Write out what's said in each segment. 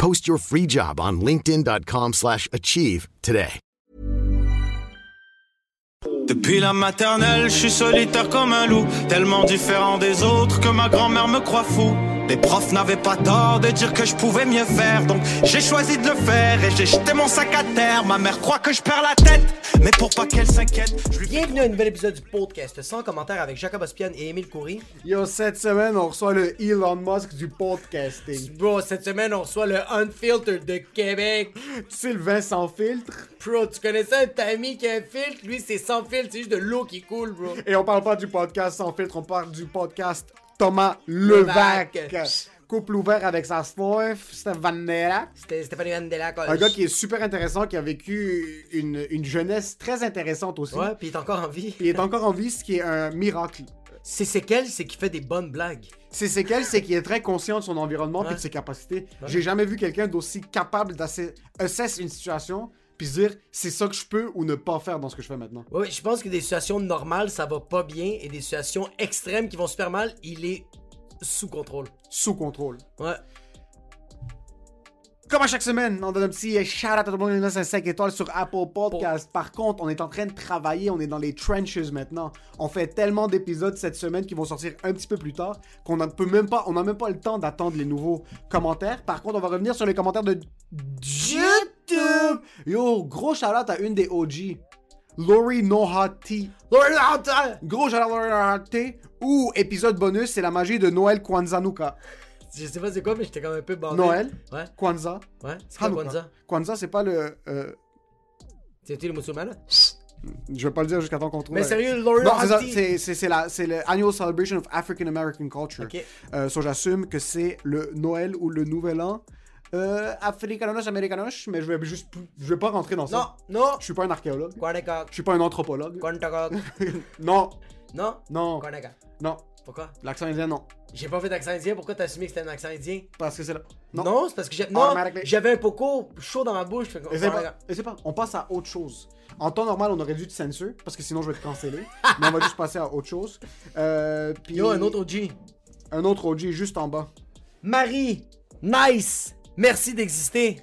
Post your free job on linkedin.com/achieve slash achieve today. Depuis la maternelle, je suis solitaire comme un loup, tellement différent des autres que ma grand-mère me croit fou. Les profs n'avaient pas tort de dire que je pouvais mieux faire, donc j'ai choisi de le faire et j'ai jeté mon sac à terre. Ma mère croit que je perds la tête, mais pour pas qu'elle s'inquiète, je lui Bienvenue à un nouvel épisode du podcast sans commentaire avec Jacob Ospian et Émile Coury. Yo, cette semaine, on reçoit le Elon Musk du podcasting. Bro, cette semaine, on reçoit le Unfiltered de Québec. Sylvain sans filtre? Bro, tu connais ça, un ami qui a un filtre? Lui, c'est sans filtre, c'est juste de l'eau qui coule, bro. Et on parle pas du podcast sans filtre, on parle du podcast Thomas Levac. Levac. Couple ouvert avec sa wife, Stefanera. C'était Stéphanie Mandela. Un gars qui est super intéressant, qui a vécu une, une jeunesse très intéressante aussi. Ouais, puis il est encore en vie. Il est encore en vie, ce qui est un miracle. C'est séquelles, c'est qu'il fait des bonnes blagues. C'est séquelles, c'est qu'il est très conscient de son environnement et de ses capacités. J'ai jamais vu quelqu'un d'aussi capable d'assess une situation puis se dire c'est ça que je peux ou ne pas faire dans ce que je fais maintenant. Ouais, je pense que des situations normales, ça va pas bien, et des situations extrêmes qui vont super mal, il est sous contrôle. Sous contrôle. Ouais. Comme à chaque semaine, on donne un petit shout out à tout le monde qui nous laisse un 5 étoiles sur Apple Podcast. Par contre, on est en train de travailler, on est dans les trenches maintenant. On fait tellement d'épisodes cette semaine qui vont sortir un petit peu plus tard qu'on peut même pas, on n'a même pas le temps d'attendre les nouveaux commentaires. Par contre, on va revenir sur les commentaires de YouTube. Yo, gros shout out à une des OG. Lori Nohati. Gros shout out à Lori Nohati. Ou épisode bonus, c'est la magie de Noël Kwanzanuka. Je sais pas c'est quoi, mais j'étais quand même un peu bandé. Noël, Ouais. Kwanzaa, Ouais. C'est quoi Hanouka. Kwanzaa? Kwanzaa, c'est pas le. euh, C'était le musulman là? je vais pas le dire jusqu'à temps qu'on trouve. Mais sérieux, Laurie Non, c'est ça, Harty. c'est- c'est c'est la- c'est le Annual Celebration of African American Culture. Ok. Euh, so, j'assume que c'est le Noël ou le Nouvel An euh, africanos americanos, mais je vais juste, je vais pas rentrer dans ça. Non, non. Je suis pas un archéologue. Kwaneka. Je suis pas un anthropologue. Kwantaka. Non, Non? non, Kwaneka. non. Pourquoi? L'accent indien, non. J'ai pas fait d'accent indien, pourquoi t'as assumé que c'était un accent indien? Parce que c'est là. Non. Non, c'est parce que Automatically. j'avais un poco chaud dans ma bouche. fait Et c'est pas, et pas. On passe à autre chose. En temps normal, on aurait dû te censure parce que sinon je vais te canceller. mais on va juste passer à autre chose. Euh, puis Yo, un autre OG. un autre OG juste en bas. Marie, nice! Merci d'exister.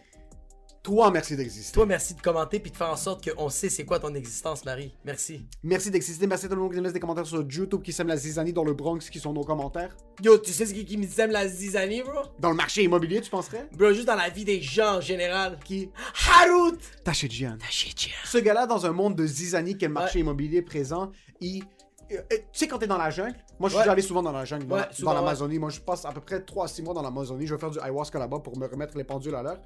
Toi, merci d'exister. Toi, merci de commenter puis de faire en sorte qu'on sait c'est quoi ton existence, Marie. Merci. Merci d'exister. Merci à tout le monde qui nous laisse des commentaires sur YouTube, qui sème la zizanie dans le Bronx, qui sont nos commentaires. Yo, tu sais ce qui, qui me sème la zizanie, bro? Dans le marché immobilier, tu penserais? Bro, juste dans la vie des gens en général. Qui? Harut! Tachijian. Tachijian. Ce gars-là, dans un monde de zizanie, quel marché Ouais. immobilier présent, il. Euh, euh, Tu sais, quand t'es dans la jungle, moi je suis Ouais. déjà allé souvent dans la jungle, dans, Ouais, ouais. l'Amazonie. Moi je passe à peu près 3 à 6 mois dans l'Amazonie. Je vais faire du ayahuasca là-bas pour me remettre les pendules à l'heure.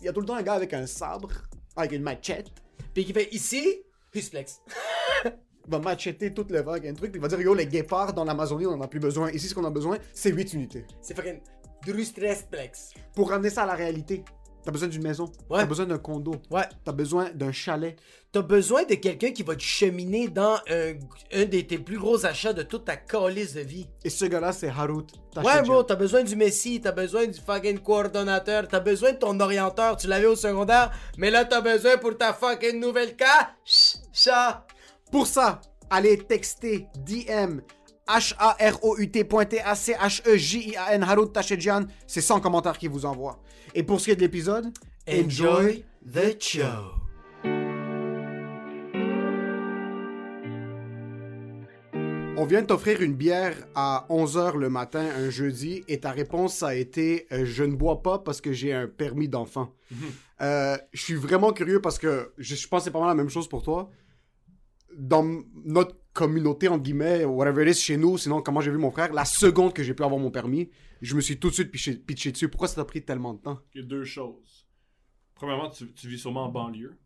Il y a tout le temps un gars avec un sabre, avec une machette. Puis qui fait ici, Husplex. Il va macheter toute le vague, un truc, il va dire Yo, les guépards dans l'Amazonie, on en a plus besoin. Ici, ce qu'on a besoin, c'est 8 unités. C'est fucking Drustresplex. Pour ramener ça à la réalité, t'as besoin d'une maison, Ouais. t'as besoin d'un condo, Ouais. t'as besoin d'un chalet. T'as besoin de quelqu'un qui va te cheminer dans un, un de tes plus gros achats de toute ta calice de vie. Et ce gars-là, c'est Harut Ouais, bro, t'as besoin du Messi, t'as besoin du fucking coordonnateur, t'as besoin de ton orienteur, tu l'avais au secondaire, mais là t'as besoin pour ta fucking nouvelle cas. Chat. Pour ça, allez texter DM H-A-R-O-U-T.T-A-C-H-E-J-I-A-N Harut Tachedjian. C'est 100 commentaires qu'il vous envoie. Et pour ce qui est de l'épisode, Enjoy the show. On vient de t'offrir une bière à 11h le matin un jeudi et ta réponse a été euh, je ne bois pas parce que j'ai un permis d'enfant. Euh, je suis vraiment curieux parce que je, je pense que c'est pas mal la même chose pour toi. Dans notre communauté, entre guillemets, whatever it is, chez nous, sinon comment j'ai vu mon frère, la seconde que j'ai pu avoir mon permis, je me suis tout de suite pitché, pitché dessus. Pourquoi ça t'a pris tellement de temps? Il y a deux choses. Premièrement, tu, tu vis sûrement en banlieue.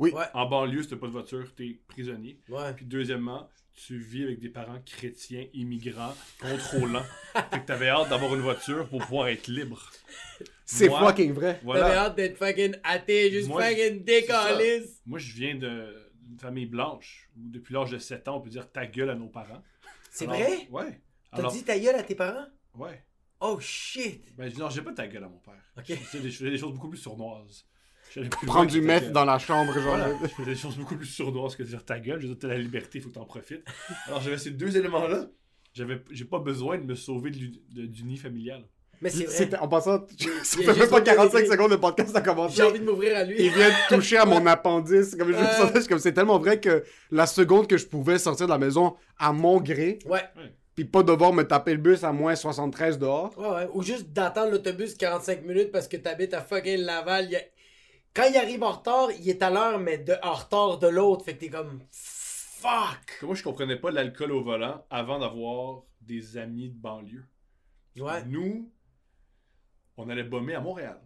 Oui. Ouais. En banlieue, si t'as pas de voiture, t'es prisonnier. Ouais. Puis deuxièmement, tu vis avec des parents chrétiens, immigrants, contrôlants. fait que t'avais hâte d'avoir une voiture pour pouvoir être libre. C'est fucking vrai. T'avais Voilà. hâte d'être fucking athée, juste Moi, fucking décaliste. Moi, je viens de- d'une famille blanche où depuis l'âge de 7 ans, on peut dire ta gueule à nos parents. C'est Alors, vrai? Ouais. T'as Alors, dit ta gueule à tes parents? ouais. Oh shit! Ben, je dis, non, j'ai pas ta gueule à mon père. Ok. Je faisais des, je faisais des choses beaucoup plus sournoises. J'allais plus loin Prendre que du ta meth gueule. dans la chambre, genre. Voilà, je faisais des choses beaucoup plus sournoises que de dire ta gueule. Je veux dire, t'as la liberté, il faut que t'en profites. Alors, j'avais ces deux éléments-là. J'avais, j'ai pas besoin de me sauver de l'u- de- du nid familial. Mais c'est vrai. En passant, ça a fait même pas aucun 45 degré. secondes de podcast à commencer. J'ai envie de m'ouvrir à lui. Il vient de toucher à mon appendice. Comme suis comme c'est tellement vrai que la seconde que je pouvais sortir de la maison à mon gré, Ouais. puis pas devoir me taper le bus à moins 73 dehors. Ouais, ouais. Ou juste d'attendre l'autobus 45 minutes parce que t'habites à fucking Laval. il a- Quand il arrive en retard, il est à l'heure, mais de... en retard de l'autre. Fait que t'es comme. Fuck! Moi, je comprenais pas l'alcool au volant avant d'avoir des amis de banlieue. Ouais. Nous, on allait bomber à Montréal.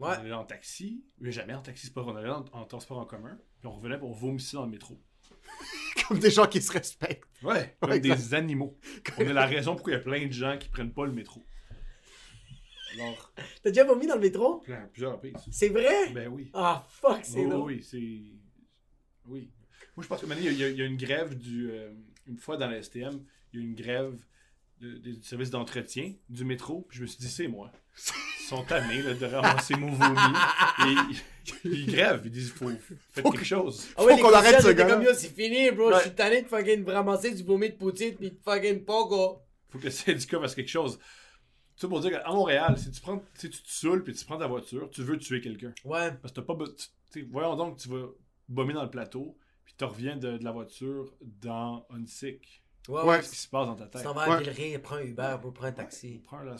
Ouais. On allait en taxi, mais jamais en taxi, c'est pas vrai. On allait en, en transport en commun, puis on revenait pour vomissait dans le métro. Comme des gens qui se respectent. Ouais, comme Ouais, des exact. animaux. On est la raison pourquoi il y a plein de gens qui prennent pas le métro. Alors, T'as déjà vomi dans le métro? plein, plusieurs reprises. C'est vrai? Ben oui. Ah, fuck, c'est Oui, drôle. oui, c'est. Oui. Moi, je pense que maintenant, il y, a- il y a une grève du. euh, une fois dans la STM, il y a une grève de- de- du service d'entretien du métro. Puis je me suis dit, c'est moi. Ils sont tannés là, de ramasser mon vomi. Et ils, grèvent. Ils disent, faut, faites Faut quelque chose. Ah ouais, Faut qu'on arrête ce comme yo, c'est fini, bro. Je Ouais. suis tanné de fucking ramasser du vomi de poutine pis de fucking pogo. faut que le syndicat fasse quelque chose. Tout ça pour dire qu'à Montréal, si tu prends, si tu te saoules puis tu prends ta voiture, tu veux tuer quelqu'un. Ouais. Parce que t'as pas. tu- tu sais, voyons donc, tu vas bomber dans le plateau, puis tu reviens de, de la voiture dans Unsick. Ouais, Ouais. ouais. Qu'est-ce qui se passe dans ta Tu tête? t'en vas à. Villeray, prends un Uber, bro, prends un taxi. Prends la-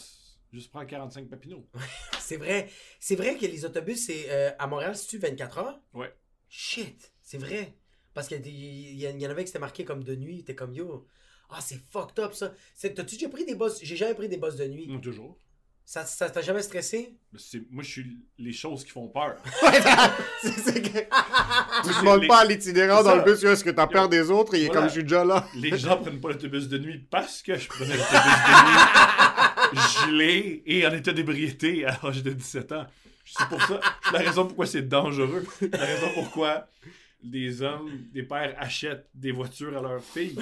Juste prends 45 papineaux. C'est vrai. C'est vrai que les autobus, c'est euh, à Montréal, c'est-tu 24 heures? Ouais. Shit, c'est vrai. Parce qu'il y, y en avait qui c'était marqué comme de nuit. T'es comme yo. Ah, c'est fucked up ça. C'est- T'as-tu déjà pris des bosses? J'ai jamais pris des bosses de nuit. Non, toujours. Ça ça t'a jamais stressé? Mais c'est- Moi, je suis les choses qui font peur. C'est- Tu demandes les- pas à l'itinérant dans le bus, est-ce que t'as peur des autres? Il est Voilà. comme, je suis déjà là. Les gens prennent pas l'autobus de nuit parce que je prenais l'autobus de nuit gelé et en état d'ébriété à l'âge de 17 ans. C'est pour ça. C'est la raison pourquoi c'est dangereux. La raison pourquoi des hommes, des pères achètent des voitures à leurs filles.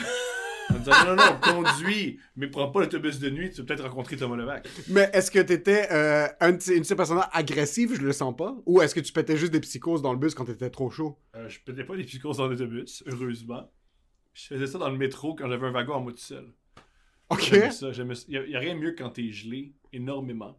En disant non, non, non, conduis, mais prends pas l'autobus de nuit, tu vas peut-être rencontrer Thomas Levac. Mais est-ce que t'étais euh, un de ces- une de ces personnes agressives, je le sens pas? Ou est-ce que tu pétais juste des psychoses dans le bus quand t'étais trop chaud? Euh, je pétais pas les psychoses dans l'autobus, heureusement. Je faisais ça dans le métro quand j'avais un wagon en moi tout seul. Ok. Ça. Il n'y a, rien de mieux quand t'es gelé énormément.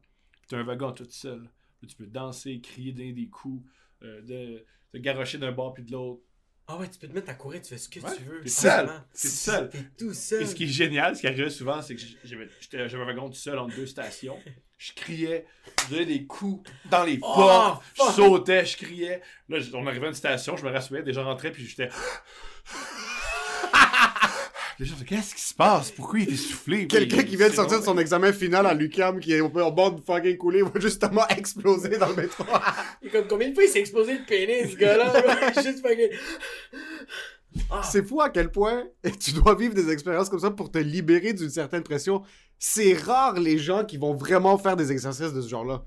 Tu as un wagon tout seul. Tu peux danser, crier, donner des coups, euh, de, te garrocher d'un bord puis de l'autre. Ah ouais, tu peux te mettre à courir, tu fais ce que Ouais, tu veux. t'es seul. T'es seul. T'es tout seul. Et ce qui est génial, ce qui arrivait souvent, c'est que j'avais j'étais- j'avais un wagon tout seul entre deux stations. Je criais, je donnais des coups dans les Oh, portes, je fuck. sautais, je criais. Là, je- on arrivait à une station, je me rassurais, des gens rentraient, puis j'étais. Les gens qu'est-ce qui se passe? Pourquoi il est essoufflé? Quelqu'un qui vient de sortir de son examen final à l'UQAM, qui est au au bord de fucking couler, va justement exploser dans le métro. Et comme combien de fois il s'est explosé le pénis, ce gars-là? bro? Juste fucking. Ah. C'est fou à quel point tu dois vivre des expériences comme ça pour te libérer d'une certaine pression. C'est rare les gens qui vont vraiment faire des exercices de ce genre-là.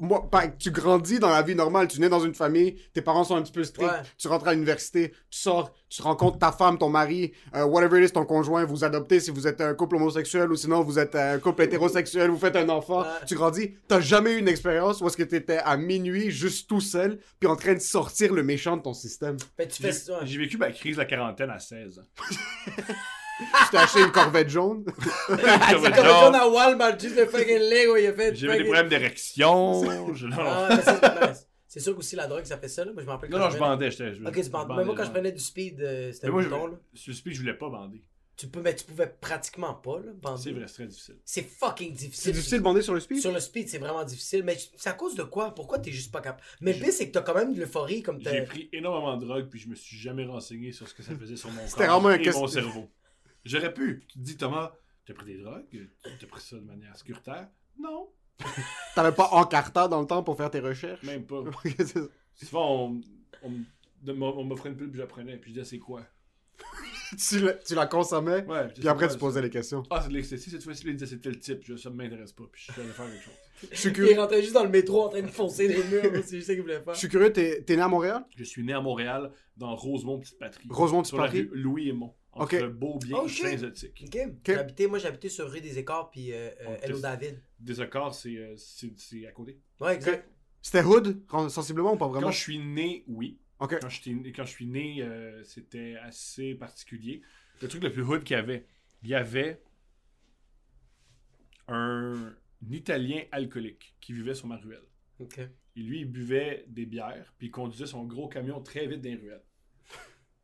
Moi, pas- tu grandis dans la vie normale, tu nais dans une famille, tes parents sont un petit peu stricts, Ouais. tu rentres à l'université, tu sors, tu rencontres ta femme, ton mari, euh, whatever it is, ton conjoint, vous adoptez si vous êtes un couple homosexuel ou sinon vous êtes un couple hétérosexuel, vous faites un enfant, Ouais. tu grandis, t'as jamais eu une expérience où est-ce que t'étais à minuit juste tout seul, puis en train de sortir le méchant de ton système? Ça. j'ai vécu ma crise de la quarantaine à 16 ans. Tu t'es acheté une corvette jaune. C'est comme le John à Walmart, juste le fucking Lego, il a fait. J'avais des fucking- problèmes d'érection. je-. Ah, c'est- ben, C'est sûr qu'aussi la drogue, ça fait ça, là. Moi, je me rappelle non, quand non, je bandais. j'étais- je- Ok, tu je bandais, Mais moi, quand je prenais du speed, euh, c'était Mais un moi, je, bouton, là. sur le speed, je voulais pas bander. Tu peux, mais tu pouvais pratiquement pas, là, bander. C'est vrai, c'est très difficile. C'est fucking difficile. C'est difficile de bander sur le speed? Sur le speed, c'est vraiment difficile. Mais c'est à cause de quoi? Pourquoi t'es juste pas capable? Mais le pire, c'est que t'as quand même de l'euphorie comme t'as. J'ai pris énormément de drogue, puis je me suis jamais renseigné sur ce que ça faisait sur mon C'était corps vraiment un et question- mon cerveau. J'aurais pu. Tu te dis, Thomas, t'as pris des drogues? T'as pris ça de manière sécuritaire? Non, T'avais pas Encarta dans le temps pour faire tes recherches? même pas. Souvent, on, on, on m'offrait une puis j'apprenais, puis je disais, c'est quoi? tu, la, tu la consommais, Ouais, puis après tu tu posais les questions. Ah, c'est de l'ecstasy, cette fois-ci, il disait, c'est tel type, je, ça m'intéresse pas, puis je suis allé faire quelque chose. Je suis Il curieux, rentrait juste dans le métro en train de foncer les murs. c'est juste ça qu'il voulait faire. je suis curieux, t'es t'es né à Montréal? Je suis né à Montréal, dans Rosemont, petite patrie. Rosemont, petite patrie? Louis Aymon, entre Ok. Beaubien Oh, et shit. Saint-Zotique. Ok. J'ai habité- moi, j'habitais sur rue des Écarts, puis euh, euh, Hello. David. Des c'est euh, c'est- c'est à côté. Ouais, exact. C'était Hood, sensiblement ou pas vraiment? Quand je suis né, oui. Ok. Quand, j'étais né- quand je suis né, euh, c'était assez particulier. Le truc le plus hood qu'il y avait, il y avait un Italien alcoolique qui vivait sur ma ruelle. Ok. Et lui, il buvait des bières, puis il conduisait son gros camion très vite dans les ruelles.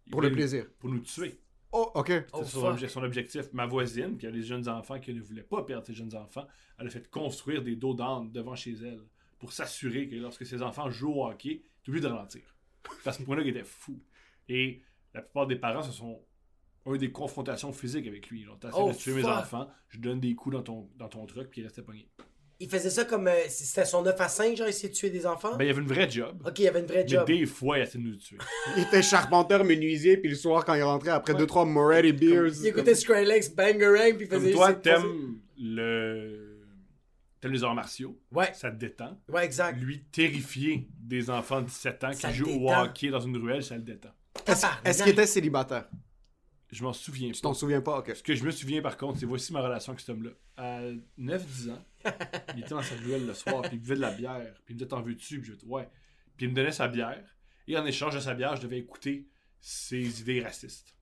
Il Pour le nous- plaisir. Pour nous tuer. Oh, ok. Oh, son, fuck. obje- son objectif. Ma voisine, qui a des jeunes enfants, qui ne voulait pas perdre ses jeunes enfants, elle a fait construire des dos d'âne devant chez elle pour s'assurer que lorsque ses enfants jouent au hockey, tu oublies de ralentir. C'est à ce point-là qu'il était fou. Et la plupart des parents, ce sont ont eu des confrontations physiques avec lui. Genre, t'essaies Oh, de tuer mes enfants, je donne des coups dans ton, dans ton truck, puis il restait pogné. Il faisait ça comme. euh, c'était son 9 à 5, genre, essayer de tuer des enfants? Ben, il y avait une vraie job. ok, il y avait une vraie Mais job. des fois, il essayait de nous tuer. Il était charpenteur menuisier, puis le soir, quand il rentrait, après deux, trois Moretti beers. Il écoutait Skrillex, Bangarang, puis il Comme faisait toi, juste passer- t'aimes le... T'aimes les arts martiaux. Ouais, Ça te détend. ouais, exact. lui terrifier des enfants de 17 ans Ça qui jouent au hockey dans une ruelle, ça le détend. Est-ce est-ce qu'il était célibataire? Je m'en souviens Tu pas. t'en souviens pas? Ok. Ce que je me souviens par contre, c'est voici ma relation avec cet homme-là. À 9-10 ans, il était dans sa ruelle le soir, puis il buvait de la bière, puis il me disait T'en veux-tu? Puis je disais Ouais. Puis il me donnait sa bière, et en échange de sa bière, je devais écouter ses idées racistes.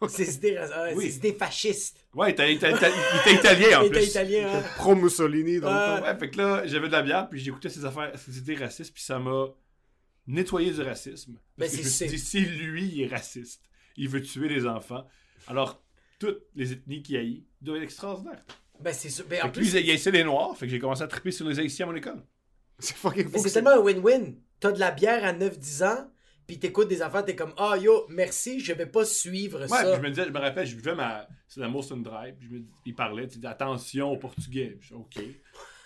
Ses idées, euh, Oui. ses idées fascistes. Ouais, il était, il était- il était italien en Il était plus. italien, hein. Pro Mussolini le Euh, temps. Ouais, fait que là, j'avais de la bière, puis j'écoutais ses affaires, ses idées racistes, puis ça m'a nettoyé du racisme. Parce Ben, que je me c'est- suis dit, si lui il est raciste, il veut tuer les enfants, alors toutes les ethnies qui haït doivent être extraordinaires. Ben, c'est sûr. Ben, en lui, plus, il haïssait les noirs, fait que j'ai commencé à triper sur les haïtiens à mon école. C'est fucking fou. c'est tellement un win-win. T'as de la bière à 9-10 ans, puis t'écoutes des enfants, t'es comme, ah yo, merci, je vais pas suivre Ouais, ça. puis je me disais, je me rappelle, je buvais ma. C'est la Molson Drive, puis je me dis- il parlait, tu dis, attention aux Portugais. Puis je dis, ok,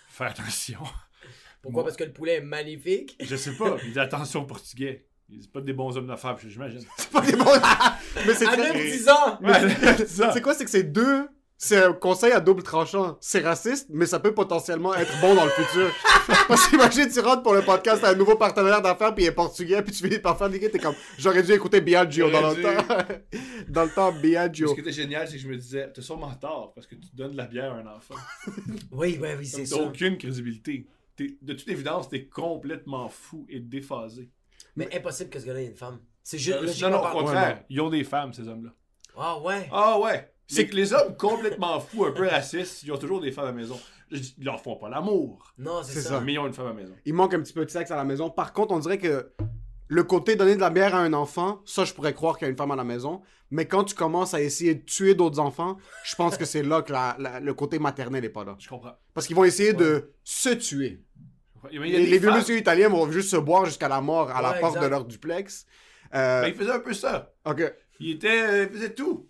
fais attention. Pourquoi? Parce que le poulet est magnifique. Je sais pas, il dit, attention aux Portugais. Ils disent pas des bons hommes d'affaires, j'imagine. c'est pas des bons- Mais c'est À très- 9-10 ans! Ouais, c'est. C'est quoi? C'est que c'est deux. C'est un conseil à double tranchant. C'est raciste, mais ça peut potentiellement être bon dans le futur. Parce qu'imagine, tu rentres pour le podcast à un nouveau partenaire d'affaires, puis il est portugais, puis tu finis par faire des gars, t'es comme, j'aurais dû écouter Biagio dans le temps. dans le temps, Biagio. Ce qui était génial, c'est que je me disais, t'as sûrement tort parce que tu donnes de la bière à un enfant. Oui, oui, oui, c'est T'as ça. aucune crédibilité. T'es- de toute évidence, t'es complètement fou et déphasé. Mais impossible que ce gars-là ait une femme. C'est juste. Non, non, au contraire, ils ont des femmes, ces hommes-là. Ah ouais. Ah ouais! C'est que les hommes complètement fous, un peu racistes, ils ont toujours des femmes à la maison. Ils leur font pas l'amour, Non, c'est ça. ça. mais ils ont une femme à la maison. Il manque un petit peu de sexe à la maison. Par contre, on dirait que le côté donner de la bière à un enfant, ça, je pourrais croire qu'il y a une femme à la maison. Mais quand tu commences à essayer de tuer d'autres enfants, je pense que c'est là que la- la- le côté maternel est pas là. Je comprends. Parce qu'ils vont essayer de se tuer. Les, les messieurs italiens vont juste se boire jusqu'à la mort à la porte exact. de leur duplex. Euh, Ben, il faisait un peu ça. ok. Il était, euh, il faisait tout.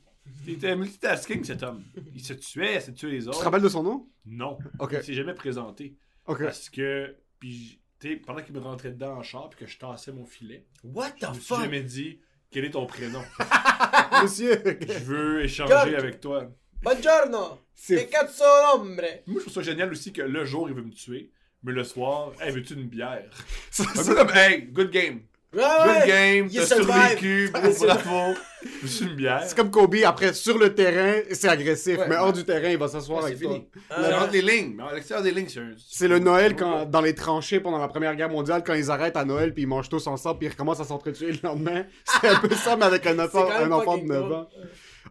Il était multitasking, cet homme. Il se tuait, il se tuait les Tu autres. te rappelles de son nom? Non. Ok. Il s'est jamais présenté. Ok. Parce que, puis, tu sais, pendant qu'il me rentrait dedans en char, puis que je tassais mon filet, What the je me suis fuck? jamais dit quel est ton prénom? Monsieur. je veux échanger avec toi. Buongiorno! C'est- cazzo nombre? Moi, je trouve ça génial aussi que le jour, il veut me tuer, mais le soir, hey, veux-tu une bière? C'est- peu comme, hey, good game. Ouais, Good game, t'as survécu, bravo. Veux-tu une bière? C'est comme Kobe, après, sur le terrain, c'est agressif. Ouais, mais ouais. hors du terrain, il va s'asseoir Ouais, avec c'est toi. fini. Euh, les lignes, à l'extérieur des lignes, c'est un... C'est le Noël quand, dans les tranchées pendant la Première Guerre mondiale, quand ils arrêtent à Noël puis ils mangent tous ensemble puis ils recommencent à s'entretuer le lendemain. C'est un peu ça, mais avec un enfant, un de fucking 9 drôle. ans.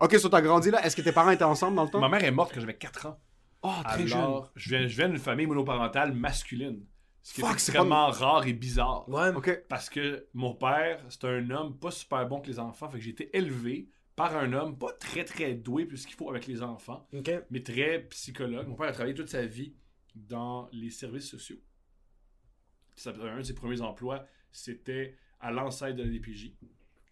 Ok, so t'as grandi là? Est-ce que tes parents étaient ensemble dans le temps? Ma mère est morte quand j'avais 4 ans. Oh, très jeune. Alors, je viens, je viens d'une famille monoparentale masculine. Ce qui Fuck, est c'est extrêmement rare et bizarre. Ouais, Ok. Parce que mon père, c'est un homme pas super bon que les enfants. Fait que j'ai été élevé par un homme, pas très très doué plus qu'il faut avec les enfants, Ok. mais très psychologue. Mon père a travaillé toute sa vie dans les services sociaux. Ça, un de ses premiers emplois, c'était à l'ancêtre de la DPJ.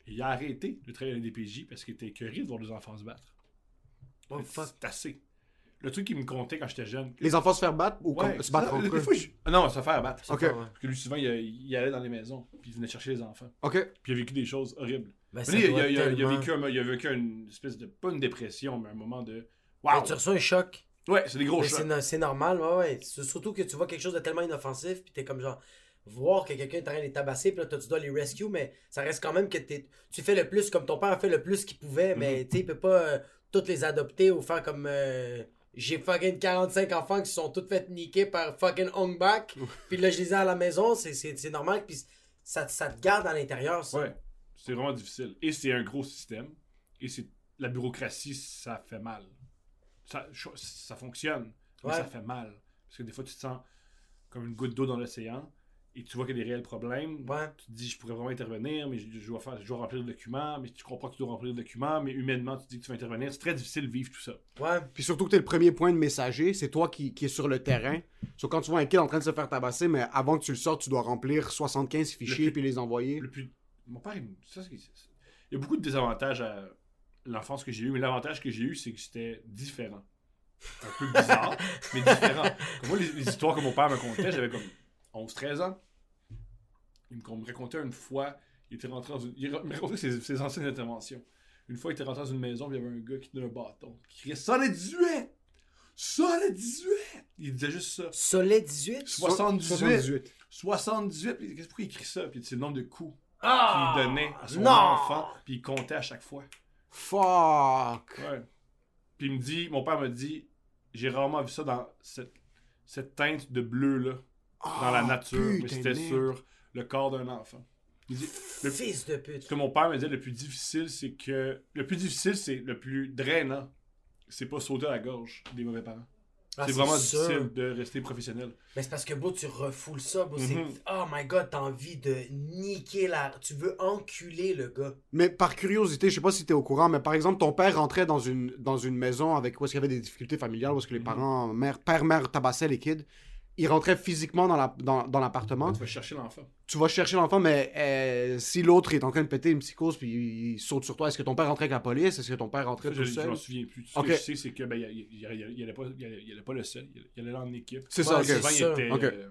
Et il a arrêté de travailler à la DPJ parce qu'il était écœuré de voir les enfants se battre. Oh. C'est assez. Le truc qui me comptait quand j'étais jeune. Les enfants se faire battre ou Ouais, comme- se battre entre eux? je- Ah Non, se faire battre. Parce que lui, souvent, il, il allait dans les maisons, puis il venait chercher les enfants. Ok. Puis il a vécu des choses horribles. Ben, Mais il, a, il a- il a tellement- vécu, un- il a vécu une espèce de. Pas une dépression, mais un moment de. Ben, Waouh! tu reçois un choc. Ouais, c'est des gros Mais chocs. c'est no- c'est normal, ouais, ouais. C'est Surtout que tu vois quelque chose de tellement inoffensif, puis t'es comme genre, voir que quelqu'un est en train de les tabasser, puis là, tu dois les rescue, mais ça reste quand même que t'es- tu fais le plus comme ton père a fait le plus qu'il pouvait, mais tu sais, il peut pas euh, toutes les adopter ou faire comme. euh, j'ai fucking 45 enfants qui se sont toutes fait niquer par fucking Hong Bak, puis là, je les ai à la maison, c'est- normal, puis ça, ça te garde à l'intérieur, ça. Ouais, c'est vraiment difficile. Et c'est un gros système. Et c'est la bureaucratie, ça fait mal. Ça, ça fonctionne, mais Ouais. ça fait mal. Parce que des fois, tu te sens comme une goutte d'eau dans l'océan et tu vois qu'il y a des réels problèmes. Ouais. Tu te dis, je pourrais vraiment intervenir, mais je, je dois, faire, je dois remplir le document, mais tu comprends que tu dois remplir le document, mais humainement, tu te dis que tu vas intervenir. C'est très difficile de vivre tout ça. Ouais. Puis surtout que t'es le premier point de messager, c'est toi qui, qui est sur le terrain. Sauf quand tu vois un kid en train de se faire tabasser, mais avant que tu le sortes, tu dois remplir 75 fichiers Le- puis les envoyer. Le plus... Mon père, il... ça, y a beaucoup de désavantages à l'enfance que j'ai eu, mais l'avantage que j'ai eu, c'est que c'était différent. Un peu bizarre, mais différent. Comme moi, les, les histoires que mon père me contait, j'avais comme 11-13 ans. Il me, racontait une fois, il était rentré dans une... Il me racontait ses, ses anciennes interventions. Une fois, il était rentré dans une maison, puis il y avait un gars qui tenait un bâton, qui criait « Ça, les 18! Ça, les 18! » Il disait juste ça. Soleil 18? 78! 78. 78! Puis qu'est-ce pourquoi il écrit ça? Puis c'est le nombre de coups Ah! qu'il donnait à son Non! enfant, puis il comptait à chaque fois. Fuck. Ouais. Puis il me dit, mon père me dit, j'ai rarement vu ça dans cette, cette teinte de bleu dans la Ah, nature, mais c'était sur le corps d'un enfant. Il dit, le- Fils de pute. ce que mon père me disait, le plus difficile, c'est que le plus difficile, c'est le plus drainant, c'est pas sauter à la gorge des mauvais parents. Ah, c'est vraiment sûr. difficile de rester professionnel. Mais c'est parce que, bro, tu refoules ça, bro. c'est- Mhm. Oh my god, t'as envie de niquer la. Tu veux enculer le gars. Mais par curiosité, je sais pas si t'es au courant, mais par exemple, ton père rentrait dans une, dans une maison avec où est-ce qu'il y avait des difficultés familiales, où est-ce que les Mhm. parents, mère, père, mère tabassaient les kids. Il rentrait physiquement dans la- dans, dans l'appartement. Tu vas chercher l'enfant. Tu vas chercher l'enfant, mais euh, si l'autre est en train de péter une psychose puis il, il saute sur toi, est-ce que ton père rentrait avec la police? Est-ce que ton père rentrait Ça, tout je, je seul? m'en souviens plus. Tout ce Ok. que je sais, c'est que ben, il, il, il, il allait pas, il, allait, il allait pas le seul. Il, il allait en équipe. C'est Ouais, ça, ok. c'est Souvent, il ça. était, Ok. euh,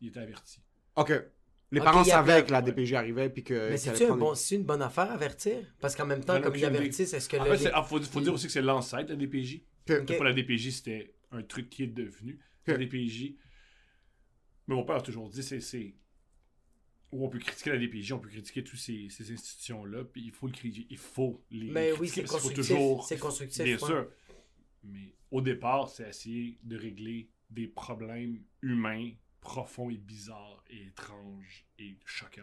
il était averti. Ok. Les parents il savaient que la ouais. DPJ arrivait puis que. Mais qu'il c'est-tu un bon, c'est une bonne affaire avertir? Parce qu'en même temps, comme ils avertissent, est-ce que En fait, c'est- ah, faut, faut dire aussi que c'est l'ancêtre de la DPJ. Ok. Ok. Pas la DPJ, c'était un truc qui est devenu. La. DPJ. Mais mon père a toujours dit, c'est. c'est- Où on peut critiquer la DPJ, on peut critiquer toutes ces, ces institutions-là, puis il faut le critiquer. Il faut les. Mais oui, c'est constructif. toujours. C'est constructif. Bien ouais. sûr. Mais au départ, c'est essayer de régler des problèmes humains profonds et bizarres et étranges et choquants.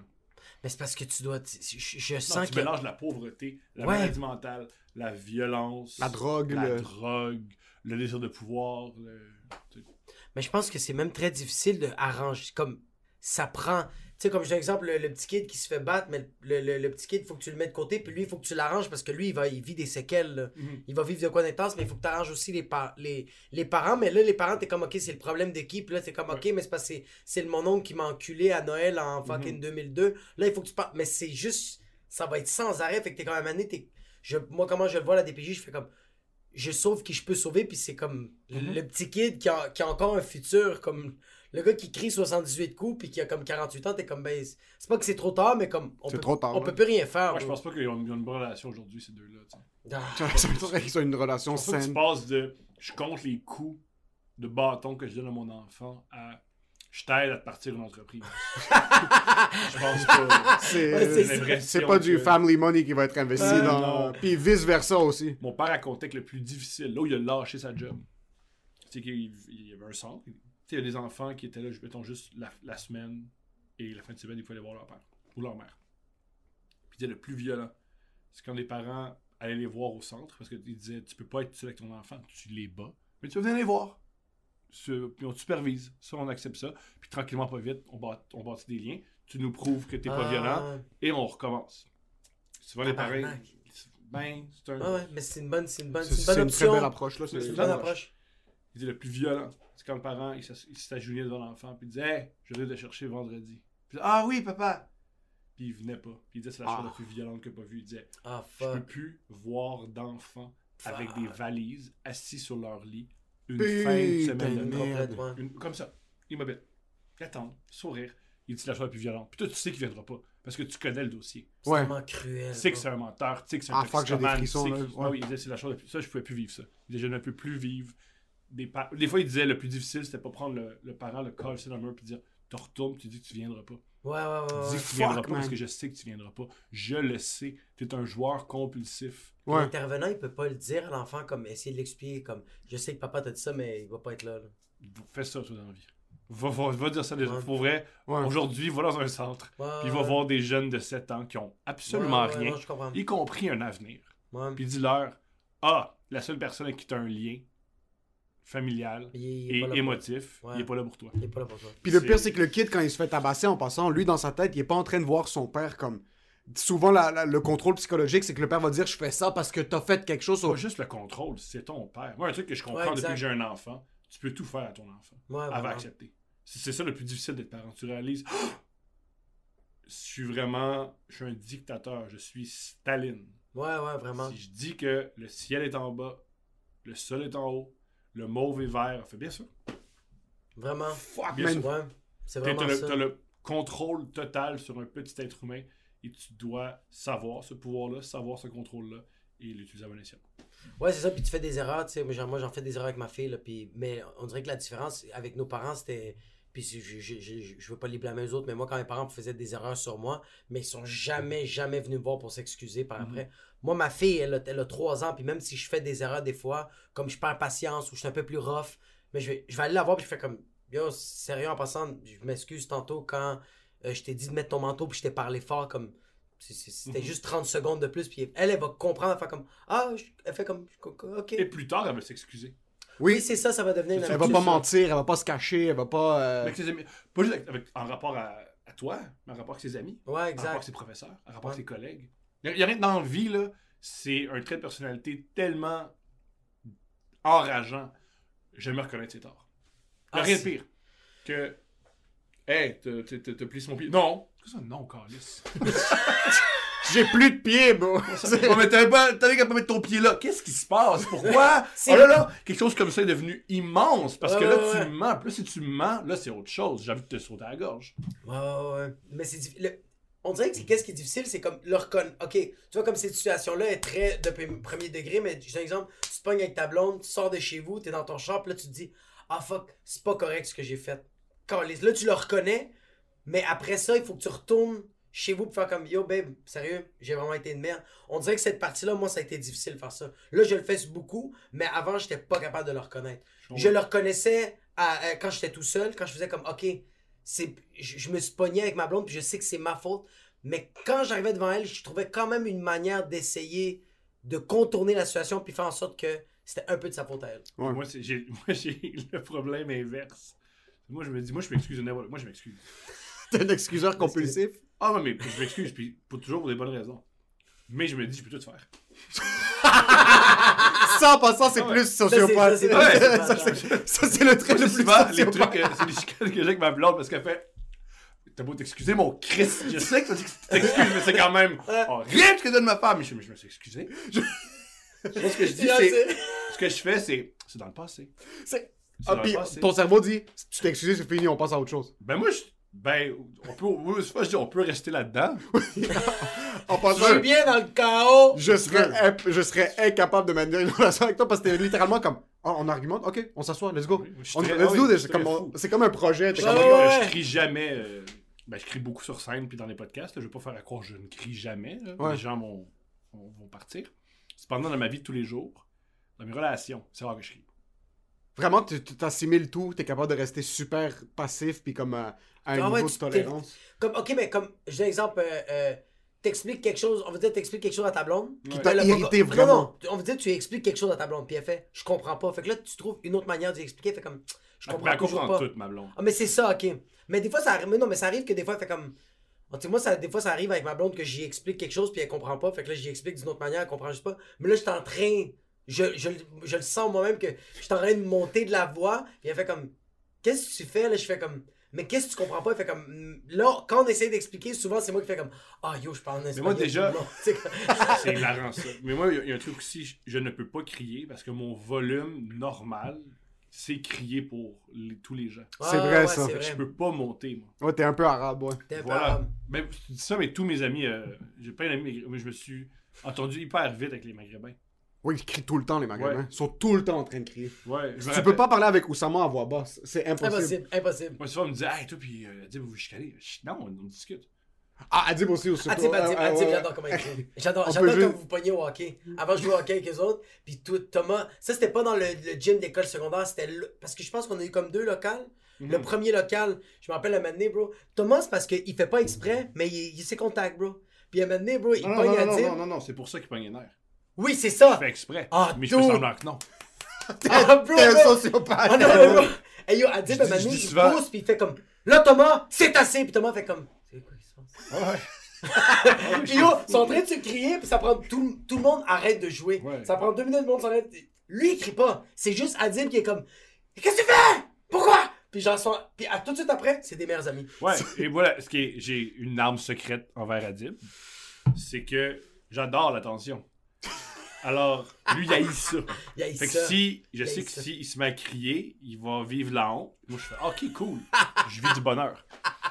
Mais c'est parce que tu dois. Je, je Non, sens tu que. mélanges la pauvreté, la Ouais. maladie mentale, la violence, La drogue, la le- drogue, le désir de pouvoir. le- Mais je pense que c'est même très difficile de arranger. Comme ça prend. Tu sais, comme je donne exemple, le, le petit kid qui se fait battre, mais le, le- le petit kid, il faut que tu le mettes de côté, puis lui, il faut que tu l'arranges parce que lui, il, va, il vit des séquelles. là. Mhm. Il va vivre de quoi d'intense, mais il faut que tu arranges aussi les, par- les, les parents. Mais là, les parents, t'es comme, ok, c'est le problème de qui? Puis là, t'es comme, ok, mais c'est parce que c'est- mon oncle qui m'a enculé à Noël en fucking 2002. Là, il faut que tu parles. Mais c'est juste. Ça va être sans arrêt. Fait que t'es quand même année, moi, comment je le vois, la DPJ, je fais comme. Je sauve qui je peux sauver, puis c'est comme le petit kid qui a, qui a encore un futur, comme le gars qui crie 78 coups, puis qui a comme 48 ans, t'es comme, ben, c'est- pas que c'est trop tard, mais comme, on, C'est peut, trop tard, on ouais. peut plus rien faire. Moi, je pense pas qu'ils ont ils ont une bonne relation aujourd'hui, ces deux-là. tu sais. Ah. Qu'ils soient une relation que tu saine. passes de je compte les coups de bâton que je donne à mon enfant à je t'aide à te partir une entreprise. je pense pas. C'est c'est pas du que- family money qui va être investi Ouais, dans. non. Puis vice versa aussi. Mon père racontait que le plus difficile, là où il a lâché sa job, c'est qu'il il y avait un centre. Tu sais, il y a des enfants qui étaient là, je- mettons, juste la, la semaine et la fin de semaine, il fallait voir leur père ou leur mère. Puis il disait le plus violent, c'est quand les parents allaient les voir au centre parce qu'ils disaient Tu peux pas être seul avec ton enfant, tu les bats, mais tu vas venir les voir. Puis on te supervise, ça on accepte ça. Puis tranquillement, pas vite, on, bat, on bâtit des liens. Tu nous prouves que t'es pas Ah. violent et on recommence. Souvent les Tabarnak. ben, c'est un. Ouais, mais c'est une bonne, c'est une bonne, C'est c'est une c'est bonne une très belle approche, là. C'est une bonne approche. Il dit le plus violent. C'est quand le parent, il s'agenouillait devant l'enfant, puis il disait Hey, je viens te chercher vendredi. Puis, ah oui, papa. Puis il venait pas. Puis il disait c'est la chose Ah. la plus violente que j'ai pas vue. Il disait Ah, Je peux fuck. plus voir d'enfants avec Fuck. des valises assis sur leur lit une Putain fin de semaine de merde. Une- comme ça, immobile. Attendre, sourire. Il dit c'est la chose la plus violente. Puis toi, tu sais qu'il viendra pas. Parce que tu connais le dossier. C'est Ouais. tellement cruel. Tu sais que c'est un menteur. Tu sais que c'est un Ah, fuck, j'ai des frissons, tu sais là. Ouais. Ah oui, il disait c'est la chose la plus. Ça, je pouvais plus vivre ça. Il disait je ne peux plus vivre. Des, pa- des fois, il disait le plus difficile, c'était pas prendre le, le parent, le sur la mur, puis dire te retournes, tu dis que tu viendras pas. Ouais, ouais, ouais. Dis que tu fuck, viendras pas parce que je sais que tu viendras pas. Je le sais. Tu es un joueur compulsif. Ouais. L'intervenant, il peut pas le dire à l'enfant, comme essayer de l'expliquer, comme je sais que papa t'a dit ça, mais il va pas être là. là. Fais ça, toi, dans la vie. Va, va, va dire ça déjà. Ouais. Pour vrai, Ouais. aujourd'hui, va dans un centre. Ouais, Puis va ouais. voir des jeunes de 7 ans qui ont absolument Ouais, ouais, rien, non, je comprends. y compris un avenir. Ouais. Puis dis-leur Ah, la seule personne avec qui tu as un lien familial et émotif, Ouais. il est pas là pour toi. Il est pas là pour toi. Puis le pire, c'est que le kid, quand il se fait tabasser en passant, lui, dans sa tête, il est pas en train de voir son père comme. Souvent, la- la- le contrôle psychologique, c'est que le père va dire Je fais ça parce que t'as fait quelque chose. Pas au- juste le contrôle, c'est ton père. Moi, un truc que je comprends Ouais, depuis que j'ai un enfant, tu peux tout faire à ton enfant. Ouais, Elle va vraiment. accepter. C'est c'est ça le plus difficile d'être parent. Tu réalises, je suis vraiment, je suis un dictateur, je suis Staline. Ouais, ouais, vraiment. Si je dis que le ciel est en bas, le sol est en haut, le mauve est vert, fait bien sûr. Vraiment. Fuck, Bien sûr. Ouais. C'est T'as vraiment le, ça. t'as le contrôle total sur un petit être humain et tu dois savoir ce pouvoir-là, savoir ce contrôle-là et l'utiliser à bon escient. Ouais, c'est ça. Puis tu fais des erreurs, tu sais. Moi, j'en fais des erreurs avec ma fille, là. Puis, mais on dirait que la différence avec nos parents, c'était. Puis je, je, je, je- je veux pas les blâmer aux autres, mais moi, quand mes parents faisaient des erreurs sur moi, mais ils sont jamais, jamais venus me voir pour s'excuser par après. Moi, ma fille, elle a, elle a 3 ans, puis même si je fais des erreurs des fois, comme je perds patience ou je suis un peu plus rough, mais je vais, je vais aller la voir, puis je fais comme. Yo, sérieux, en passant, je m'excuse tantôt quand euh, je t'ai dit de mettre ton manteau, puis je t'ai parlé fort, comme. C'était juste 30 secondes de plus, puis elle, elle va comprendre, elle va faire comme. Ah, je- elle fait comme. Ok. Et plus tard, elle va s'excuser. Oui, Oui, c'est ça, ça va devenir une elle va habitude, pas ça. mentir, elle va pas se cacher, elle va pas. euh, Avec ses amis. Pas juste avec- avec- en rapport à, à toi, mais en rapport avec ses amis, Ouais, en rapport avec exact. ses professeurs, en rapport Ouais. avec ses collègues. Il n'y a, rien dans la vie, là. C'est un trait de personnalité tellement enrageant. J'aime reconnaître ses torts. Il n'y a Ah, rien de c'est- pire que. Hey, t'as- plissé mon pied. Non! Qu'est-ce que ça, non, Carlis? J'ai plus de pieds, bro. Oh, mais t'avais pas, t'avais qu'à pas mettre ton pied là. Qu'est-ce qui se passe? Pourquoi? Oh là là, quelque chose comme ça est devenu immense. Parce que là, ouais, tu ouais. mens. Là, si tu mens, là, c'est autre chose. J'ai envie de te sauter à la gorge. Ouais, ouais, ouais. Mais c'est diffi- le- On dirait que c'est qu'est-ce qui est difficile, c'est comme le reconnaître. Ok, tu vois, comme cette situation-là est très de premier degré, mais j'ai un exemple, tu te pognes avec ta blonde, tu sors de chez vous, t'es dans ton shop, là, tu te dis, ah fuck, c'est pas correct ce que j'ai fait. Calisse. Là, tu le reconnais, mais après ça, il faut que tu retournes chez vous pour faire comme, yo, babe, sérieux, j'ai vraiment été une merde. On dirait que cette partie-là, moi, ça a été difficile de faire ça. Là, je le fais beaucoup, mais avant, j'étais pas capable de le reconnaître. Je le reconnaissais à- à- quand j'étais tout seul, quand je faisais comme, ok, c'est, je, je me suis pogné avec ma blonde, puis je sais que c'est ma faute. Mais quand j'arrivais devant elle, je trouvais quand même une manière d'essayer de contourner la situation, puis faire en sorte que c'était un peu de sa faute à elle. Ouais. Moi, c'est- j'ai moi, j'ai le problème inverse. Moi, je me dis, moi, je m'excuse de Moi, je m'excuse. T'es un excuseur compulsif? Ah, non, mais je m'excuse, puis pour toujours pour des bonnes raisons. Mais je me dis, je peux tout faire. Ça, en passant, c'est Ah plus Ça, sociopathe. Ça, c'est- le trait le plus les trucs, c'est des chicanes que j'ai avec ma blonde parce qu'elle fait. T'as beau t'excuser, mon Christ. Je sais que tu t'excuses, mais c'est quand même. Oh, rien de ce que donne ma femme. Mais je, mais je me suis excusé. Je... Moi, ce que je dis, c'est. Ce que je fais, c'est. C'est dans le passé. C'est- Ah, puis ton cerveau dit Tu t'es excusé, c'est fini, on passe à autre chose. Ben, moi, je. Ben, on peut. oui, je dis, on peut rester là-dedans. En Je passant, suis bien dans le chaos! je serais, imp- je serais incapable de maintenir une relation avec toi parce que t'es littéralement comme oh, on argumente, ok, on s'assoit, let's go. Je On, très- let's ah oui, do je C'est comme, un projet. t'es Ouais, comme, ouais. Je crie jamais. euh, Ben, je crie beaucoup sur scène puis dans les podcasts. là. Je vais pas faire à croire que je ne crie jamais. là. Ouais. Les gens vont, vont, vont partir. Cependant, dans ma vie de tous les jours, dans mes relations, c'est rare que je crie. Vraiment, tu tu t'assimiles tout, t'es capable de rester super passif puis comme euh, à un Ah ouais, niveau de tu tolérance. Comme, ok, mais comme, j'ai un exemple, euh, euh, t'expliques quelque chose, on va dire, t'expliques quelque chose à ta blonde. Qui t'a pas- irrité Non, vraiment. non, on va dire, tu expliques quelque chose à ta blonde, puis elle fait, je comprends pas. Fait que là, tu trouves une autre manière d'y expliquer, fait comme, je comprends elle toujours comprend pas. tout, ma blonde. Ah, mais c'est ça, ok. Mais des fois, ça arrive, mais non, mais ça arrive que des fois, elle fait comme, moi, ça, des fois, ça arrive avec ma blonde que j'y explique quelque chose puis elle comprend pas. Fait que là, j'y explique d'une autre manière, elle comprend juste pas. Mais là, je suis en train. Je, je, je le sens moi-même que je suis en train de monter de la voix. Puis elle fait comme. Qu'est-ce que tu fais? Là, je fais comme. Mais qu'est-ce que tu comprends pas? Elle fait comme. Là, quand on essaie d'expliquer, souvent, c'est moi qui fais comme. Ah, yo, je parle en espagnol. moi, déjà- c'est hilarant ça. Mais moi, il y a- il y, a un truc aussi, je, je ne peux pas crier parce que mon volume normal, c'est crier pour les- tous les gens. C'est vrai, ça. que je vrai. peux pas monter, moi. Ouais, t'es un peu arabe, ouais. T'es un peu arabe. Mais tu dis ça, mais tous mes amis, euh, j'ai pas d'amis, mais je me suis entendu hyper vite avec les maghrébins. Oui, ils crient tout le temps, les. Ouais. Ils sont tout le temps en train de crier. Ouais, Tu rappelle- peux pas parler avec Oussama à voix basse. C'est impossible. Impossible, impossible. Moi, souvent, on me disait, hey, toi, puis euh, Adib, vous vous chicanez. Non, on, on discute. Ah, Adib aussi, aussi. Adib, Ah, ah, Adib, ouais. j'adore comment il crie. J'adore, quand juste- vous pognez au hockey. Avant, je jouais au hockey avec les autres. Puis tout, Thomas, ça c'était pas dans le, le gym d'école secondaire, c'était le- parce que je pense qu'on a eu comme deux locales. Mhm. Le premier local, je me rappelle bro. Thomas, c'est parce qu'il fait pas exprès, mais il, il sait contact, bro. Puis un moment donné, bro, il Non, non, pogne non, non, Adib. non, non, non, c'est pour ça qu'il pogne les nerfs. Oui, c'est Je ça. fais exprès. Ah, mais je fais semblant que non. Ah, bro, T'es un bro. sociopathe. Ah non, mais bro. Hey yo, Adib, Je un je donné, dis il souvent- pousse, puis il fait comme Là, Thomas, c'est assez. Puis Thomas fait comme C'est quoi qui se passe? Ouais, ouais. Puis yo, ils sont en train de se crier, puis ça prend. Tout, tout le monde arrête de jouer. Ouais. Ça prend deux minutes, le monde s'arrête. Lui, il crie pas. C'est juste Adib qui est comme Qu'est-ce que tu fais? Pourquoi Puis j'en sens. Puis à, tout de suite après, c'est des meilleurs amis. Ouais, et voilà, ce qui est, j'ai une arme secrète envers Adib, c'est que j'adore l'attention. Alors, lui, il haït ça. Il Fait que ça. si, je Il sais que s'il se met à crier, il va vivre la honte. Moi, je fais, ok, cool. Je vis du bonheur.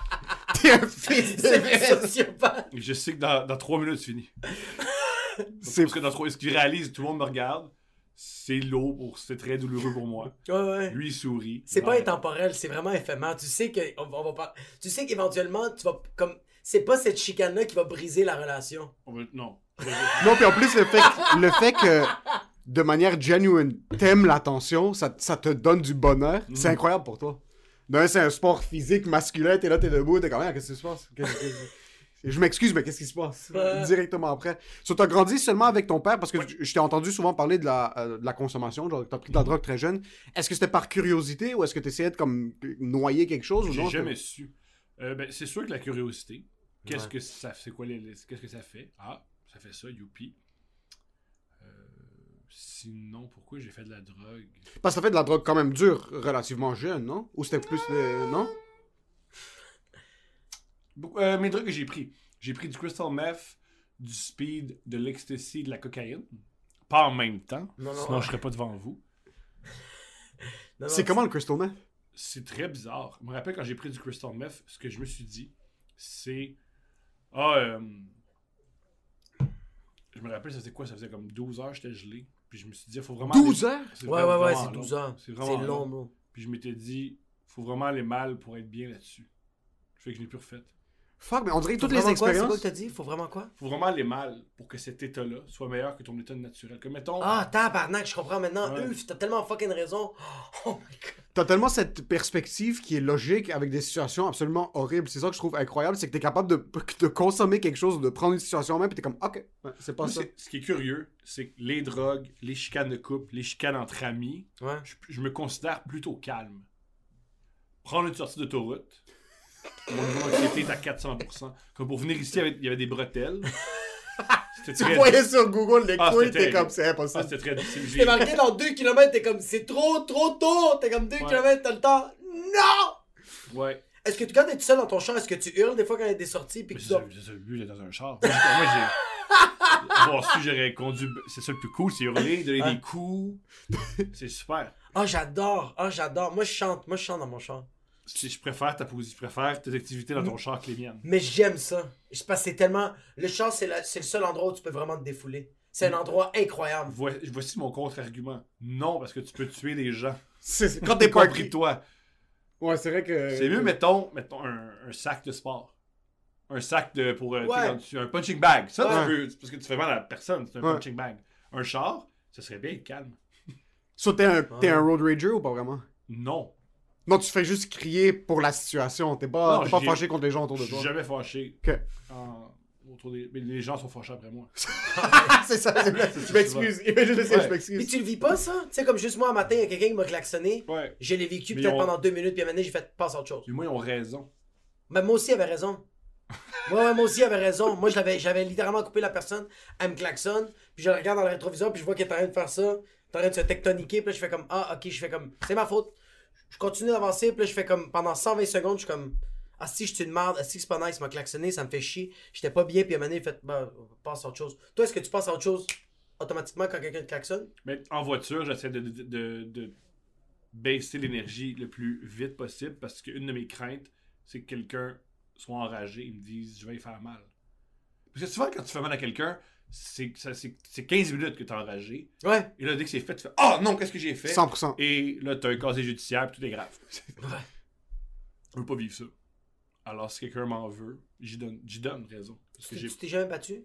T'es un fils de sociopathe. Je sais que dans, dans trois minutes, c'est fini. C'est Parce que dans trois, ce qu'il réalise, tout le monde me regarde. C'est lourd, pour, c'est très douloureux pour moi. Ouais, ouais. Lui, il sourit. C'est pas intemporel, c'est vraiment éphémère. Tu sais que on, on va pas. Tu sais qu'éventuellement, tu vas comme. C'est pas cette chicane-là qui va briser la relation. Non. Non, puis en plus, le fait, que- le fait que, de manière genuine, t'aimes l'attention, ça, ça te donne du bonheur, Mm. c'est incroyable pour toi. D'un, c'est un sport physique masculin, t'es là, t'es debout, t'es comme, Ah, qu'est-ce qui se passe? Je m'excuse, mais qu'est-ce qui se passe? Ouais. Directement après. So, t'as grandi seulement avec ton père, parce que je je t'ai entendu souvent parler de la, euh, de la consommation, genre, t'as pris de la drogue très jeune. Est-ce que c'était par curiosité, ou est-ce que t'essayais de, comme, noyer quelque chose, ou J'ai jamais su. Euh, ben, c'est sûr que la curiosité. Qu'est-ce Ouais. que ça c'est quoi les, les- qu'est-ce que ça fait? Ah, ça fait ça, youpi. Euh, sinon, pourquoi j'ai fait de la drogue? Parce que t'as fait de la drogue quand même dure, relativement jeune, non? Ou c'était plus, euh, non? Euh, Mes drogues que j'ai pris. J'ai pris du crystal meth, du speed, de l'ecstasy, de la cocaïne. Pas en même temps. Non, non. sinon, je serais pas devant vous. Non, non, C'est comment le crystal meth? C'est très bizarre. Je me rappelle quand j'ai pris du crystal meth, ce que je me suis dit, c'est. Ah, euh, Je me rappelle, ça faisait quoi? Ça faisait comme 12 heures, j'étais gelé. Puis je me suis dit, il faut vraiment. 12 aller- heures? Ouais, vraiment- ouais, ouais, c'est long. 12 ans. C'est C'est vraiment long, long. bro. Puis je m'étais dit, faut vraiment aller mal pour être bien là-dessus. Fait que je l'ai plus refait. Fuck, mais on dirait que Faut toutes les vraiment quoi? C'est quoi expériences. que t'as dit? Faut vraiment quoi? Faut vraiment aller mal pour que cet état-là soit meilleur que ton état naturel. Comme mettons. Ah, tabarnak, je comprends maintenant. Ouais. Uf, t'as tellement fucking raison. Oh my god. T'as tellement cette perspective qui est logique avec des situations absolument horribles. C'est ça que je trouve incroyable, c'est que t'es capable de, de consommer quelque chose, de prendre une situation en main, puis t'es comme, ok, ouais, c'est pas moi, ça. ce qui est curieux, c'est que les drogues, les chicanes de couple, les chicanes entre amis, Ouais. je, je me considère plutôt calme. Prendre une sortie d'autoroute, mon niveau d'anxiété est à 400%. Comme pour venir ici, il y avait, il y avait des bretelles. Tu voyais sur Google les Ah, couilles, t'es comme, c'est Ah, impossible. c'était très difficile. J'ai- T'es marqué dans 2 km, t'es comme c'est trop, trop tôt. T'es comme 2 Ouais. km, t'as le temps. Non! Ouais. Est-ce que tu- quand t'es tout seul dans ton champ, est-ce que tu hurles des fois quand il y a des sorties puis que tu but d'être dans un char. Moi, j'ai- moi, j'ai. Bon, si j'aurais conduit. C'est ça le plus cool, c'est hurler, donner Ouais. des coups. C'est super. Ah, j'adore. Ah, j'adore. Moi, je chante. Moi, je chante dans mon char. Si je préfère ta position, je préfère tes activités dans ton char que les miennes. Mais j'aime ça. Je pense que c'est tellement. Le char, c'est le seul endroit où tu peux vraiment te défouler. C'est un endroit incroyable. Voi- Voici mon contre-argument. Non, parce que tu peux tuer des gens. Quand t'es pas compris toi. Ouais, c'est vrai que. C'est mieux, mettons, mettons un, un sac de sport. Un sac de pour euh, Ouais. un punching bag. Ça, Ouais. tu veux, parce que tu fais mal à la personne, c'est un Ouais. punching bag. Un char, ça serait bien calme. So, t'es un, t'es un road rager ou pas vraiment? Non. Non, tu fais juste crier pour la situation. T'es pas, Non, t'es pas fâché contre les gens autour Je de suis toi. jamais fâché. En- autour des... Mais les gens sont fâchés après moi. c'est ça, c'est vrai. Je m'excuse. Imagine ça, Ouais. je m'excuse. tu le vis pas, ça? Tu sais, comme juste moi, un matin, il y a quelqu'un qui m'a klaxonné. Ouais. Je l'ai vécu Mais peut-être pendant deux minutes, puis à un moment donné, j'ai fait passe à autre chose. Puis moi, ils ont raison. Mais moi aussi, il avait raison. Ouais, ouais, moi aussi, il avait raison. Moi, je l'avais- j'avais littéralement coupé la personne. Elle me klaxonne. Puis je la regarde dans le rétroviseur. Puis je vois qu'elle est en train de faire ça. En train de se tectoniquer. Puis là, je fais comme, ah, ok, je fais comme, c'est ma faute. Je continue d'avancer. Puis là, je fais comme, pendant 120 secondes, je suis comme, ah, si, je suis une merde. Ah, si, c'est pas nice. Il m'a klaxonné. Ça me fait chier. J'étais pas bien. Puis à un moment donné, il fait, bah, passe à autre chose. Toi, est-ce que tu passes à autre chose automatiquement quand quelqu'un te klaxonne? Mais en voiture, j'essaie de, baisser l'énergie le plus vite possible parce qu'une de mes craintes, c'est que quelqu'un soit enragé et me dise je vais y faire mal. Parce que souvent, quand tu fais mal à quelqu'un, c'est ça- c'est- c'est 15 minutes que tu es enragé. Ouais. Et là, dès que c'est fait, tu fais Oh non, qu'est-ce que j'ai fait? 100%. Et là, tu as un casier judiciaire puis tout est grave. Ouais. Je veux pas vivre ça. Alors, si quelqu'un m'en veut, j'y donne, donne raison. Parce que Tu t'es jamais battu?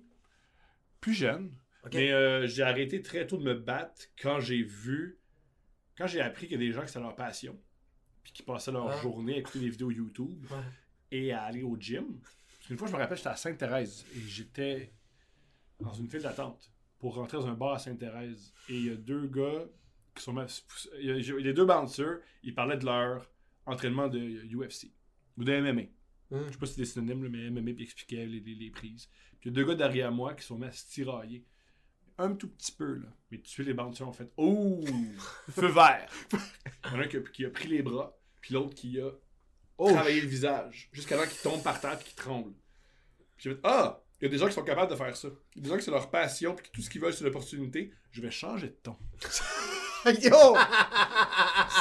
plus jeune. Mais euh, j'ai arrêté très tôt de me battre quand j'ai vu, quand j'ai appris qu'il y a des gens qui c'était leur passion, puis qui passaient leur Ah. journée à écouter des vidéos YouTube Ouais. et à aller au gym. Parce qu'une fois, je me rappelle, j'étais à Sainte-Thérèse et j'étais dans une file d'attente pour rentrer dans un bar à Sainte-Thérèse. Et il y a deux gars qui sont. Il y a, deux bouncers, ils parlaient de leur entraînement de UFC ou de MMA. Hum. Je sais pas si c'est des synonymes, mais MMA puis expliquait les, les- les prises. Puis il y a deux gars derrière moi qui sont mis à se tirailler. Un tout petit peu, là. Mais de suite, les bouncers ont fait Oh Feu vert Il y en a un qui a, qui a pris les bras, puis l'autre qui a Oh, travaillé le visage, jusqu'à temps qu'il tombe par terre et qu'il tremble. Puis j'ai fait Ah Il y a des gens qui sont capables de faire ça. Il y a des gens qui c'est leur passion, puis que tout ce qu'ils veulent, c'est l'opportunité. Je vais changer de ton. Yo!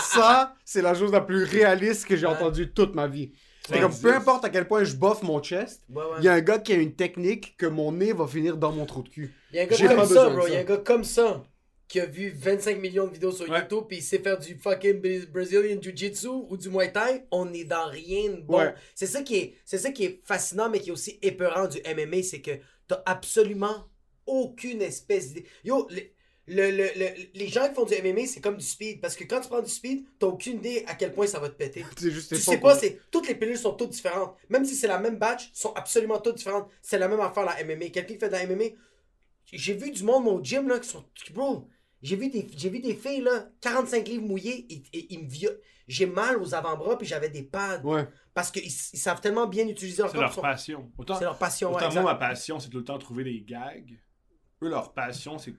Ça, c'est la chose la plus réaliste que j'ai entendue toute ma vie. C'est comme, peu importe à quel point je boffe mon chest, Ouais, ouais. il y a un gars qui a une technique que mon nez va finir dans mon trou de cul. Il y a un gars comme ça, bro. Il y a un gars comme ça qui a vu 25 millions de vidéos sur Ouais. YouTube puis il sait faire du fucking Bra- Brazilian Jiu-Jitsu ou du Muay Thai. On est dans rien de bon. Ouais. C'est ça qui est, c'est ça qui est fascinant mais qui est aussi épeurant du MMA, c'est que t'as absolument aucune espèce d'idée. Yo, le- le- le- le- les gens qui font du MMA, c'est comme du speed. Parce que quand tu prends du speed, t'as aucune idée à quel point ça va te péter. Juste Tu sais pas, c'est toutes les pilules sont toutes différentes. Même si c'est la même batch, sont absolument toutes différentes. C'est la même affaire la MMA. Quelqu'un qui fait de la MMA, j'ai vu du monde au gym là qui sont bro, j'ai vu des j'ai vu des filles là 45 livres mouillés et, et ils me violent. J'ai mal aux avant-bras puis j'avais des pads Ouais. parce qu'ils ils savent tellement bien utiliser leur C'est corps. leur ils sont- passion. Autant, C'est leur passion, autant moi, ma passion, c'est tout le temps trouver des gags. Eux, leur passion, c'est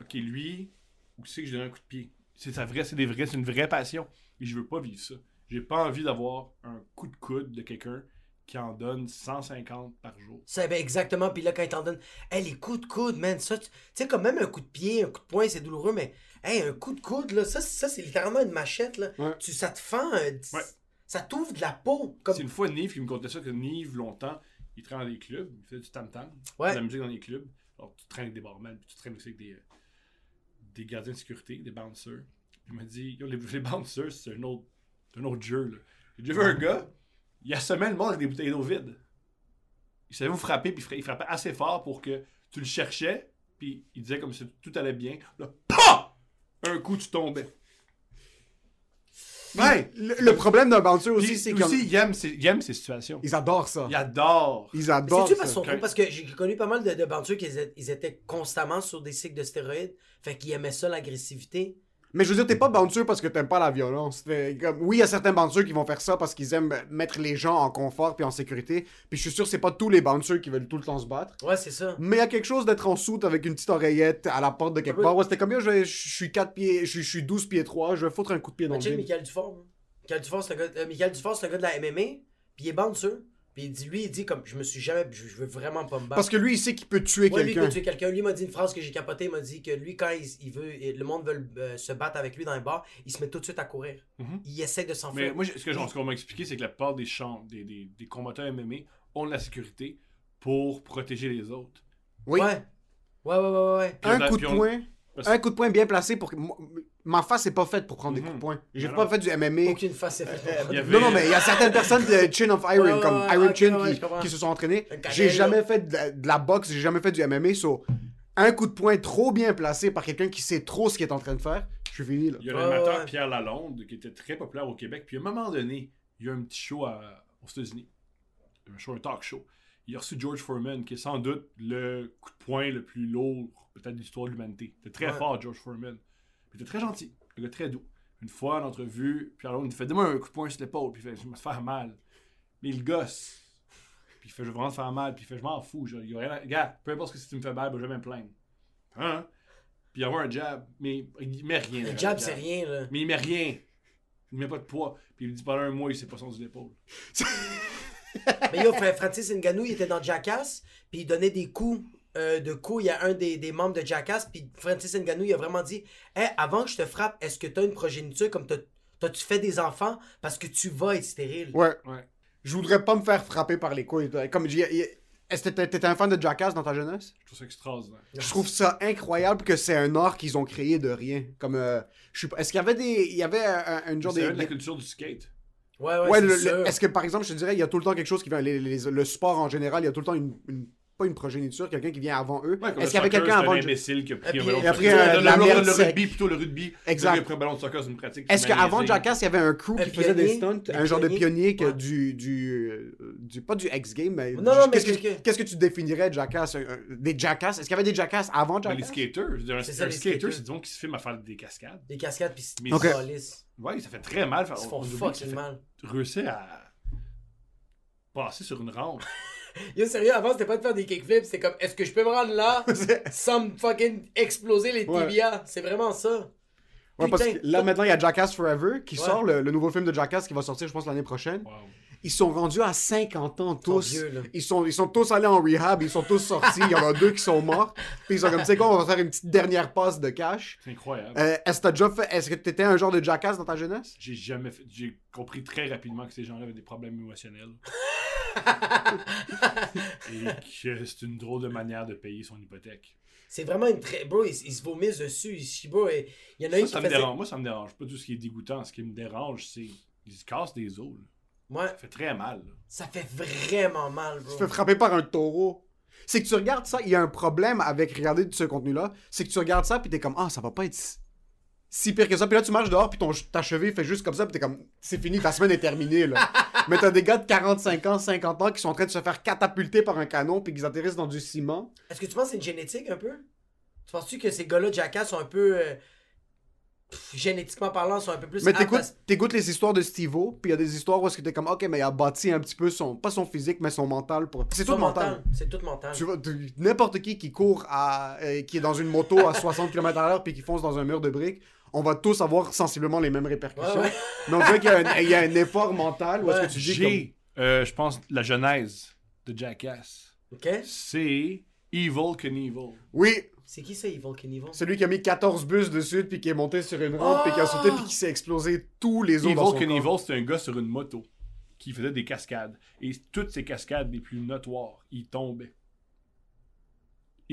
OK, lui, où c'est que je donne un coup de pied? C'est sa vraie, c'est des vrais, c'est une vraie passion. Et je veux pas vivre ça. J'ai pas envie d'avoir un coup de coude de quelqu'un qui en donne 150 par jour. C'est ben exactement, puis là, quand ils t'en donnent, hey, les coups de coude, man, ça, tu tu sais, comme même un coup de pied, un coup de poing, c'est douloureux, mais, hey, un coup de coude, là, ça, ça c'est littéralement une machette, là. Ouais. Tu, ça te fend, un- Ouais. ça t'ouvre de la peau. Comme... C'est une fois Nive qui me contait ça, que Nive, longtemps, il traîne dans des clubs, il faisait du tam-tam, Ouais. de la musique dans les clubs. Alors, tu traînes avec des barman, puis tu traînes aussi avec des, euh, des gardiens de sécurité, des bouncers. Il m'a dit, Yo, les, les bouncers, c'est un autre, c'est un autre jeu, là. J'ai déjà vu un gars, il assommait le monde avec des bouteilles d'eau vides. Il savait vous frapper, puis il fra- il frappait assez fort pour que tu le cherchais, puis il disait comme si tout allait bien. Là, PAH! Un coup, tu tombais. Ouais! Le, le problème d'un bouncer aussi, c'est aussi, qu'ils il aime, ces- il aime ces situations. ils adorent ça. Il adore. Ils adorent c'est-tu parce que j'ai connu pas mal de, de bouncers qui étaient, ils étaient constamment sur des cycles de stéroïdes, fait qu'ils aimaient ça, l'agressivité. Mais je veux dire, t'es pas bouncer parce que t'aimes pas la violence. Comme- oui, il y a certains bouncers qui vont faire ça parce qu'ils aiment mettre les gens en confort puis en sécurité. Puis je suis sûr c'est pas tous les bouncers qui veulent tout le temps se battre. Ouais, c'est ça. Mais il y a quelque chose d'être en soute avec une petite oreillette à la porte de quelque part. Ouais, c'était comme, je, je suis 4 pieds, je, suis- je suis 12 pieds 3, je vais foutre un coup de pied dans le check vide. Michael Dufort. hein. Michael Dufort, c'est le gars, euh, Michael Dufort, c'est le gars de la MMA, puis il est bouncer. Puis il dit, lui, il dit comme, je me suis jamais, je, je veux vraiment pas me battre. Parce que lui, il sait qu'il peut tuer Ouais, lui, il quelqu'un. peut tuer quelqu'un. Lui, il m'a dit une phrase que j'ai capotée. Il m'a dit que lui, quand il, il veut, le monde veut euh, se battre avec lui dans les bars, il se met tout de suite à courir. Mhm. Il essaie de Mais s'enfuir. moi, ce qu'on m'a expliqué, c'est que la plupart des, champs, des, des, des combattants MMA ont de la sécurité pour protéger les autres. Oui. Ouais. Ouais, ouais, ouais, ouais. Un coup de poing. Parce- Un coup de poing bien placé pour que. Ma face est pas faite pour prendre des Mhm. coups de poing. J'ai pas fait du MMA. Aucune face est faite. Il y avait- Non, non, mais il y a certaines personnes de Chin of Iron, comme Iron Chin, ouais, qui, se sont entraînés. Un J'ai jamais fait de la, de la boxe, j'ai jamais fait du MMA, so un coup de poing trop bien placé par quelqu'un qui sait trop ce qu'il est en train de faire, je suis fini là. Il y a l'animateur ouais. Pierre Lalonde qui était très populaire au Québec. Puis à un moment donné, il y a eu un petit show à- aux États-Unis. Un show, un talk show. Il a reçu George Foreman, qui est sans doute le coup de poing le plus lourd, peut-être de l'histoire de l'humanité. Il était très Ouais. fort, George Foreman. Il était très gentil, un gars très doux. Une fois, en entrevue, Pierre Lalonde, il fait Donne-moi un coup de poing sur l'épaule, puis il fait Je vais me faire mal. Mais il gosse. Puis il fait, je veux vraiment te faire mal. Puis il fait, je m'en fous. Je, il rien à- Gars, peu importe ce que tu me fais mal, je vais me plaindre. Hein? Puis il envoie un jab, mais il met rien. Le jab, le c'est rien, là. Mais il met rien. Il met pas de poids. Puis il me dit pendant un mois, il s'est pas sorti l'épaule. Mais yo, Fra- Francis Ngannou, il était dans Jackass, puis il donnait des coups euh, de coups. Il y a un des, des membres de Jackass, puis Francis Ngannou, il a vraiment dit Hey, avant que je te frappe, est-ce que t'as une progéniture comme t'as- t'as-tu fait des enfants? Parce que tu vas être stérile Ouais. Ouais. Je voudrais pas me faire frapper par les couilles. Comme j'ai- Est-ce que t'étais un fan de Jackass dans ta jeunesse? Je trouve ça extraordinaire. Je trouve ça incroyable que c'est un art qu'ils ont créé de rien. Comme, euh, je est-ce qu'il y avait des, il y avait un, un genre C'est des, un de la culture du skate. Ouais, ouais, ouais, est-ce que par exemple, je te dirais, il y a tout le temps quelque chose qui vient, les- les- le sport en général, il y a tout le temps une, une- pas une progéniture, quelqu'un qui vient avant eux. Ouais, est-ce qu'il y avait quelqu'un c'est avant un le- imbécile qui a pris un après, soccer. euh, Le- la le- merde le sec. rugby, plutôt le rugby. Exact. Un ballon de soccer, c'est une pratique. Est-ce qu'avant. Jackass, il y avait un crew Un qui faisait des stunts, un genre de pionnier que Ouais. du, du, euh, du, pas du X Game, mais Non, non, mais qu'est-ce que, quelqu'un- qu'est-ce que tu définirais Jackass, des Jackass, est-ce qu'il y avait des Jackass avant Ben, les Jackass? skaters, je un, C'est ça, un les skater, skaters. c'est du monde qui se filme à faire des cascades. Des cascades, puis se. Ouais, ça fait très mal. Ils se on- font fucking mal. réussir à passer sur une rampe. Yo, sérieux, avant, c'était pas de faire des kickflips, c'était comme, est-ce que je peux me rendre là sans me fucking exploser les Ouais. tibias? C'est vraiment ça. Ouais, parce Putain, que là, maintenant, il y a Jackass Forever qui Ouais. sort, le, le nouveau film de Jackass qui va sortir, je pense, l'année prochaine. Wow. Ils sont rendus à 50 ans tous. vieux, ils, sont, ils sont tous allés en rehab, ils sont tous sortis. Il y en a deux qui sont morts. Puis ils sont comme, tu sais quoi, on va faire une petite dernière passe de cash. C'est incroyable. Euh, est-ce que t'as déjà fait, est-ce que t'étais un genre de Jackass dans ta jeunesse? J'ai jamais fait. J'ai compris très rapidement que ces gens-là avaient des problèmes émotionnels. Et que c'est une drôle de manière de payer son hypothèque. C'est vraiment une très. Bro, ils, ils se vomissent dessus. Et il y en a Ça, une ça qui me faisait- dérange. Moi, ça me dérange pas tout ce qui est dégoûtant. Ce qui me dérange, c'est qu'ils se cassent des os. là. Ouais, Ça fait très mal. là. ça fait vraiment mal, Tu bro. te fais frapper par un taureau. C'est que tu regardes ça, il y a un problème avec regarder ce contenu-là. C'est que tu regardes ça, puis t'es comme, ah, ça va pas être si- pire que ça. Puis là, tu marches dehors, puis ton, ta cheville fait juste comme ça, puis t'es comme, c'est fini, ta semaine est terminée, là. Mais t'as des gars de 45 ans, 50 ans qui sont en train de se faire catapulter par un canon, puis qu'ils atterrissent dans du ciment. Est-ce que tu penses que c'est une génétique un peu? Tu penses-tu que ces gars-là, Jackass, sont un peu. euh, pff, génétiquement parlant, sont un peu plus. Mais t'écoutes, t'écoutes les histoires de Steve-O, puis il y a des histoires où est-ce que t'es comme, ok, mais il a bâti un petit peu son, pas son physique, mais son mental. Pour... C'est tout mental. C'est tout mental. Tu vois, n'importe qui qui court à, euh, qui est dans une moto à 60 km/h puis qui fonce dans un mur de briques, on va tous avoir sensiblement les mêmes répercussions. Ouais, ouais. Mais on dirait qu'il y, a un- il y a un effort mental où est-ce que tu dis comme... J'ai, euh, je pense, la genèse de Jackass. Ok C'est Evil Knievel. Oui, C'est qui ça, Evil Knievel? Celui qui a mis 14 bus dessus puis qui est monté sur une rampe puis qui a sauté puis qui s'est explosé tous les os dans son Evil. Knievel, c'est un gars sur une moto qui faisait des cascades. Et toutes ces cascades les plus notoires, il tombait.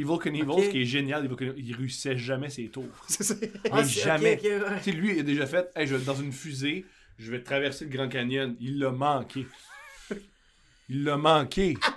Evil Knievel, Ok. ce qui est génial, Evil Knievel, il réussissait jamais ses tours. C'est ça. Ah, jamais. ok, ouais. Tu sais, lui, il a déjà fait, hey, je vais dans une fusée, je vais traverser le Grand Canyon. Il l'a manqué. Il l'a manqué.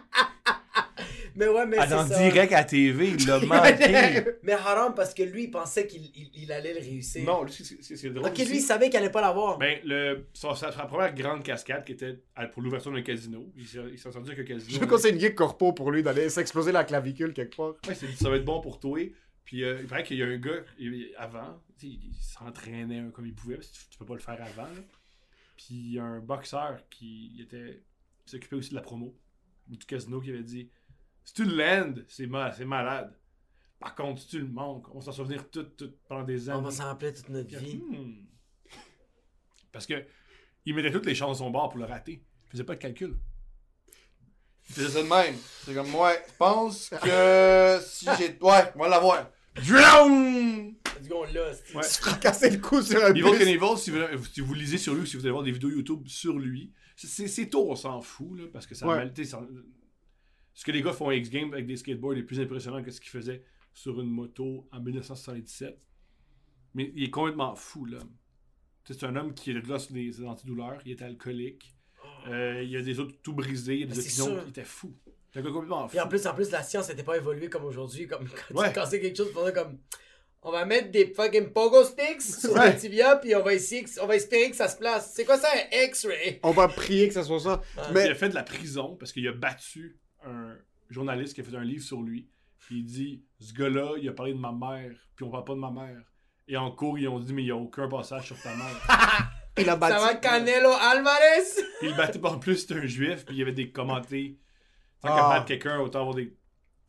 Mais ouais, mais Ah, c'est dans ça. direct à TV, il l'a manqué. Mais Haram, parce que lui, il pensait qu'il il, il allait le réussir. non, lui, c'est- c'est c'est drôle. Ok, lui, il savait qu'il allait pas l'avoir. Ben, le, sa, sa- sa première grande cascade qui était pour l'ouverture d'un casino. Il s'est entendu Je casino. veux qu'on c'est une corpo pour lui d'aller s'exploser la clavicule quelque part. Ouais, ça va être bon pour toi. Puis euh, il paraît qu'il y a un gars, il- avant, il s'entraînait un- comme il pouvait, parce que tu, tu peux pas le faire avant. là. Puis il y a un boxeur qui était qui s'occupait aussi de la promo du casino qui avait dit Si tu le landes, c'est mal, c'est malade. Par contre, si tu le manques, on va s'en souvenir tout, tout, pendant des On années. va s'en rappeler toute notre vie. Hmm. Parce que il mettait toutes les chances de son bord pour le rater. Il faisait pas de calcul. Il faisait ça de même. C'est comme, ouais, je pense que si j'ai. Ouais, on va l'avoir. Drown! Du coup, on l'a. c'est- Ouais. Se fracasser le cou sur un Evil bus. Knievel, si vous, si vous lisez sur lui, si vous allez voir des vidéos YouTube sur lui, c'est- tôt, on s'en fout, là, parce que ça Ouais. mal- tu sais, ça- Ce que les gars font à X-Games avec des skateboards est plus impressionnant que ce qu'ils faisaient sur une moto en 1977. Mais il est complètement fou, l'homme. Tu sais, C'est un homme qui est sur des antidouleurs, il était alcoolique, euh, il a des os tout brisés, il a des c'est opinions, il était fou. C'est un gars complètement fou. Et en plus, en plus, la science n'était pas évoluée comme aujourd'hui. Comme quand Ouais. tu cassais quelque chose, on comme. On va mettre des fucking pogo sticks sur Ouais. le tibia, puis on va, essayer que- on va espérer que ça se place. C'est quoi ça, un X-ray? On va prier que ça soit ça. Il Mais a fait de la prison parce qu'il a battu un journaliste qui a fait un livre sur lui. Puis il dit Ce gars-là, il a parlé de ma mère, puis on parle pas de ma mère. Et en cours, ils ont dit Mais il n'y a aucun passage sur ta mère. il a Ça battu. va Canelo Alvarez? puis le battu en plus, c'était un juif, puis il y avait des commentés Tant Ah. qu'à battre quelqu'un, autant avoir des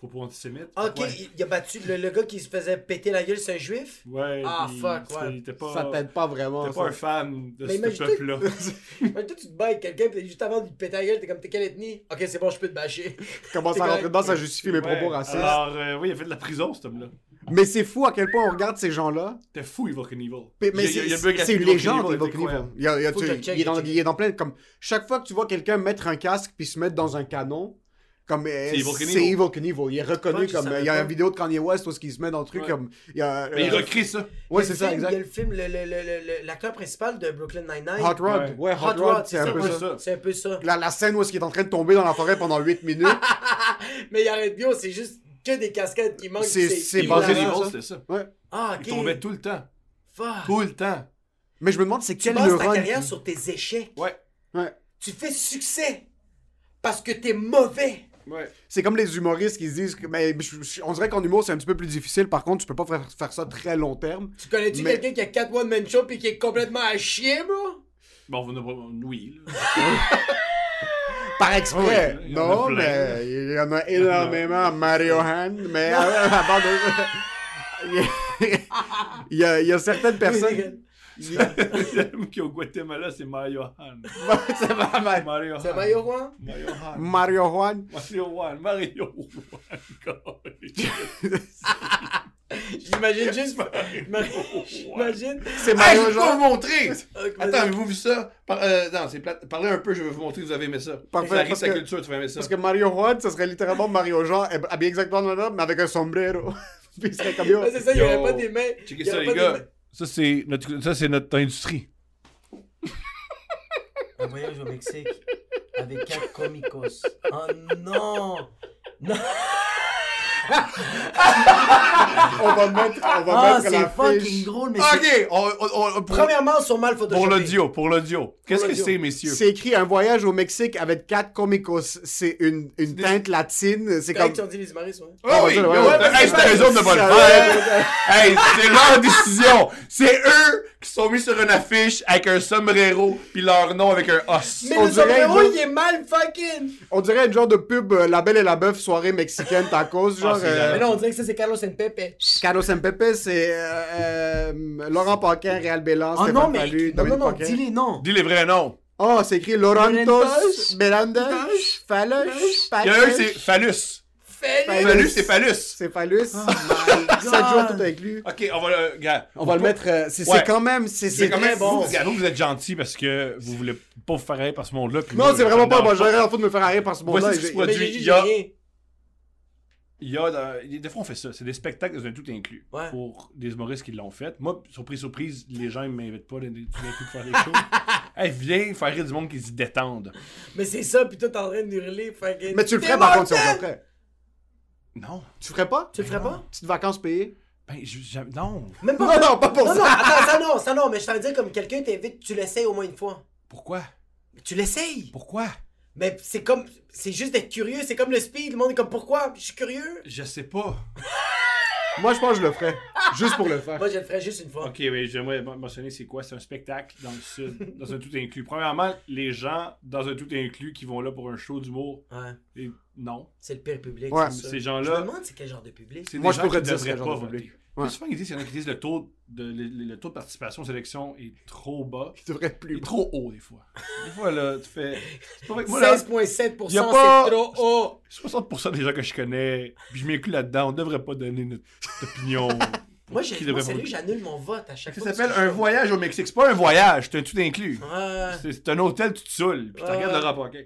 propos antisémites. Ok, Ouais. il, il a battu le, le gars qui se faisait péter la gueule, c'est un juif? Ouais. Ah, puis fuck, ouais. Il était pas, Ça t'aide pas vraiment. t'es pas un fan de Mais ce peuple-là. Mais toi, tu te bats avec quelqu'un, pis juste avant de lui péter la gueule, t'es comme, t'es quelle ethnie? Ok, c'est bon, je peux te bâcher. Commence T'es à rentrer dedans, ça justifie mes propos racistes. Alors, euh, oui, il a fait de la prison, cet homme-là. Mais c'est fou à quel point on regarde ces gens-là. T'es fou, Evil Knievel. Mais c'est une légende, Evil. Knievel. Il, est dans, check. il est dans plein. Comme, chaque fois que tu vois quelqu'un mettre un casque puis se mettre dans un canon, comme, euh, C'est Evil c'est Knievel. Il est reconnu comme. savais Il y a une vidéo de Kanye West où il se met dans le truc. Ouais. Comme, il a, Mais il euh, recrée ça. A c'est ça, film- Il y a exact. le film, le- le- le- le- le- l'acteur principal de Brooklyn Nine-Nine. Hot Rod. Ouais. Ouais, Hot, Hot Rod, Rod, c'est un peu peu ça. C'est un peu ça. La, la scène où est-ce qu'il est en train de tomber dans la forêt pendant 8 minutes. Mais il arrête bien, c'est juste que des cascades qui manquent. C'est- c'est c'était ça. Ouais. Ah, Il tombait tout le temps. Fuck. Tout le temps. Mais je me demande c'est Tu quel bases ta neurone. carrière sur tes échecs. Ouais. Ouais. Tu fais succès. Parce que t'es mauvais. Ouais. C'est comme les humoristes qui se disent que mais je- je- on dirait qu'en humour c'est un petit peu plus difficile par contre tu peux pas faire, faire ça très long terme. Tu connais-tu Mais- quelqu'un qui a 4 one man show pis qui est complètement à chier, bro? Bon, oui. là. Par exprès. Oui, non plein. mais il y en a énormément Mario Hand mais de- il y a, il y a certaines personnes Est au Guatemala, c'est Mario Han. c'est. Mario C'est Han. Mario Juan? Mario Han. Mario Juan Mario Juan. Mario Juan. J'imagine juste. J'imagine. c'est Ah, je Mario vais vous Juan. montrer! Ok, Attends, avez-vous vu ça? Par- euh, non, c'est plate. Parlez un peu, je vais vous montrer que vous avez aimé ça. Parfait, ça sa que- culture, tu vas aimer ça. Parce que Mario Juan, ça serait littéralement Mario Jean, habillé exactement de même, mais avec un sombrero. Puis il serait comme c'est ça, il y aurait pas des mains. Checkez ça, les gars. Ça, c'est notre, ça, c'est notre industrie. Un voyage au Mexique avec quatre comicos. Oh non! Non! On va mettre, on va Ah, mettre c'est la fucking drôle, mais. Ok, on, on, on- pour- Premièrement, ils sont mal Pour l'audio, pour l'audio. Qu'est-ce que c'est, messieurs? C'est écrit un voyage au Mexique avec quatre comicos. C'est une, une teinte latine. C'est Quand comme. ils ont dit les Maris, ouais. Ah oui, ouais, ouais, hey, c'était raison de pas le ça- faire. Hey, c'est leur décision. C'est eux qui sont mis sur une affiche avec un sombrero puis leur nom avec un os. Mais On le sombrero, une- il est mal fucking! On dirait une genre de pub euh, La Belle et la Bœuf, soirée mexicaine, tacos. Genre. C'est euh, Mais non, on dirait que ça, c'est Carlos Pepe. Carlos Pepe, c'est euh, euh, Laurent Paquin, Réal Bélan, Oh Stéphane non, mais. Fallu, Non, non, non, dis les noms. Dis les vrais noms. Oh, c'est écrit Laurentos, Belandes, Phallus, Il y en a un, c'est Phallus. Phallus! Phallus, c'est phallus. C'est Phallus. Oh my 7 jours God. tout inclus. Ok, on va le. Gars, On va le mettre. euh, c'est Ouais. c'est quand même. C'est C'est c'est quand même bon. bon. Vous, vous êtes gentil parce que vous voulez pas vous faire rire par ce monde-là. Non, c'est vraiment pas. Moi, j'aurais rien à foutre de me faire arrêter par ce Voici monde-là. ce qui se produit. Mais Il y a-. Il y a. Des fois, on fait ça. C'est des spectacles dans un tout inclus. Ouais. Pour des humoristes qui l'ont fait. Moi, surprise, surprise, les gens, ils m'invitent pas tout d'un coup pour faire des shows. hey, viens faire rire du monde qui se détendent. Mais c'est ça, pis toi, t'es en train de hurler, fucking. Mais tu le ferais par contre si on le ferait. Non. Tu le ferais pas? Tu le ferais pas? Petites vacances payées? Ben, je, j'aime- non. Même pas. Non, non, pas pour Non, ça. non, attends, ça non, ça non, mais je t'en dire comme quelqu'un t'invite, tu l'essayes au moins une fois. Pourquoi? Tu l'essayes? Pourquoi? Mais c'est comme. C'est juste d'être curieux, c'est comme le speed, le monde est comme pourquoi? Je suis curieux. Je sais pas. Moi, je pense que je le ferais. Juste pour le faire. Moi, je le ferais juste une fois. Ok, mais j'aimerais mentionner c'est quoi? C'est un spectacle dans le sud, dans un tout inclus. Premièrement, les gens dans un tout inclus qui vont là pour un show d'humour, Ouais. et non. C'est le pire public. Ouais, ces Je gens-là- me demande c'est quel genre de public? C'est Moi, des je gens pourrais qui dire ce genre de public. Plus Ouais. souvent, ils disent qu'il y en a qui disent le taux de, le, le taux de participation aux élections est trop bas. Il devrait être Il plus est bas. trop haut, des fois. Des fois, là, tu fais. C'est pas vrai que moi, là, 16,7%, y a pas- c'est trop haut. 60% des gens que je connais, puis je m'inclus là-dedans, on devrait pas donner notre opinion. Moi, j'ai, voter. j'annule mon vote à chaque Ça fois. s'appelle parce que un je- voyage au Mexique. C'est pas un voyage, c'est un tout inclus. Ouais. C'est c'est un hôtel, tu te saoules, puis tu regardes. Laurent Paquin.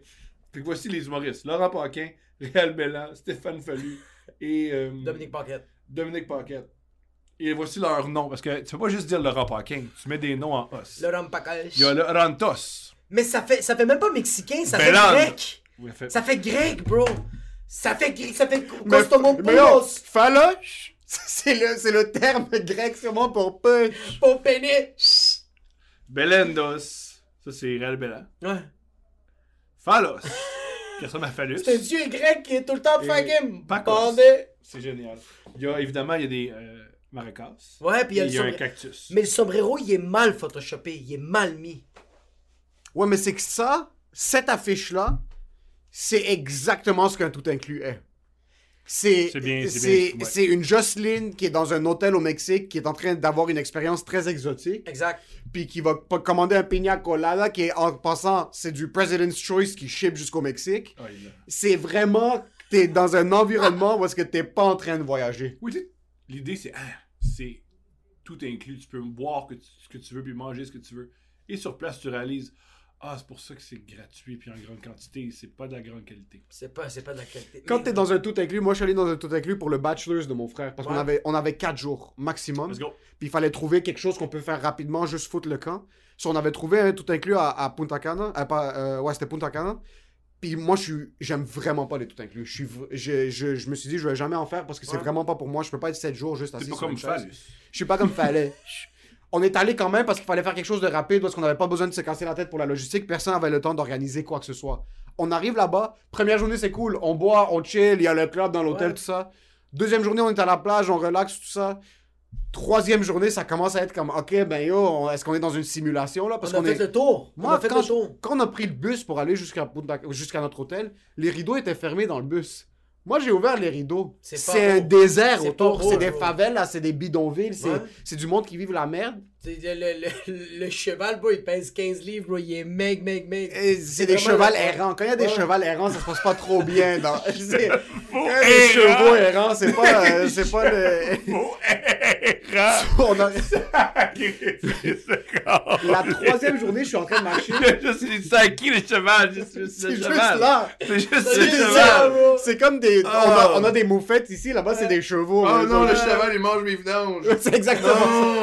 Puis voici les humoristes. Laurent Paquin, Réal Bellan, Stéphane Fallu et euh, Dominique Paquette. Dominique Paquette. Et voici leurs noms, parce que tu peux pas juste dire Laurent Paquin, tu mets des noms en os. Laurent Paquette. Il y a le Rantos. Mais ça fait, ça fait même pas mexicain, ça fait grec. Oui, fait- Ça fait grec, bro. Ça fait grec, ça fait non, phaloche, c'est le, c'est le terme grec sûrement pour punch. Pour péné. Belendos. Ça, c'est Réal Bellan. Ouais. Phalos. qui ressemble à Phallus. C'est un dieu grec qui est tout le temps fucking Pacos. bandé. C'est génial. Il y a, évidemment, il y a des euh, maracas. Ouais, puis il y a le il y a un cactus. Mais le sombrero, il est mal photoshopé, il est mal mis. Ouais, mais c'est que ça, cette affiche-là, c'est exactement ce qu'un tout inclus est. C'est C'est bien- c'est c'est bien, ouais. c'est une Jocelyne qui est dans un hôtel au Mexique, qui est en train d'avoir une expérience très exotique, Exact. puis qui va commander un pina colada qui est en passant, c'est du President's Choice qui ship jusqu'au Mexique. C'est vraiment t'es dans un environnement où est-ce que t'es pas en train de voyager. Oui, l'idée, c'est ah, c'est tout inclus. Tu peux boire que tu- ce que tu veux, puis manger ce que tu veux. Et sur place, tu réalises Ah, c'est pour ça que c'est gratuit, puis en grande quantité. C'est pas de la grande qualité. C'est pas, c'est pas de la qualité. Quand t'es dans un tout inclus, moi je suis allé dans un tout inclus pour le bachelor's de mon frère parce qu'on avait on avait quatre jours maximum. Let's go. Puis il fallait trouver quelque chose qu'on peut faire rapidement, juste foutre le camp. So, on avait trouvé un tout inclus à, à Punta Cana. euh, pas, euh, ouais, c'était Punta Cana. Puis moi, j'aime vraiment pas les tout inclus. Je, suis, je, je, je me suis dit, je vais jamais en faire parce que c'est Ouais. vraiment pas pour moi. Je peux pas être 7 jours juste assis C'est pas sur comme une chaise. Je suis pas comme fallait. On est allé quand même parce qu'il fallait faire quelque chose de rapide parce qu'on n'avait pas besoin de se casser la tête pour la logistique. Personne n'avait le temps d'organiser quoi que ce soit. On arrive là-bas. Première journée, c'est cool. On boit, on chill. Il y a le club dans l'hôtel, Ouais. tout ça. Deuxième journée, on est à la plage, on relaxe, tout ça. Troisième journée, ça commence à être comme, ok, ben yo, on- est-ce qu'on est dans une simulation là? Parce on a qu'on fait est. le tour. on Moi, a fait quand, le tour. quand on a pris le bus pour aller jusqu'à notre hôtel, les rideaux étaient fermés dans le bus. Moi, j'ai ouvert les rideaux. C'est un beau. désert C'est autour. beau, C'est des là, c'est des bidonvilles. C'est c'est du monde qui vit la merde. Le, le, le, le cheval, bro, il pèse 15 livres, bro. Il est meg, meg, meg. C'est des chevals le- errants. Quand il y a des Ouais. chevals errants, ça se passe pas trop bien. Dans... Quand il y a des chevaux errants, c'est pas, euh, c'est pas le. On a- La troisième journée, je suis en train de marcher. Je suis c'est à qui le cheval? C'est juste cheval. là. C'est juste le cheval. C'est comme des. On, a, on a des moufettes ici, là-bas, c'est des chevaux. Oh non, le cheval, il mange mes vidanges. C'est exactement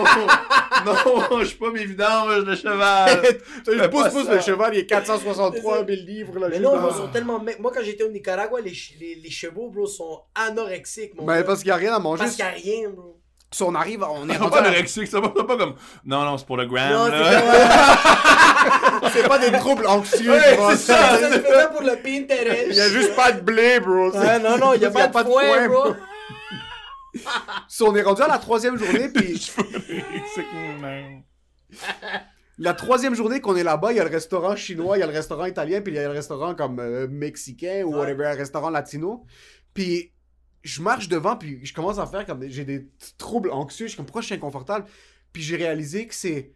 ça. Non, non, je suis pas mes vidanges, le cheval. Pas pousse, ça. le cheval, il est 463 000 livres. Là, Mais non, bro, ils sont tellement. Moi, quand j'étais au Nicaragua, les, ch- les, les chevaux, bro, sont anorexiques, mon Ben, gars. parce qu'il n'y a rien à manger. Parce qu'il y a rien, bro. Si on arrive, on est pas anorexique, ça va pas comme. Non, non, c'est pour le gram. Non, c'est C'est pas des troubles anxieux. Ouais, c'est ça. Ça, c'est ça pour le Pinterest. Il y a juste pas de blé, bro. Ouais, non, non, il y a pas de foin, bro. Si on est rendu à la troisième journée, puis la troisième journée qu'on est là-bas, il y a le restaurant chinois, il y a le restaurant italien, puis il y a le restaurant comme euh, mexicain ou Ouais. whatever, un restaurant latino. Puis je marche devant, puis je commence à faire comme j'ai des troubles anxieux. Je suis comme pourquoi je suis inconfortable? Puis j'ai réalisé que c'est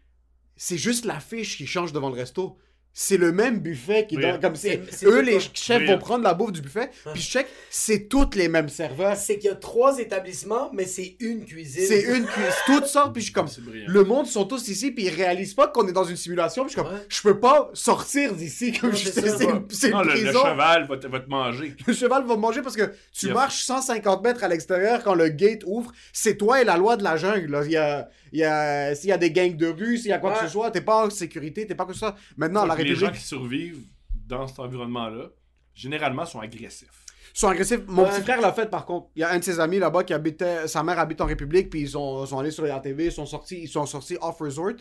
c'est juste l'affiche qui change devant le resto. C'est le même buffet qui est dans, Brillant. comme c'est C'est- c'est eux les le- chefs vont prendre la bouffe du buffet. Puis je check, c'est toutes les mêmes serveurs. C'est qu'il y a trois établissements, mais c'est une cuisine. C'est une cuisse, tout ça, puis je suis comme, le monde sont tous ici, puis ils réalisent pas qu'on est dans une simulation, puis je suis comme, Ouais. je peux pas sortir d'ici, comme Non, je c'est c'est ça. une, c'est une Non, le, le prison. cheval va te, va te manger. Le cheval va manger parce que tu marches 150 mètres à l'extérieur quand le gate ouvre, c'est toi et la loi de la jungle. là. Il y a, il y a, s'il y a des gangs de rue, s'il y a quoi que ce soit, t'es pas en sécurité, t'es pas que ça. Maintenant, la Donc, les gens République qui survivent dans cet environnement-là, généralement, sont agressifs. sont agressifs. Mon Ouais. petit frère l'a fait par contre. Il y a un de ses amis là-bas qui habitait, sa mère habite en République, puis ils sont, sont allés sur la TV, ils sont sortis, ils sont sortis off resort.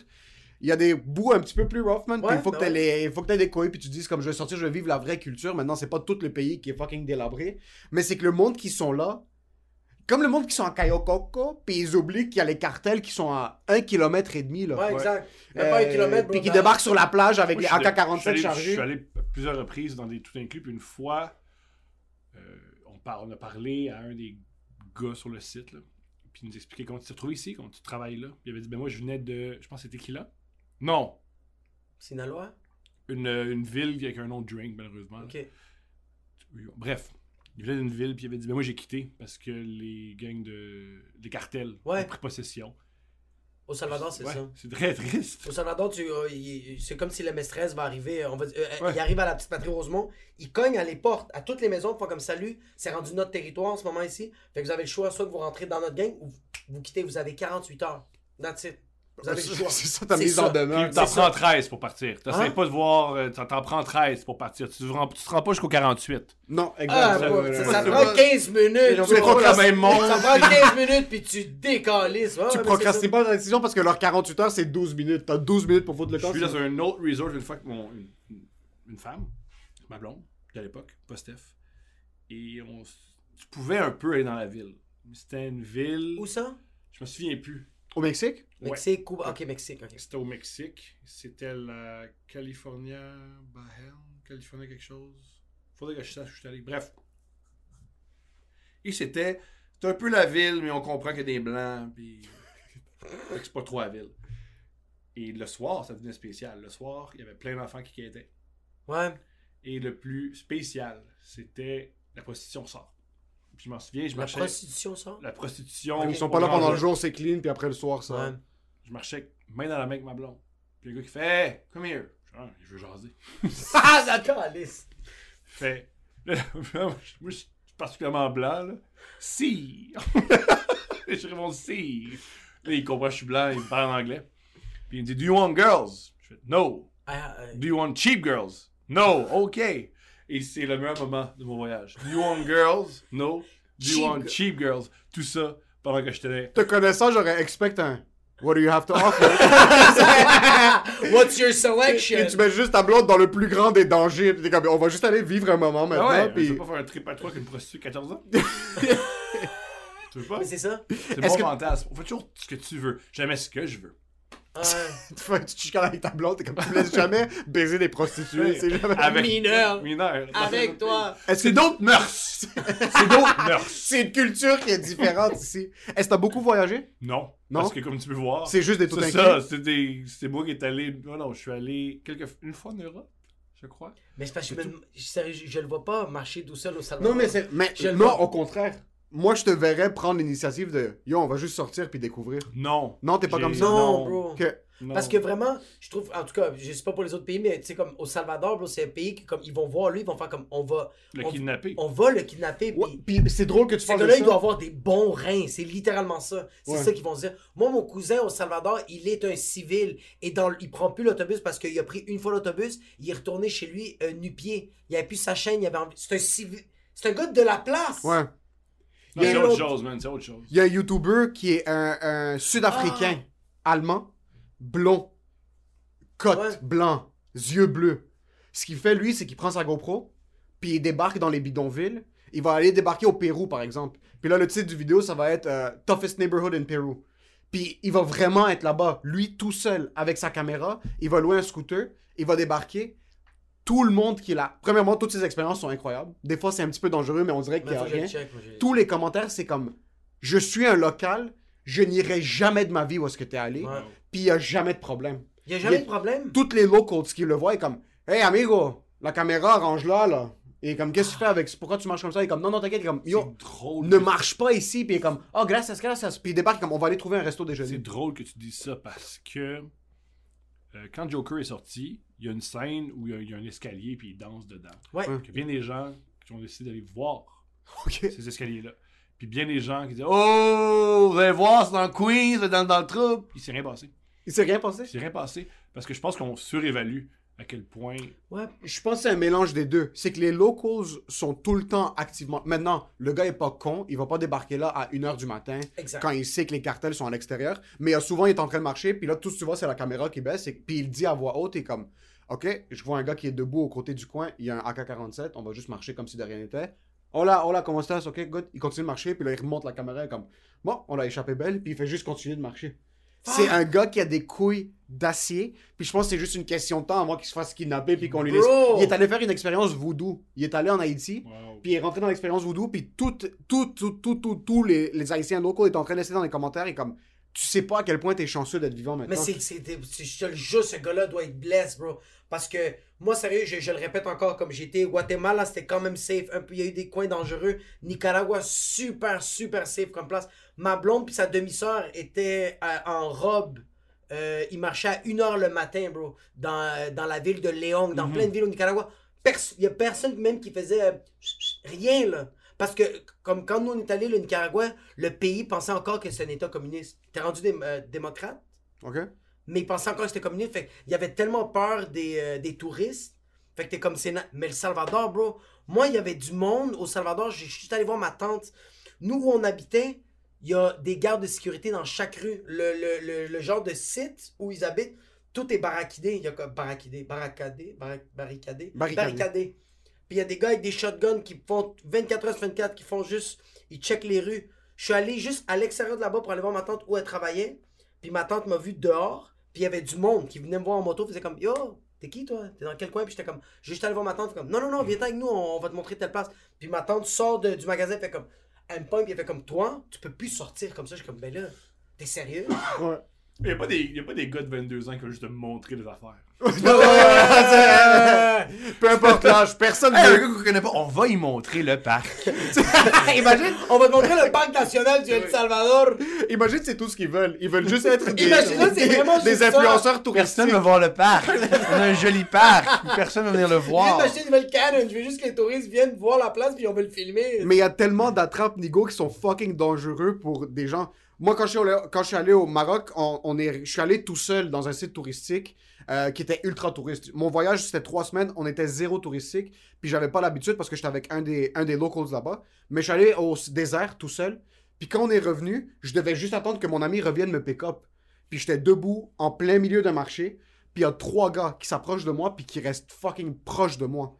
Il y a des bouts un petit peu plus rough, man. Ouais, il faut que t'aies les- il faut que t'aies des couilles, puis tu te dises comme je vais sortir, je vais vivre la vraie culture. Maintenant, c'est pas tout le pays qui est fucking délabré, mais c'est que le monde qui sont là, comme le monde qui sont à Kayokoko, puis ils oublient qu'il y a les cartels qui sont à un kilomètre et demi là. Ouais, exact. Même Euh, pas un kilomètre. Puis qui débarquent sur la plage avec les je suis allé- AK-47 je suis allé- Je chargés. suis allé à plusieurs reprises dans des tout inclus, puis une fois, euh, on, par- on a parlé à un des gars sur le site, là, puis il nous expliquait comment tu t'es retrouvé ici, comment tu travailles là. Puis il avait dit, ben moi, je venais de, je pense que c'était qui là? Non, Sinaloa? une, une ville avec un nom de drink, malheureusement. Ok. Bref, il venait d'une ville, puis il avait dit, ben moi, j'ai quitté parce que les gangs de, les cartels Ouais. ont pris possession. Au Salvador, c'est Ouais, ça. c'est très triste. Au Salvador, tu, euh, c'est comme si le maîtresse va arriver. On va, euh, Ouais. Il arrive à la petite patrie Rosemont, il cogne à les portes, à toutes les maisons, comme salut, c'est rendu notre territoire en ce moment ici. Fait que vous avez le choix, soit que vous rentrez dans notre gang ou vous quittez, vous avez 48 heures. That's it. Vous avez le choix. C'est ça ta mise ça. en demeure. T'en prends 13 pour partir. T'essayes Hein? pas de voir, euh, t'en prends 13 pour partir. Tu te rends, tu te rends pas jusqu'au 48. Non, Ah, exact. bro, Ouais, ça, prend 15 minutes. Fait trop la même monde. Ça prend 15 minutes, puis tu décalisses. Ouais, Tu mais procrastines pas ta décision parce que leur 48 heures, c'est 12 minutes. T'as 12 minutes pour foutre le Je camp. suis dans un autre resort une fois que mon, une, femme, ma blonde, à l'époque, pas Steph, et on, tu pouvais un peu aller dans la ville. Mais C'était une ville. Où ça? je me souviens plus. Au Mexique? Mexique, Cuba. Ok, Mexique. C'était au Mexique. C'était la California, Bahem, California quelque chose. Faudrait que je sache où je suis allé. Bref. Et c'était. C'est un peu la ville, mais on comprend qu'il y a des blancs, puis. C'est pas trop la ville. Et le soir, ça devenait spécial. Le soir, il y avait plein d'enfants qui quêtaient. Ouais. Et le plus spécial, c'était la prostitution sort. Puis je m'en souviens, je La marchais. prostitution, ça. La prostitution. Ils sont pas là pendant le jour. jour, c'est clean, puis après le soir, ça. Ouais. Je marchais main dans la main avec ma blonde. Puis le gars qui fait Hey, come here. Je Ah, je veux jaser. Ah, d'accord, Alice. fait. Là, moi, je suis particulièrement blanc, là. Si! Et je réponds si! Là, il comprend que je suis blanc, il me parle en anglais. Puis il me dit Do you want girls? Je fais No! Ah, euh, Do you want cheap girls? No! OK! Et c'est le meilleur moment de mon voyage. Do you want girls? No! Do you Cheap want cheap girls? Tout ça pendant que j'étais là. Te connaissant, j'aurais expect un. What do you have to offer? What's your Et selection? tu mets juste ta blonde dans le plus grand des dangers. T'es comme, on va juste aller vivre un moment Ah maintenant. ouais, puis... tu veux pas faire un trip à trois avec une prostituée de 14 ans? tu veux pas? Mais c'est ça. C'est mon que- fantasme. On fait toujours ce que tu veux. Jamais ce que je veux. Ouais. tu fais tu te chicanes avec ta blonde, t'es comme, tu laisses jamais baiser des prostituées. c'est jamais... Avec Mineur. mineur. Avec toi. Est-ce C'est que d'autres mœurs? c'est d'autres mœurs. c'est une culture qui est différente ici? Est-ce que t'as beaucoup voyagé? Non. Non? Parce que comme tu peux voir. C'est juste des tout C'est ça. C'est des... c'est moi qui est allé. Non, non, je suis allé quelques... une fois en Europe, je crois. Mais c'est parce que je, je, je le vois pas marcher tout seul au salon. Non, mais c'est. Mais Je non, au contraire. Moi, je te verrais prendre l'initiative de Yo, on va juste sortir puis découvrir. Non. Non, t'es pas comme ça. Non, bro. Que- Non. Parce que vraiment, je trouve, en tout cas, je sais pas pour les autres pays, mais tu sais, comme au Salvador, c'est un pays qui, comme, ils vont voir lui, ils vont faire comme, on va, Le on, kidnapper. on va le kidnapper, puis Ouais, Puis c'est drôle que tu fasses de gars-là, il ça. doit avoir des bons reins. C'est littéralement ça. C'est Ouais. ça qu'ils vont se dire. Moi, mon cousin au Salvador, il est un civil. Et dans, il prend plus l'autobus parce qu'il a pris une fois l'autobus. Il est retourné chez lui euh, nu-pied. Il avait plus sa chaîne. Il avait envie- C'est un civil. C'est un gars de la place. Ouais. Non, Il y a c'est autre autre- chose, man. C'est autre chose. Il y a un YouTuber qui est un, un Sud-Africain, allemand, blond, Ouais. blanc, yeux bleus. Ce qu'il fait, lui, c'est qu'il prend sa GoPro, puis il débarque dans les bidonvilles. Il va aller débarquer au Pérou, par exemple. Puis là, le titre du vidéo, ça va être euh, Toughest Neighborhood in Peru. Puis il va vraiment être là-bas, lui tout seul, avec sa caméra. Il va louer un scooter, il va débarquer. Tout le monde qui est là. Premièrement, toutes ces expériences sont incroyables. Des fois, c'est un petit peu dangereux, mais on dirait qu'il n'y a rien check, tous les commentaires, c'est comme je suis un local, je n'irai jamais de ma vie où est-ce que t'es allé, Ouais. Puis il n'y a jamais de problème. Il y a jamais Il y a- de problème? Toutes les locals qui le voient, ils comme Hey amigo, la caméra, range-la là. Et comme qu'est-ce que tu fais avec? Pourquoi tu marches comme ça? Il est comme Non, non, t'inquiète, il est comme Yo, C'est drôle. ne que- marche pas ici, puis il est comme Oh, gracias, gracias. Puis il débarque comme On va aller trouver un resto C'est déjeuner. drôle que tu dises ça parce que euh, quand Joker est sorti, il y a une scène où il y a, il y a un escalier puis il danse dedans. Ouais. Y a bien des gens qui ont décidé d'aller voir ces escaliers-là. Puis bien des gens qui disent Oh, vous allez voir, c'est dans le Queens, c'est dans, dans le trouble. Il s'est rien passé. Il s'est rien passé? Il s'est rien passé parce que je pense qu'on surévalue à quel point. Ouais. Je pense que c'est un mélange des deux. C'est que les locals sont tout le temps activement. Maintenant, le gars est pas con, il va pas débarquer là à 1h du matin Exact. quand il sait que les cartels sont à l'extérieur. Mais euh, souvent, il est en train de marcher, puis là, tout ce que tu vois, c'est la caméra qui baisse, et puis il dit à voix haute, et comme, OK, je vois un gars qui est debout au côté du coin, il y a un AK-47, on va juste marcher comme si de rien n'était. Hola, hola, comment ça? OK, good. Il continue de marcher, puis là, il remonte la caméra, et comme, bon, on l'a échappé belle, puis il fait juste continuer de marcher. C'est un gars qui a des couilles d'acier, puis je pense que c'est juste une question de temps avant qu'il se fasse kidnapper, puis qu'on lui laisse. Il est allé faire une expérience voodoo. Il est allé en Haïti, Wow. puis il est rentré dans l'expérience voodoo, puis tout, tout, tout, tout, tout, tous les, les Haïtiens locaux étaient en train de laisser dans les commentaires, et comme, tu sais pas à quel point t'es chanceux d'être vivant maintenant. Mais c'est, c'est, c'est- je te le jure, ce gars-là doit être blessed, bro. Parce que, moi, sérieux, je, je le répète encore, comme j'étais, Guatemala, c'était quand même safe. Un peu, il y a eu des coins dangereux. Nicaragua, super, super safe comme place. Ma blonde puis sa demi-sœur étaient euh, en robe. Euh, ils marchaient à 1h le matin, bro, dans, dans la ville de Léon, dans plein de villes au Nicaragua. Il y a personne même qui faisait euh, rien, là. Parce que, comme quand nous on est allés, le Nicaragua, le pays pensait encore que c'est un État communiste. T'es rendu dé- euh, démocrate? OK? mais ils pensaient encore que c'était communiste. Fait il y avait tellement peur des, euh, des touristes. Fait que t'es comme c'est. Mais le Salvador, bro. Moi, il y avait du monde au Salvador. Je suis juste allé voir ma tante. Nous, où on habitait, il y a des gardes de sécurité dans chaque rue. Le, le, le, le genre de site où ils habitent, tout est barricadé. Il y a comme barricadé, barricadé, barri- barricadé, Barricadé. Puis il y a des gars avec des shotguns qui font 24 heures sur 24, qui font juste. Ils checkent les rues. Je suis allé juste à l'extérieur de là-bas pour aller voir ma tante où elle travaillait. Puis ma tante m'a vu dehors. Puis il y avait du monde qui venait me voir en moto. faisait comme Yo, T'es qui toi? T'es dans quel coin? Puis j'étais comme, juste aller voir ma tante. Comme, non, non, non, viens avec nous, on, on va te montrer telle place. Puis ma tante sort de- du magasin, fait comme, elle me puis elle fait comme, toi, tu peux plus sortir comme ça. Je suis comme, ben là, t'es sérieux? Ouais. Il n'y a, a pas des gars de 22 ans qui veulent juste te montrer des affaires. Peu importe l'âge, personne Hey, ne gars qu'on connaît pas, on va y montrer le parc. Imagine, on va te montrer le parc national du El Salvador. Imagine, c'est tout ce qu'ils veulent. Ils veulent juste être des, Imagine, c'est vraiment des juste ça. influenceurs touristiques. Personne va voir le parc. On a un joli parc. Personne va venir le voir. d'acheter une nouvelle Canon. Je veux juste que les touristes viennent voir la place, puis on veut le filmer. Mais il y a tellement d'attrapes nigo qui sont fucking dangereux pour des gens. Moi, quand je suis allé, quand je suis allé au Maroc, on, on est, je suis allé tout seul dans un site touristique euh, qui était ultra touriste. Mon voyage, c'était trois semaines, on était zéro touristique, puis j'avais pas l'habitude parce que j'étais avec un des, un locals là-bas. Mais je suis allé au désert tout seul, puis quand on est revenu, je devais juste attendre que mon ami revienne me pick-up. Puis j'étais debout, en plein milieu d'un marché, puis il y a trois gars qui s'approchent de moi, puis qui restent fucking proches de moi.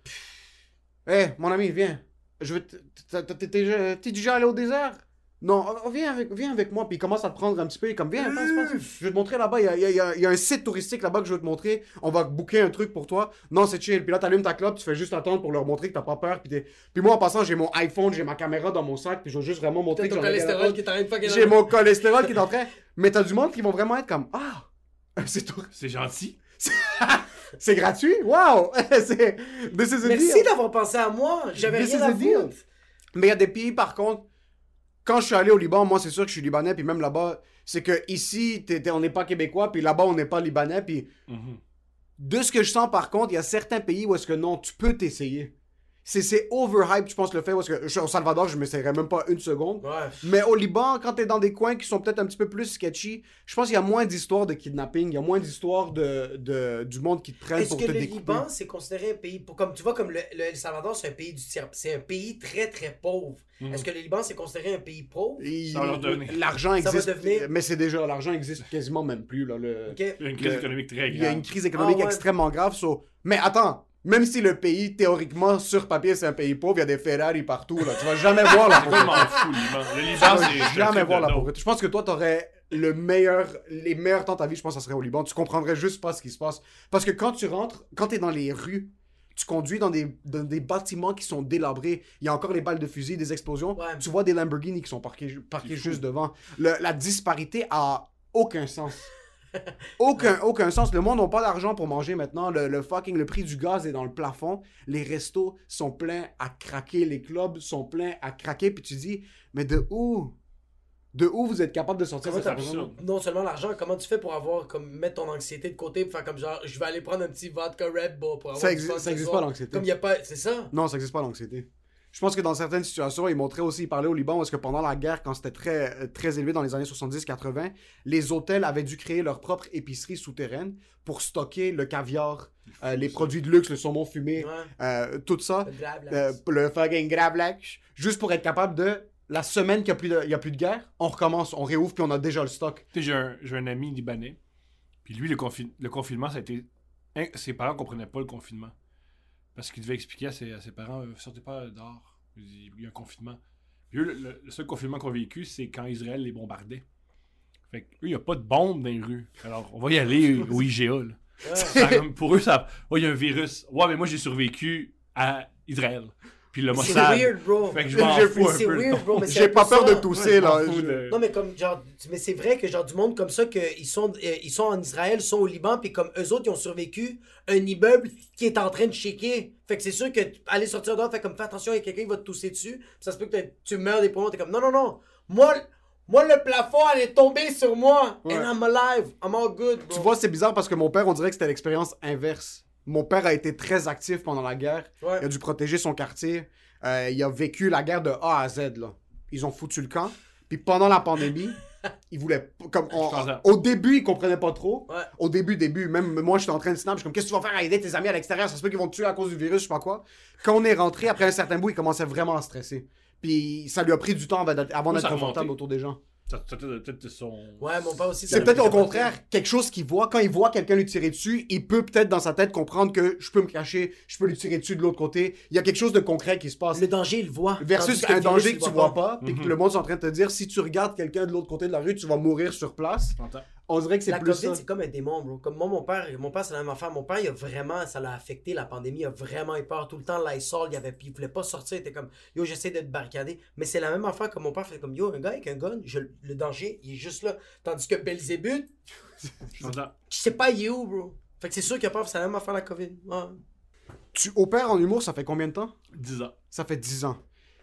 Hé, mon ami, viens. Je veux. t'es déjà allé au désert? Non, oh, viens avec, viens avec moi. Puis il commence à te prendre un petit peu. Il est comme, viens, passe, passe. Je vais te montrer là-bas. Il y a, il y a- il y a- il y a un site touristique là-bas que je veux te montrer. On va booker un truc pour toi. Non, c'est chill. Puis là, t'allumes ta clope. Tu fais juste attendre pour leur montrer que t'as pas peur. Puis, puis moi, en passant, j'ai mon iPhone, j'ai ma caméra dans mon sac. Puis je veux juste vraiment montrer T'as que ton j'en ai rien à cholestérol qui est. J'ai mon cholestérol qui est en train. Mais t'as du monde qui vont vraiment être comme, ah, c'est tout. C'est gentil. C'est gratuit? Wow! c'est. Merci d'avoir pensé à moi. J'avais rien à foutre. Mais il y a des pays, par contre, quand je suis allé au Liban, moi, c'est sûr que je suis libanais, puis même là-bas, c'est que ici, on n'est pas québécois, puis là-bas, on n'est pas libanais, puis Mhm. de ce que je sens, par contre, il y a certains pays où est-ce que non, tu peux t'essayer. C'est, c'est overhype, je pense, le fait, parce que je suis au Salvador, je ne m'essayerais même pas une seconde. Ouais. Mais au Liban, quand t'es dans des coins qui sont peut-être un petit peu plus sketchy, je pense qu'il y a moins d'histoires de kidnapping, il y a moins d'histoires de, de- du monde qui te prenne Est-ce pour que te le découper. Liban, c'est considéré un pays. Pour, comme tu vois, comme le, le El Salvador, c'est un pays du. C'est un pays très très pauvre. Mhm. Est-ce que le Liban, c'est considéré un pays pauvre? Et Ça va leur donner. L'argent Ça va existe, devenir- mais c'est déjà, l'argent existe quasiment même plus, là. Le... Ok. Il y a une crise Le- économique très Il y a une grave. crise économique Ah ouais. extrêmement grave. so- Mais attends, même si le pays, théoriquement, sur papier, c'est un pays pauvre, il y a des Ferrari partout. Là. Tu vas jamais voir la pauvreté. fou, le Liban. Tu Liban, vas jamais voir la pauvreté. Je pense que toi, t'aurais le meilleur, les meilleurs temps de ta vie, je pense, ça serait au Liban. Tu comprendrais juste pas ce qui se passe. Parce que quand tu rentres, quand t'es dans les rues, tu conduis dans des, dans des bâtiments qui sont délabrés. Il y a encore les balles de fusil, des explosions. Ouais. Tu vois des Lamborghini qui sont parqués, parqués juste devant. Le- la disparité a aucun sens. aucun, aucun sens. Le monde n'a pas d'argent pour manger maintenant. Le, le fucking, le prix du gaz est dans le plafond. Les restos sont pleins à craquer. Les clubs sont pleins à craquer. Puis tu dis, mais de où? De où vous êtes capable de sortir argent absurde. Non seulement l'argent, comment tu fais pour avoir comme mettre ton anxiété de côté pour faire comme genre je vais aller prendre un petit vodka Red Bull pour avoir Ça fun ça existe soir? pas, l'anxiété. Comme y a pas c'est ça? Non, ça n'existe pas l'anxiété. Je pense que dans certaines situations, ils montraient aussi, ils parlaient au Liban, parce que pendant la guerre, quand c'était très, euh, très élevé dans les années 70-80, les hôtels avaient dû créer leur propre épicerie souterraine pour stocker le caviar, euh, les produits de luxe, le saumon fumé, Ouais. euh, tout ça, Le euh, le fucking gravlax, juste pour être capable de, la semaine qu'il n'y a, plus de- il y a plus de guerre, on recommence, on réouvre, puis on a déjà le stock. Tu sais, j'ai un, j'ai un ami libanais. Puis lui, le, confi- le confinement, ça a été. hein, ses parents comprenaient pas le confinement. Parce qu'il devait expliquer à ses, à ses parents euh, sortez pas dehors. Il y a un confinement. Puis eux, le, seul confinement qu'on a vécu, c'est quand Israël les bombardait. Fait que eux, il n'y a pas de bombes dans les rues. Alors, on va y aller au IGA. là. Ça, comme, pour eux, ça. Ouais, il y a un virus. Ouais, mais moi, j'ai survécu à Israël. Puis le C'est weird, bro. Fait que je m'en J'ai- fous un C'est peu. weird, bro, mais J'ai pas peur ça. de tousser, Ouais, là. Je- de- Non, mais comme, genre, mais c'est vrai que, genre, du monde comme ça, que ils sont, euh, ils sont en Israël, sont au Liban, puis comme eux autres, ils ont survécu un immeuble qui est en train de shaker. Fait que c'est sûr que aller sortir dehors, fait comme, fais attention, il y a quelqu'un qui va te tousser dessus, puis ça se peut que tu meurs des poumons, t'es comme, non, non, non, moi, moi, le plafond, elle est tombée sur moi, Ouais. and I'm alive, I'm all good, bro. Tu vois, c'est bizarre parce que mon père, on dirait que c'était l'expérience inverse. Mon père a été très actif pendant la guerre. Ouais. Il a dû protéger son quartier. Euh, il a vécu la guerre de A à Z. Là. Ils ont foutu le camp. Puis pendant la pandémie, il voulait. p- Comme on- au début, il comprenait pas trop. Ouais. Au début, début. Même moi, j'étais en train de snap. Je suis comme, qu'est-ce que tu vas faire à aider tes amis à l'extérieur? Ça se peut qu'ils vont te tuer à cause du virus, je sais pas quoi. Quand on est rentré, après un certain bout, il commençait vraiment à stresser. Puis ça lui a pris du temps avant d'être confortable autour des gens. Peut-être son. Ouais, mon père aussi. ça C'est peut-être au contraire quelque chose qu'il voit. Quand il voit quelqu'un lui tirer dessus, il peut peut-être dans sa tête comprendre que je peux me cacher, je peux lui tirer dessus de l'autre côté. Il y a quelque chose de concret qui se passe. Le danger, il le voit. Versus un danger que tu vois pas, puis Mhm. que le monde est en train de te dire si tu regardes quelqu'un de l'autre côté de la rue, tu vas mourir sur place. On dirait que c'est La plus COVID, c'est comme un démon, bro. Comme moi, mon père, mon père, c'est la même affaire. Mon père, il a vraiment, ça l'a affecté, la pandémie. Il a vraiment eu peur. Tout le temps, l'ISOL, il, avait, il voulait pas sortir. Il était comme, yo, j'essaie de te barricader. Mais c'est la même affaire que mon père fait comme, yo, un gars avec un gun, je- le danger, il est juste là. Tandis que Belzébuth, je sais pas, il est où, bro. Fait que c'est sûr qu'il a peur, c'est la même affaire la COVID. Ouais. Tu opères en humour, ça fait combien de temps? 10 ans. Ça fait 10 ans.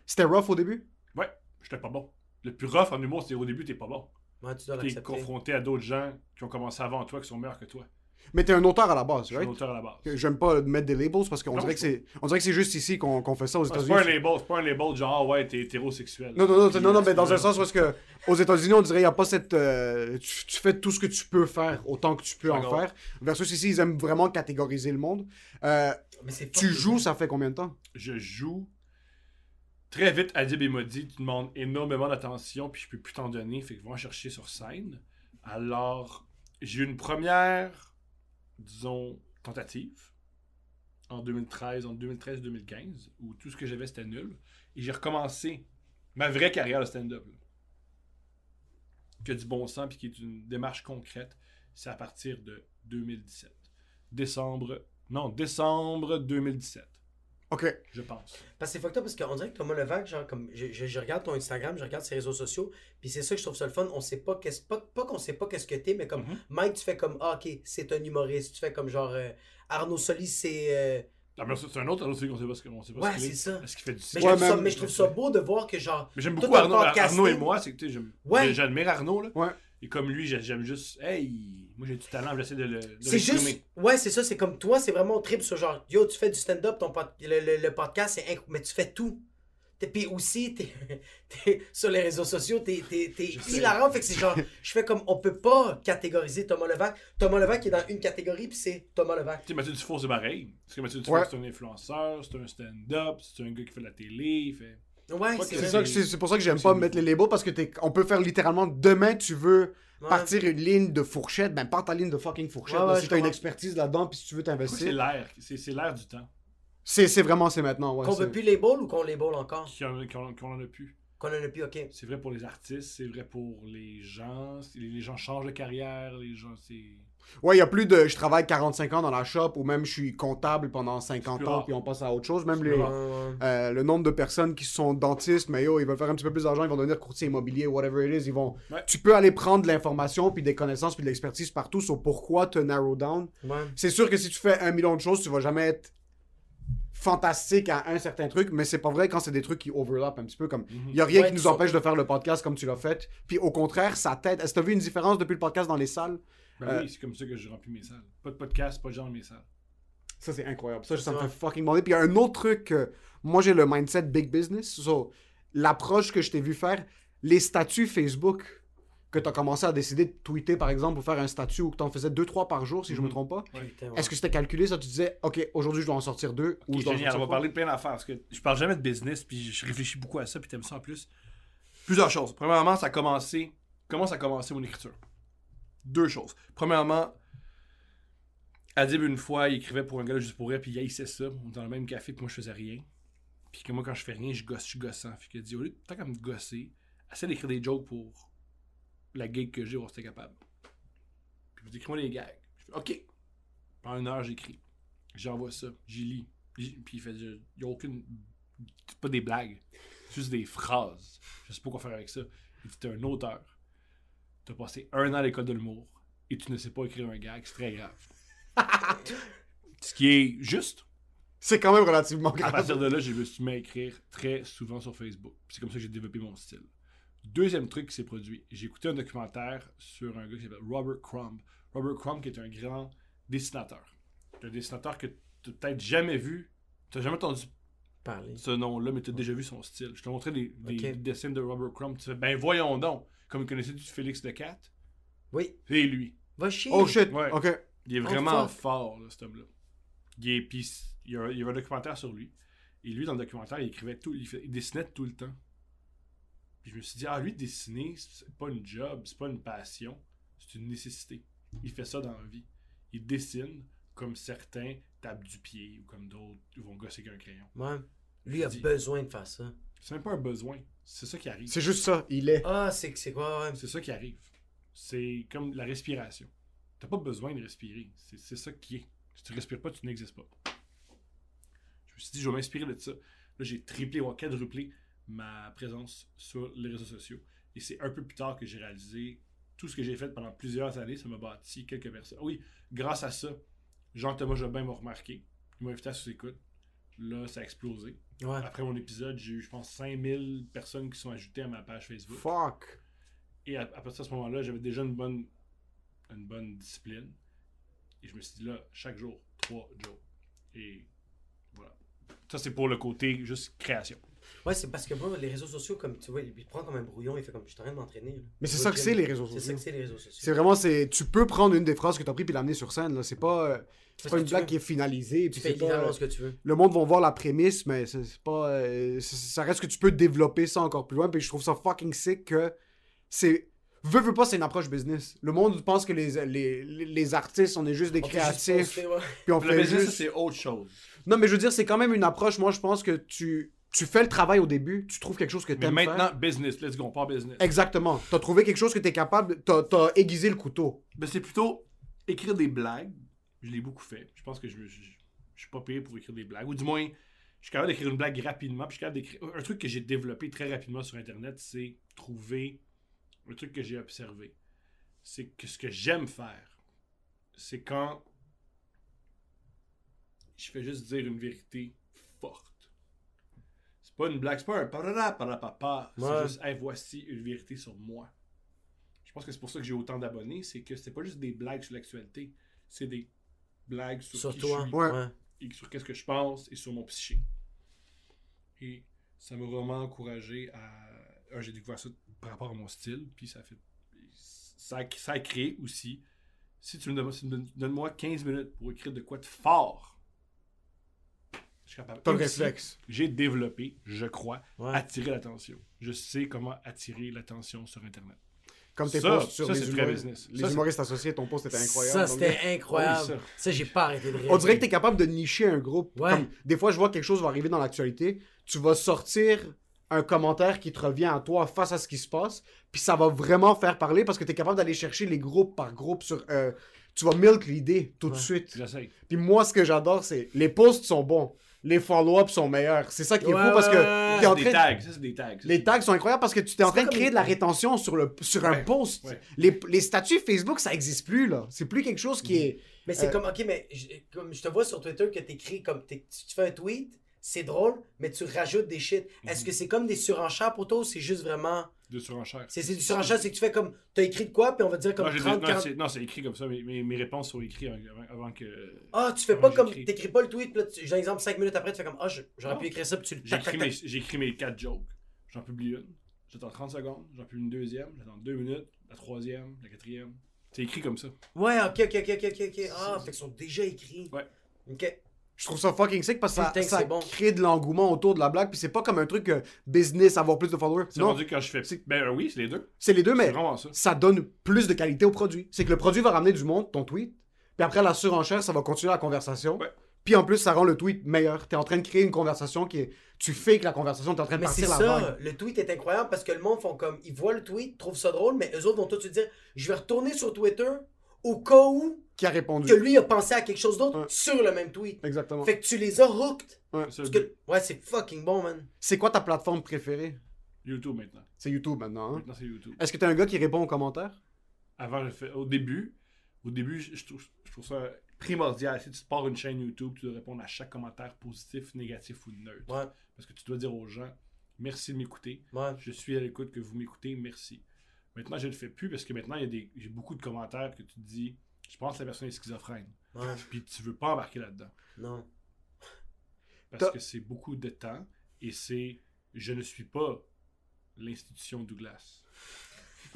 C'était rough au début? Ouais, j'étais pas bon. Le plus rough en humour, c'est au début, t'es pas bon. Ouais, tu dois T'es l'accepter. confronté à d'autres gens qui ont commencé avant toi, qui sont meilleurs que toi. Mais t'es un auteur à la base, Je suis un right? auteur à la base. Que J'aime pas mettre des labels parce qu'on Non, dirait que je c'est on dirait que c'est juste ici qu'on qu'on fait ça aux Ah, C'est pas un États-Unis. label, c'est pas un label genre, ah ouais, t'es hétérosexuel. Non, non, non, non, non, euh, mais dans un sens parce que aux États-Unis, on dirait qu'il n'y a pas cette. euh, tu, tu fais tout ce que tu peux faire autant que tu peux en D'accord. faire. Versus ici, ils aiment vraiment catégoriser le monde. Euh, Mais c'est tu joues, ça fait combien de temps? Je joue. Très vite, Adib m'a dit Tu demandes énormément d'attention, puis je peux plus t'en donner, fait que en chercher sur scène. Alors, j'ai eu une première, disons, tentative en 2013, en 2013-2015, où tout ce que j'avais c'était nul. Et j'ai recommencé ma vraie carrière de stand-up. Qui a du bon sens, puis qui est une démarche concrète. C'est à partir de 2017. Décembre. Non, décembre 2017, Ok. je pense. Parce que c'est fucked up parce qu'on dirait que Thomas Levac, genre, comme je, je- je regarde ton Instagram, je regarde ses réseaux sociaux, puis c'est ça que je trouve ça le fun. On sait pas qu'est-ce pas, pas qu'on sait pas qu'est-ce que t'es, mais comme Mhm. Mike, tu fais comme ah, ok, c'est un humoriste. Tu fais comme genre euh, Arnaud Solis, c'est. euh, Ah, mais c'est un autre aussi qu'on sait pas ce que- on sait pas Ouais, ce c'est est. ça. Est-ce qu'il fait du Mais, Ouais, ça, mais je trouve ça beau de voir que genre. Mais j'aime beaucoup Arnaud. Arnaud et moi, c'est que tu sais, j'aime- Ouais. j'admire Arnaud. Là. Ouais. Et comme lui, j'ai- j'aime juste. Hey, moi j'ai du talent, j'essaie de le. C'est juste. Ouais, c'est ça, c'est comme toi, c'est vraiment trip sur genre, yo, tu fais du stand-up, ton pod- le, le- le podcast, c'est inc- mais tu fais tout. Puis aussi, t'es, sur les réseaux sociaux, t'es, hilarant. Fait que c'est genre, je fais comme, on peut pas catégoriser Thomas Levac. Thomas Levac est dans une catégorie, puis c'est Thomas Levac. Tu sais, Mathieu Dufour, c'est pareil. Parce que Mathieu Dufour, Ouais. c'est un influenceur, c'est un stand-up, c'est un gars qui fait de la télé. Il fait... Ouais, c'est que C'est vrai. ça que- c'est c'est pour ça que j'aime C'est pas mettre les labels parce que t'es- on peut faire littéralement demain tu veux Ouais. partir une ligne de fourchette, ben pas ta ligne de fucking fourchette. Ouais, là, ouais, si je t'as une expertise là-dedans puis si tu veux que c'est t'investir, l'air. C'est c'est l'air du temps. c'est c'est vraiment c'est maintenant. Ouais, Qu'on c'est- veut plus les balls ou qu'on les balls encore? Qu'on en, qu'on- qu'on en a plus. Qu'on en a plus, ok. C'est vrai pour les artistes, c'est vrai pour les gens. les gens changent de carrière, les gens, c'est. Ouais, il y a plus de je travaille 45 ans dans la shop ou même je suis comptable pendant 50 plus ans rare. puis on passe à autre chose. Même les, ouais. euh, le nombre de personnes qui sont dentistes, mais yo, ils veulent faire un petit peu plus d'argent, ils vont devenir courtier immobilier, whatever it is. Ils vont... Ouais. Tu peux aller prendre de l'information puis des connaissances puis de l'expertise partout sur pourquoi te narrow down. Ouais. C'est sûr que si tu fais un million de choses, tu vas jamais être fantastique à un certain truc, mais c'est pas vrai quand c'est des trucs qui overlap un petit peu comme il y a rien Ouais, qui nous empêche de faire le podcast comme tu l'as fait. Puis au contraire, ça t'aide. Est-ce que tu vu une différence depuis le podcast dans les salles? Ben Euh, oui, c'est comme ça que j'ai rempli mes salles. Pas de podcast, pas de gens dans mes salles. Ça, c'est incroyable. Ça, ça me Ouais. fait fucking demander. Puis il y a un autre truc. que moi, j'ai le mindset big business. So, L'approche que je t'ai vu faire, les statuts Facebook que tu as commencé à décider de tweeter, par exemple, ou faire un statut ou que tu en faisais deux, trois par jour, si je me Mhm. trompe pas. Putain, ouais. Est-ce que c'était calculé, ça? Tu disais, OK, aujourd'hui, je dois en sortir deux. ou Ok, je dois en génial, sortir on va parler de plein d'affaires parce que je parle jamais de business puis je réfléchis beaucoup à ça puis t'aimes ça en plus. Plusieurs choses. Premièrement, ça a commencé. Comment ça a commencé mon écriture? Deux choses. Premièrement, Adib une fois, il écrivait pour un gars juste pour rire puis il haïssait ça. On dans le même café puis moi je faisais rien. Puis que moi quand je fais rien, je gosse, je suis gossant. Fait qu'il dit au lieu de tant qu'à me gosser, essaie d'écrire des jokes pour la gig que j'ai, voir si t'es capable. Puis il écris-moi des gags. Je fais OK. Pendant une heure, j'écris. J'envoie ça, j'y lis. Puis il fait, il n'y a aucune. Pas des blagues, juste des phrases. Je sais pas quoi faire avec ça. Il dit, t'es un auteur. T'as passé un an à l'école de l'humour et tu ne sais pas écrire un gag, c'est très grave. Ce qui est juste. C'est quand même relativement À grave. partir de là, je me suis mis à écrire très souvent sur Facebook. C'est comme ça que j'ai développé mon style. Deuxième truc qui s'est produit, j'ai écouté un documentaire sur un gars qui s'appelle Robert Crumb. Robert Crumb qui est un grand dessinateur. Un dessinateur que tu n'as peut-être jamais vu. Tu n'as jamais entendu Parler. ce nom-là, mais tu as déjà vu son style. Je te montrais des, des Ok. dessins de Robert Crumb. Tu fais, ben voyons donc. Comme connaissez-tu Félix de Cat? Oui. C'est lui. Va chier. Oh shit, Ouais. OK. Il est Oh, vraiment fort, là, cet homme-là. Il, est, puis il, y a, il y avait un documentaire sur lui. Et lui, dans le documentaire, il écrivait tout, il, fait- il dessinait tout le temps. Puis je me suis dit, ah, lui, dessiner, c'est pas une job, c'est pas une passion, c'est une nécessité. Il fait ça dans la vie. Il dessine comme certains tapent du pied ou comme d'autres vont gosser avec un crayon. Ouais. Lui a besoin de faire ça. C'est même pas un besoin, c'est ça qui arrive. C'est juste ça, il est. Ah, c'est c'est quoi, ouais. C'est ça qui arrive. C'est comme la respiration. T'as pas besoin de respirer. C'est c'est ça qui est. Si tu respires pas, tu n'existes pas. Je me suis dit, je vais m'inspirer de ça. Là, j'ai triplé ou quadruplé ma présence sur les réseaux sociaux. Et c'est un peu plus tard que j'ai réalisé tout ce que j'ai fait pendant plusieurs années. Ça m'a bâti quelques personnes. Oui, grâce à ça, Jean-Thomas Jobin m'a remarqué. Il m'a invité à sous-écoute. Là, ça a explosé. Ouais. Après mon épisode, j'ai eu, je pense, 5000 personnes qui sont ajoutées à ma page Facebook. Fuck. Et à, à partir de ce moment-là, j'avais déjà une bonne, une bonne discipline. Et je me suis dit là, chaque jour, trois jours. Et voilà. Ça, c'est pour le côté juste création. Ouais, c'est parce que moi, les réseaux sociaux, comme tu vois, il il prend comme un brouillon, il fait comme je suis en train de m'entraîner. Mais c'est ça que c'est, les réseaux C'est sociaux. ça que c'est les réseaux C'est sociaux. vraiment, c'est, tu peux prendre une des phrases que tu as pris puis l'amener sur scène. Là. C'est pas, euh, c'est pas une blague veux. qui est finalisée. Tu fais c'est pas, euh, ce que tu veux. le monde va voir la prémisse, mais c'est c'est pas, euh, c'est- ça reste que tu peux développer ça encore plus loin. Puis je trouve ça fucking sick que c'est, veux veux pas, c'est une approche business. Le monde pense que les, les, les- artistes, on est juste des On fait juste créatifs, poster, ouais. puis on Le fait business, juste. c'est autre chose. Non, mais je veux dire, c'est quand même une approche. Moi, je pense que tu, tu fais le travail au début, tu trouves quelque chose que Mais t'aimes maintenant, faire. business. Let's go, pas business. Exactement. T'as trouvé quelque chose que t'es capable, t'as, t'as aiguisé le couteau. Ben, c'est plutôt écrire des blagues. Je l'ai beaucoup fait. Je pense que je, je, je suis pas payé pour écrire des blagues. Ou du moins, je suis capable d'écrire une blague rapidement. Puis je suis capable d'écrire. Un truc que j'ai développé très rapidement sur Internet, c'est trouver un truc que j'ai observé. C'est que ce que j'aime faire, c'est quand je fais juste dire une vérité forte. C'est pas une blague, c'est pas un parapapa. C'est Ouais. juste, hey, voici une vérité sur moi. Je pense que c'est pour ça que j'ai autant d'abonnés, c'est que c'est pas juste des blagues sur l'actualité, c'est des blagues sur, Sur qui toi. je suis Ouais. Et sur qu'est-ce que je pense et sur mon psyché. Et ça m'a vraiment encouragé à. J'ai découvert ça par rapport à mon style, puis ça a fait. Ça a, ça a créé aussi. Si tu me donnes, si tu me donnes- donne-moi 15 minutes pour écrire de quoi de fort, je suis capable. Aussi, réflexe. J'ai développé, je crois, Ouais. attirer l'attention. Je sais comment attirer l'attention sur Internet. Comme tes Ça, posts sur ça, les, humoristes. business. les Ça, humoristes associés, ton post était incroyable. Ça, Donc, c'était incroyable. Oui, ça, ça. j'ai pas arrêté de rire. On dirait que tu es capable de nicher un groupe. Ouais. Comme, des fois, je vois que quelque chose va arriver dans l'actualité. Tu vas sortir un commentaire qui te revient à toi face à ce qui se passe. Puis ça va vraiment faire parler parce que tu es capable d'aller chercher les groupes par groupe sur. euh, tu vas milk l'idée tout de suite. J'essaye. Puis moi, ce que j'adore, c'est les posts sont bons. Les follow-ups sont meilleurs. C'est ça qui est Ouais, fou parce ouais, que ouais. t'es en Des train. tags, ça, des tags. Ça, Les tags sont incroyables parce que tu t'es en train de créer comme- de la rétention sur, le, sur un post. ouais. Les, les statuts Facebook, ça existe plus, là. C'est plus quelque chose qui est. Mais c'est Euh, comme, ok, mais je, comme je te vois sur Twitter que t'écris comme, t'es- tu, tu fais un tweet, c'est drôle, mais tu rajoutes des shit. Est-ce Mhm. que c'est comme des surenchères pour toi ou c'est juste vraiment. De surenchère. C'est c'est du surenchère, c'est que tu fais comme. T'as écrit de quoi, puis on va dire comme Non, j'ai- 30, non, 40. c'est- non, c'est écrit comme ça. Mes, mes, mes réponses sont écrites avant, avant que. Ah, tu fais pas comme. j'écris. T'écris pas le tweet, puis là, tu- j'ai un exemple, 5 minutes après, tu fais comme. Ah, je- j'aurais pu écrire ça, puis tu le tac, mes, tac. j'ai écrit mes 4 jokes. J'en publie une. J'attends 30 secondes. J'en publie une deuxième. J'attends 2 minutes. La troisième. La quatrième. C'est écrit comme ça. Ouais, ok, ok, ok, ok, ok. ok. Ah, fait qu'ils sont déjà écrits. Ouais. Ok. Je trouve ça fucking sick parce que ça, Putain que ça c'est bon. crée de l'engouement autour de la blague. Puis c'est pas comme un truc euh, business, avoir plus de followers. C'est Non, rendu quand je fais. Ben euh, oui, c'est les deux. c'est les deux, mais vraiment ça. ça donne plus de qualité au produit. C'est que le produit va ramener du monde, ton tweet. Puis après, la surenchère, ça va continuer la conversation. Ouais. Puis en plus, ça rend le tweet meilleur. T'es en train de créer une conversation qui est. Tu fais que la conversation, t'es en train de Mais partir la ça, vague. le tweet est incroyable parce que le monde font comme, ils voient le tweet, trouvent ça drôle, mais eux autres vont tous se dire, je vais retourner sur Twitter au cas où Qui a répondu. que lui a pensé à quelque chose d'autre Ouais. sur le même tweet. Exactement. Fait que tu les as hooked. Ouais. C'est que, ouais, fucking bon, man. C'est quoi ta plateforme préférée? YouTube maintenant. C'est YouTube maintenant. hein? Maintenant, c'est YouTube. Est-ce que t'es un gars qui répond aux commentaires? Avant, je fais. Au début, au début, je, je trouve, je trouve ça primordial. Si tu te pars une chaîne YouTube, tu dois répondre à chaque commentaire positif, négatif ou neutre. Ouais, Parce que tu dois dire aux gens merci de m'écouter. ouais. Je suis à l'écoute que vous m'écoutez, merci. Maintenant, je ne le fais plus parce que maintenant, il y a des, j'ai beaucoup de commentaires que tu te dis, je pense que la personne est schizophrène. Ouais, Puis tu veux pas embarquer là-dedans. non. Parce que c'est beaucoup de temps et c'est, je ne suis pas l'institution Douglas.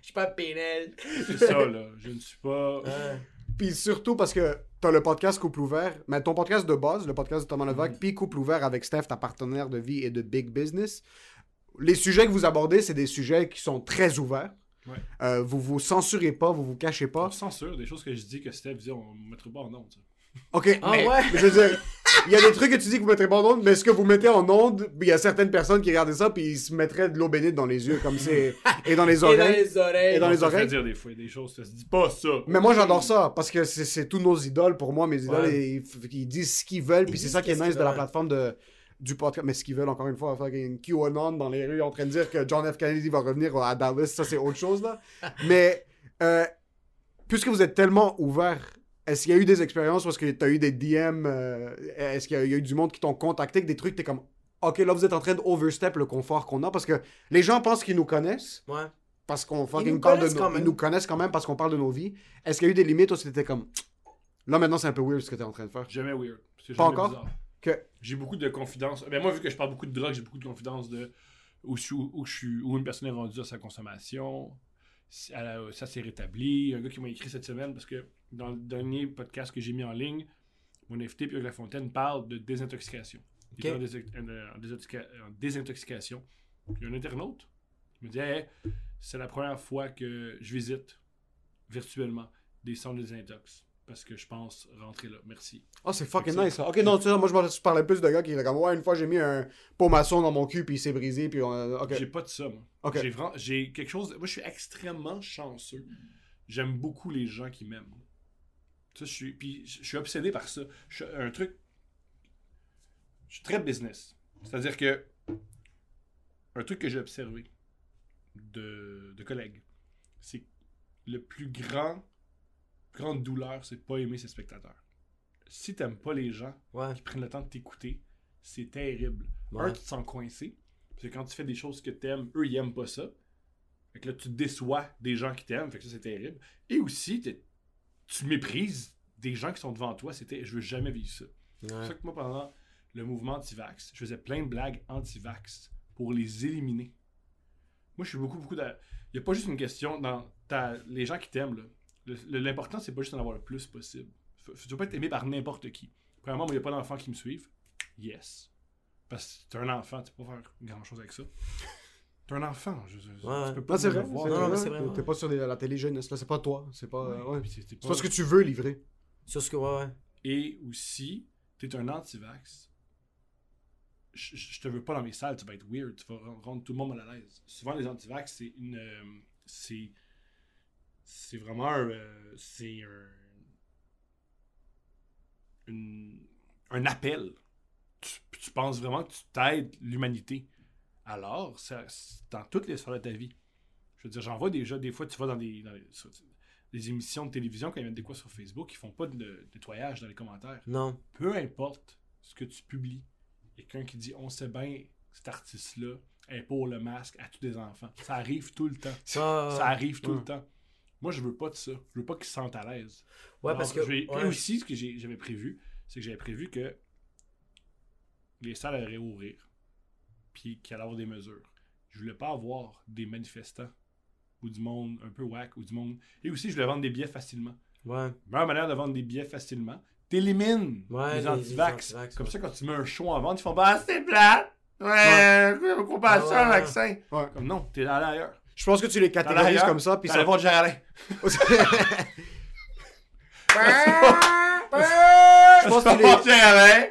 Je suis pas pénal. C'est ça, là. Je ne suis pas. Ouais. Puis surtout parce que t'as le podcast Couple Ouvert, mais ton podcast de base, le podcast de Thomas Levac, puis Couple Ouvert avec Steph, ta partenaire de vie et de big business. Les sujets que vous abordez, c'est des sujets qui sont très ouverts. Ouais. Euh, vous vous censurez pas, vous vous cachez pas. On censure des choses que je dis que Steph dit, on ne mettrait pas en honte. Ok, Ah mais, ouais? mais je veux dire, il y a des trucs que tu dis que vous mettrez pas en onde, mais ce que vous mettez en onde, il y a certaines personnes qui regardaient ça puis ils se mettraient de l'eau bénite dans les yeux, comme c'est. et dans les Et dans oreilles. les oreilles. Et dans les oreilles. dire des fois des choses, ça se dit pas ça. Mais moi j'adore ça parce que c'est tous nos idoles pour moi mes idoles Ouais. ils, ils disent ce qu'ils veulent puis c'est ça qui est nice de la plateforme de du podcast mais ce qu'ils veulent encore une fois fucking QAnon dans les rues en train de dire que John F Kennedy va revenir à Dallas ça c'est autre chose là mais euh, puisque vous êtes tellement ouvert est-ce qu'il y a eu des expériences parce que tu as eu des DM euh, est-ce qu'il y, a il y a eu du monde qui t'ont contacté que des trucs t'es comme ok là vous êtes en train de overstep le confort qu'on a parce que les gens pensent qu'ils nous connaissent Ouais. parce qu'on fucking parle de nos, ils nous connaissent quand même parce qu'on parle de nos vies. Est-ce qu'il y a eu des limites ou c'était comme là maintenant c'est un peu weird ce que t'es en train de faire? Jamais weird. Pas jamais encore? bizarre. Que J'ai beaucoup de confidences. Ben moi, vu que je parle beaucoup de drogue, j'ai beaucoup de confidences de où, je où, je suis, où une personne est rendue à sa consommation. Ça s'est rétabli. Un gars qui m'a écrit cette semaine parce que dans le dernier podcast que j'ai mis en ligne, mon invité Pierre Lafontaine parle de désintoxication. Il Ok. est en, dési- en- en désintoxica- en désintoxication. Il y a un internaute me dit Hey, c'est la première fois que je visite virtuellement des centres de désintox. Parce que je pense rentrer là. Merci. oh c'est fucking nice ça. Ok non tu sais moi je parlais plus de gars qui étaient comme ouais une fois j'ai mis un pot maçon dans mon cul puis il s'est brisé puis on a- ok J'ai pas de ça, moi. Ok. J'ai vraiment, j'ai quelque chose. Moi, je suis extrêmement chanceux. J'aime beaucoup les gens qui m'aiment. Ça, je suis, puis je suis obsédé par ça. Je suis un truc. Je suis très business. C'est-à-dire que un truc que j'ai observé de, de collègues, c'est le plus grand, grande douleur, c'est pas aimer ses spectateurs. Si t'aimes pas les gens Ouais. qui prennent le temps de t'écouter, c'est terrible. Ouais. Un, tu te sens coincé. Parce que quand tu fais des choses que t'aimes, eux, ils aiment pas ça. Fait que là, tu déçois des gens qui t'aiment. Fait que ça, c'est terrible. Et aussi, tu méprises des gens qui sont devant toi. C'était, je veux jamais vivre ça. C'est pour ça que moi, pendant le mouvement anti-vax, je faisais plein de blagues anti-vax pour les éliminer. Moi, je suis beaucoup, beaucoup. de- Il n'y a pas juste une question dans ta... les gens qui t'aiment. L'important, c'est pas juste d'en avoir le plus possible. Faut- Tu ne peux pas être aimé par n'importe qui. Premièrement, moi, il n'y a pas d'enfants qui me suivent. Yes. Parce que tu es un enfant, tu peux pas faire grand chose avec ça. Tu es un enfant. Je, je- Ouais. Tu peux pas non c'est vrai voir. c'est Non, non, mais vrai. c'est vrai, ouais. t'es pas sur la télé jeunesse là c'est pas toi c'est pas euh, ouais. Puis c'est- c'est pas ce que tu veux livrer Sur ce que, ouais, ouais. Et aussi, tu es un anti-vax. Je, je te veux pas dans mes salles, tu vas être weird, tu vas rend- rendre tout le monde mal à l'aise. Souvent, les anti-vax, c'est une. euh, c'est. C'est vraiment un. euh, c'est un. un appel. Tu, tu penses vraiment que tu t'aides l'humanité. Alors, ça, dans toutes les sphères de ta vie. Je veux dire, j'en vois déjà, des fois, tu vas dans des, dans les- sur- des émissions de télévision, quand ils mettent des quoi sur Facebook, ils font pas de, de nettoyage dans les commentaires. Non. Peu importe ce que tu publies, il y a quelqu'un qui dit On sait bien que cet artiste-là est pour le masque à tous les enfants. Ça arrive tout le temps. Ah, Ça arrive tout ouais. le temps. Moi, je veux pas de ça. Je veux pas qu'ils se sentent à l'aise. Ouais, Alors, parce que. ouais. Aussi, ce que j'avais prévu, c'est que j'avais prévu que les salles allaient ouvrir, puis qu'il allait y avoir des mesures. Je voulais pas avoir des manifestants ou du monde un peu whack ou du monde. Et aussi, je voulais vendre des billets facilement. Ouais. La meilleure manière de vendre des billets facilement, t'élimines Ouais, les les- anti-vax. Comme ouais. ça, quand tu mets un show en vente, ils font bah, c'est plat! Ouais, on comprend pas Ah, ça, ouais, vaccin! Ouais. Comme non, t'es allé ailleurs. Je pense que tu les catégorises comme ça puis ça allé voir Géraldin. je pense que tu les Géraldin,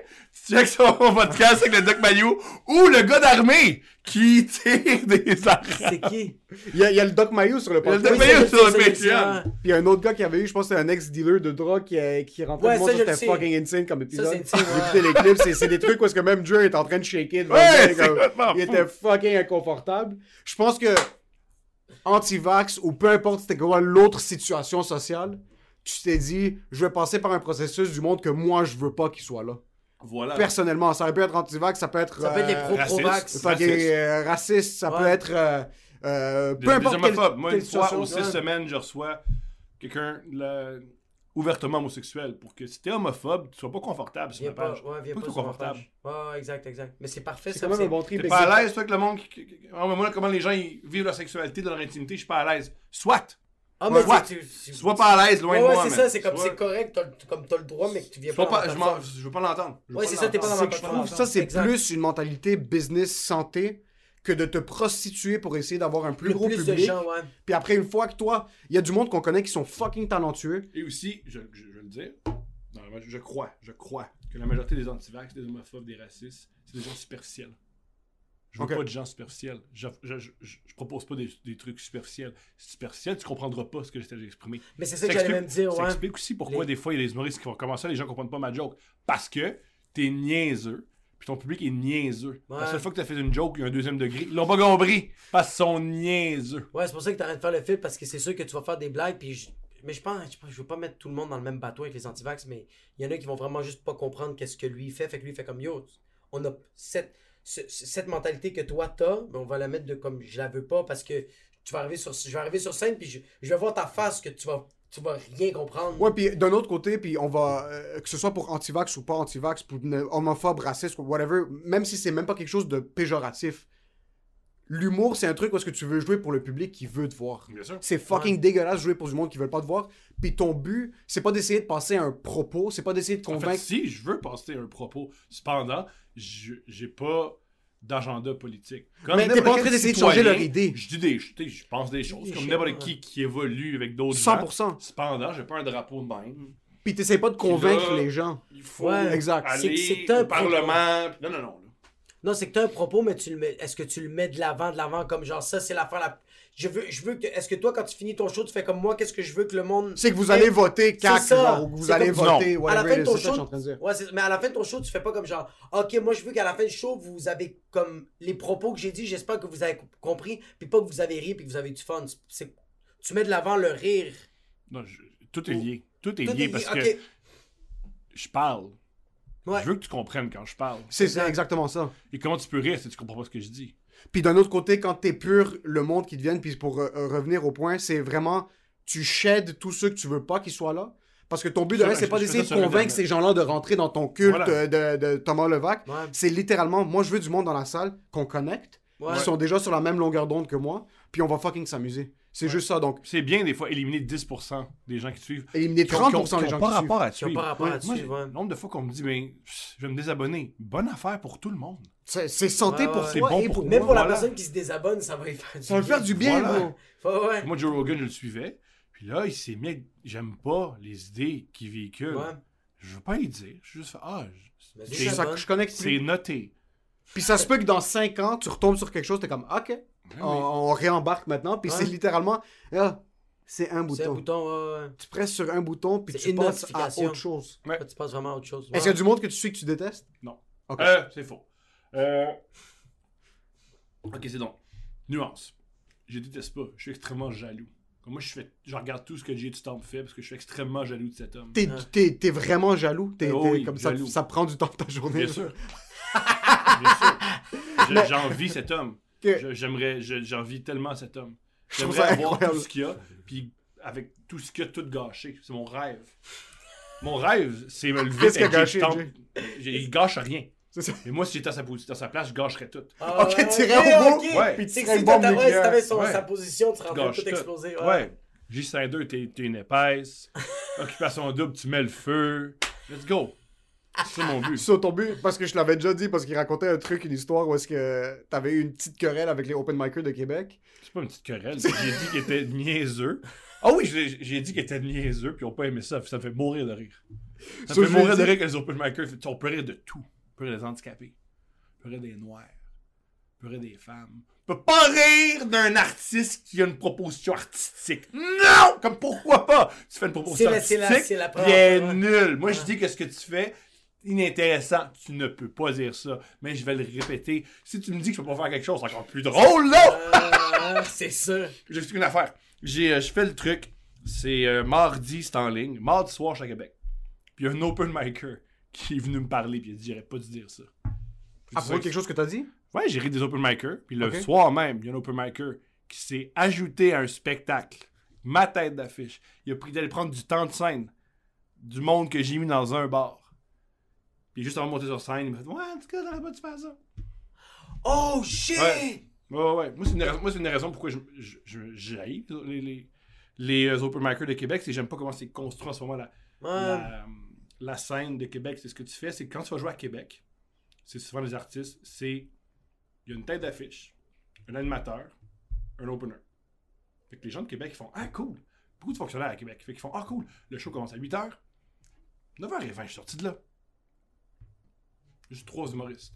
tu checkes son podcast avec le Doc Mayou ou le gars d'armée qui tire des armes. C'est qui? Il y, a- il y a le Doc Mayo sur le Il y a le podcast Doc Mayou c'est- sur le c'est- c'est- Patreon. Puis il y a un autre gars qui avait eu, je pense que c'était un ex-dealer de drogue qui, a- qui rentrait Ouais, le monde, c'était fucking insane comme épisode. c'est J'ai écouté les clips, c'est, c'est des trucs où est-ce que même Drew est en train de shaker devant Ouais, c'est comme- Il était fucking inconfortable. Je pense que anti-vax ou peu importe c'était quoi l'autre situation sociale, tu t'es dit, je vais passer par un processus du monde que moi je veux pas qu'il soit là. Voilà. Personnellement, ça peut être anti-vax, ça peut être Ça peut être les euh, pro-pro-vax. fucking, Raciste. euh, raciste, ça Ouais. peut être euh, euh, peu des importe. Moi, une fois aux six semaines, je reçois quelqu'un ouvertement homosexuel pour que si t'es homophobe, tu sois pas confortable sur Viens la pas, page. ouais, viens Pas pas confortable. page. Ouais, ouais, exact, exact. Mais c'est parfait, C'est ça. quand même c'est- un bon trip. T'es pas c'est- à l'aise, toi, avec le monde Ah, mais moi, là, comment les gens ils vivent leur sexualité dans leur intimité, je suis pas à l'aise. Soit! Ah, mais Soit. tu- tu- Sois pas à l'aise, loin Ouais, de ouais, moi. c'est man. ça, c'est comme c'est correct, comme t'as le droit, mais que tu viens pas. pas, je, veux pas l'entendre. Ouais, pas c'est ça, t'es pas dans ma C'est que je plateforme. trouve ça, c'est plus une mentalité business santé que de te prostituer pour essayer d'avoir un plus Le gros plus de public. gens, ouais. Puis après, une fois que toi, il y a du monde qu'on connaît qui sont fucking talentueux. Et aussi, je, je- je vais le dire, je crois, je crois que la majorité des antivax, des homophobes, des racistes, c'est des gens superficiels. Je veux Ok. pas de gens superficiels. Je, je, je, je- je propose pas des, des trucs superficiels. Si tu es superficiel, tu comprendras pas ce que j'étais d'exprimer. Mais c'est ça que j'allais même dire, Ça ouais. explique aussi pourquoi Les- des fois il y a des humoristes qui vont commencer, les gens comprennent pas ma joke. Parce que t'es niaiseux, puis ton public est niaiseux. La Ouais. seule fois que t'as fait une joke, il y a un deuxième degré. Ils l'ont pas compris, parce qu'ils sont niaiseux. Ouais, c'est pour ça que t'arrêtes de faire le fil parce que c'est sûr que tu vas faire des blagues. Puis je- Mais je pense, je veux pas mettre tout le monde dans le même bateau avec les antivax, mais il y en a qui vont vraiment juste pas comprendre qu'est-ce que lui fait. Fait que lui il fait comme yo, on a cette, ce- cette mentalité que toi t'as, mais on va la mettre de comme je la veux pas parce que tu vas arriver sur, je vais arriver sur scène puis je, je vais voir ta face que tu vas, tu vas rien comprendre. Ouais, puis d'un autre côté, puis on va, euh, que ce soit pour anti-vax ou pas anti-vax, pour homophobe, raciste ou whatever, même si c'est même pas quelque chose de péjoratif, l'humour, c'est un truc où est-ce que tu veux jouer pour le public qui veut te voir. Bien sûr. C'est fucking dégueulasse de jouer pour du monde qui veut pas te voir. Puis ton but, c'est pas d'essayer de passer un propos, c'est pas d'essayer de En fait, convaincre. si je veux passer un propos, cependant, je- j'ai pas d'agenda politique. Comme Mais t'es pas en train d'essayer de changer leur idée. Je dis des, je, tu sais, je pense des choses, Des comme n'importe qui qui évolue avec d'autres 100%. gens. Cependant, j'ai pas un drapeau de même. Puis t'essayes pas de convaincre là- les gens. Il faut Ouais. Exact. aller C'est- au Parlement. Non, non, non. là. Non, c'est que t'as un propos, mais tu le mets. Est-ce que tu le mets de l'avant, de l'avant, comme genre ça, c'est l'affaire la. Je veux, je veux que. Est-ce que toi, quand tu finis ton show, tu fais comme moi, qu'est-ce que je veux que le monde. C'est que vous allez voter CAC, C'est ça. genre, ou que vous allez comme- voter, Non. à la fin de ton show, de ouais, mais à la fin de ton show, tu fais pas comme genre, ok, moi je veux qu'à la fin du show, vous avez comme les propos que j'ai dit, j'espère que vous avez compris, puis pas que vous avez ri, puis que vous avez du fun. Tu mets de l'avant le rire. Non, je- tout est lié. Tout est Tout lié est parce que je parle. Ouais. Je veux que tu comprennes quand je parle. C'est c'est exactement ça. Et comment tu peux rire si tu comprends pas ce que je dis? Puis d'un autre côté, quand t'es pur, le monde qui te vient, puis pour euh, euh, revenir au point, c'est vraiment, tu sheds tous ceux que tu veux pas qu'ils soient là. Parce que ton but de rien, c'est pas d'essayer de convaincre ces gens-là de rentrer dans ton culte Voilà. euh, de, de Thomas Levac. Ouais. C'est littéralement, moi je veux du monde dans la salle qu'on connecte, Ouais. qui sont déjà sur la même longueur d'onde que moi, puis on va fucking s'amuser. C'est juste ça, donc C'est bien des fois éliminer 10% des gens qui te suivent. éliminer Qui ont- 30% qui ont- des qui gens qui pas suivent. rapport à Qui ont suivre. pas rapport à moi, suivre, j'ai- ouais. Le nombre de fois qu'on me dit, ben, je vais me désabonner. Bonne affaire pour tout le monde. C'est c'est santé Ouais, pour toi bon et pour pour moi. Même pour la Voilà. personne qui se désabonne, ça va lui faire du Ça va le faire du bien, Voilà. ouais. Moi, Joe Rogan, je le suivais. Puis là, il s'est mis. J'aime pas les idées qu'il véhicule. Ouais. Je veux pas y dire. Je veux juste faire. Ah, je- ça je connecte c'est noté. Puis ça se peut que dans 5 ans, tu retombes sur quelque chose, t'es comme, ok, on, on réembarque maintenant, puis Ouais. c'est littéralement, ah, c'est un C'est un bouton. bouton, ouais, ouais. Tu presses sur un bouton, puis tu passes à autre chose. Ouais. Là, tu passes vraiment à autre chose. Est-ce qu'il y a du monde que tu suis que tu détestes? Non. Euh, c'est faux. Euh... Ok, c'est donc. Nuance. Je déteste pas. Je suis extrêmement jaloux. Comme moi, je, fais... je regarde tout ce que J. Stamp fait parce que je suis extrêmement jaloux de cet homme. T'es, t'es- t'es vraiment jaloux? T'es, Oh oui, comme ça, jaloux. ça prend du temps de ta journée. Bien sûr. Bien sûr. Je- J'envie cet homme. J'aimerais, je- j'envie tellement cet homme. J'aimerais avoir incroyable. tout ce qu'il y a, puis avec tout ce qu'il y a, tout gâché. C'est mon rêve. Mon rêve, c'est me lever Qu'est-ce qu'il a avec Jay? gâché, Il gâche rien. C'est ça. Mais moi, si j'étais à sa, sa place, je gâcherais tout. Ah, Ok, t'irais au bout, ouais, puis tu si t'avais sa position, tu serais en train de Gâche tout exploser. Ouais. Ouais. J52, t'es t'es une épaisse. Occupation double, tu mets le feu. Let's go. C'est mon but. Sur ton but, parce que je l'avais déjà dit, parce qu'il racontait un truc, une histoire où est-ce que t'avais eu une petite querelle avec les open micers de Québec. C'est pas une petite querelle. c'est que J'ai dit qu'il était niaiseux. Ah oui, j'ai dit qu'il était niaiseux, puis ils ont pas aimé ça. Ça me fait mourir de rire. Ça me fait mourir de rire que les open micers. On peut rire de tout. On peut rire des handicapés. On peut rire des noirs. On peut rire des femmes. On peut pas rire d'un artiste qui a une proposition artistique. Non! Comme pourquoi pas? Tu fais une proposition C'est la- la- artistique, c'est la première elle est fois, ouais. nulle. Moi, je dis que ce que tu fais, inintéressant. Tu ne peux pas dire ça. Mais je vais le répéter. Si tu me dis que je peux pas faire quelque chose, c'est encore plus drôle, là! Euh, c'est ça. J'explique une affaire. J'ai, euh, je fais le truc. C'est euh, mardi, c'est en ligne. Mardi soir, je suis à Québec. Puis il y a un open micer qui est venu me parler. Puis il a dit J'aurais pas dû dire ça. À propos quelque chose que t'as dit? Ouais, j'ai ri des open micers. Puis le soir même, il y a un open micer qui s'est ajouté à un spectacle. Ma tête d'affiche. Il a pris d'aller prendre du temps de scène. Du monde que j'ai mis dans un bar. Puis juste avant de monter sur scène, il m'a fait Ouais, en tout cas, t'aurais pas dû faire ça. Oh shit! Ouais. Ouais, ouais. Moi, c'est une, raison- moi, c'est une raison pourquoi je, je, les, les, les euh, open micers de Québec. C'est que j'aime pas comment c'est construit en ce moment la, Ouais. la, la scène de Québec. C'est ce que tu fais, c'est que quand tu vas jouer à Québec, c'est souvent les artistes, c'est. Il y a une tête d'affiche, un animateur, un opener. Fait que les gens de Québec ils font Ah, cool! Beaucoup de fonctionnaires à Québec. Fait qu'ils font Ah, cool! Le show commence à 8 h. 9h20, je suis sorti de là. Juste trois humoristes.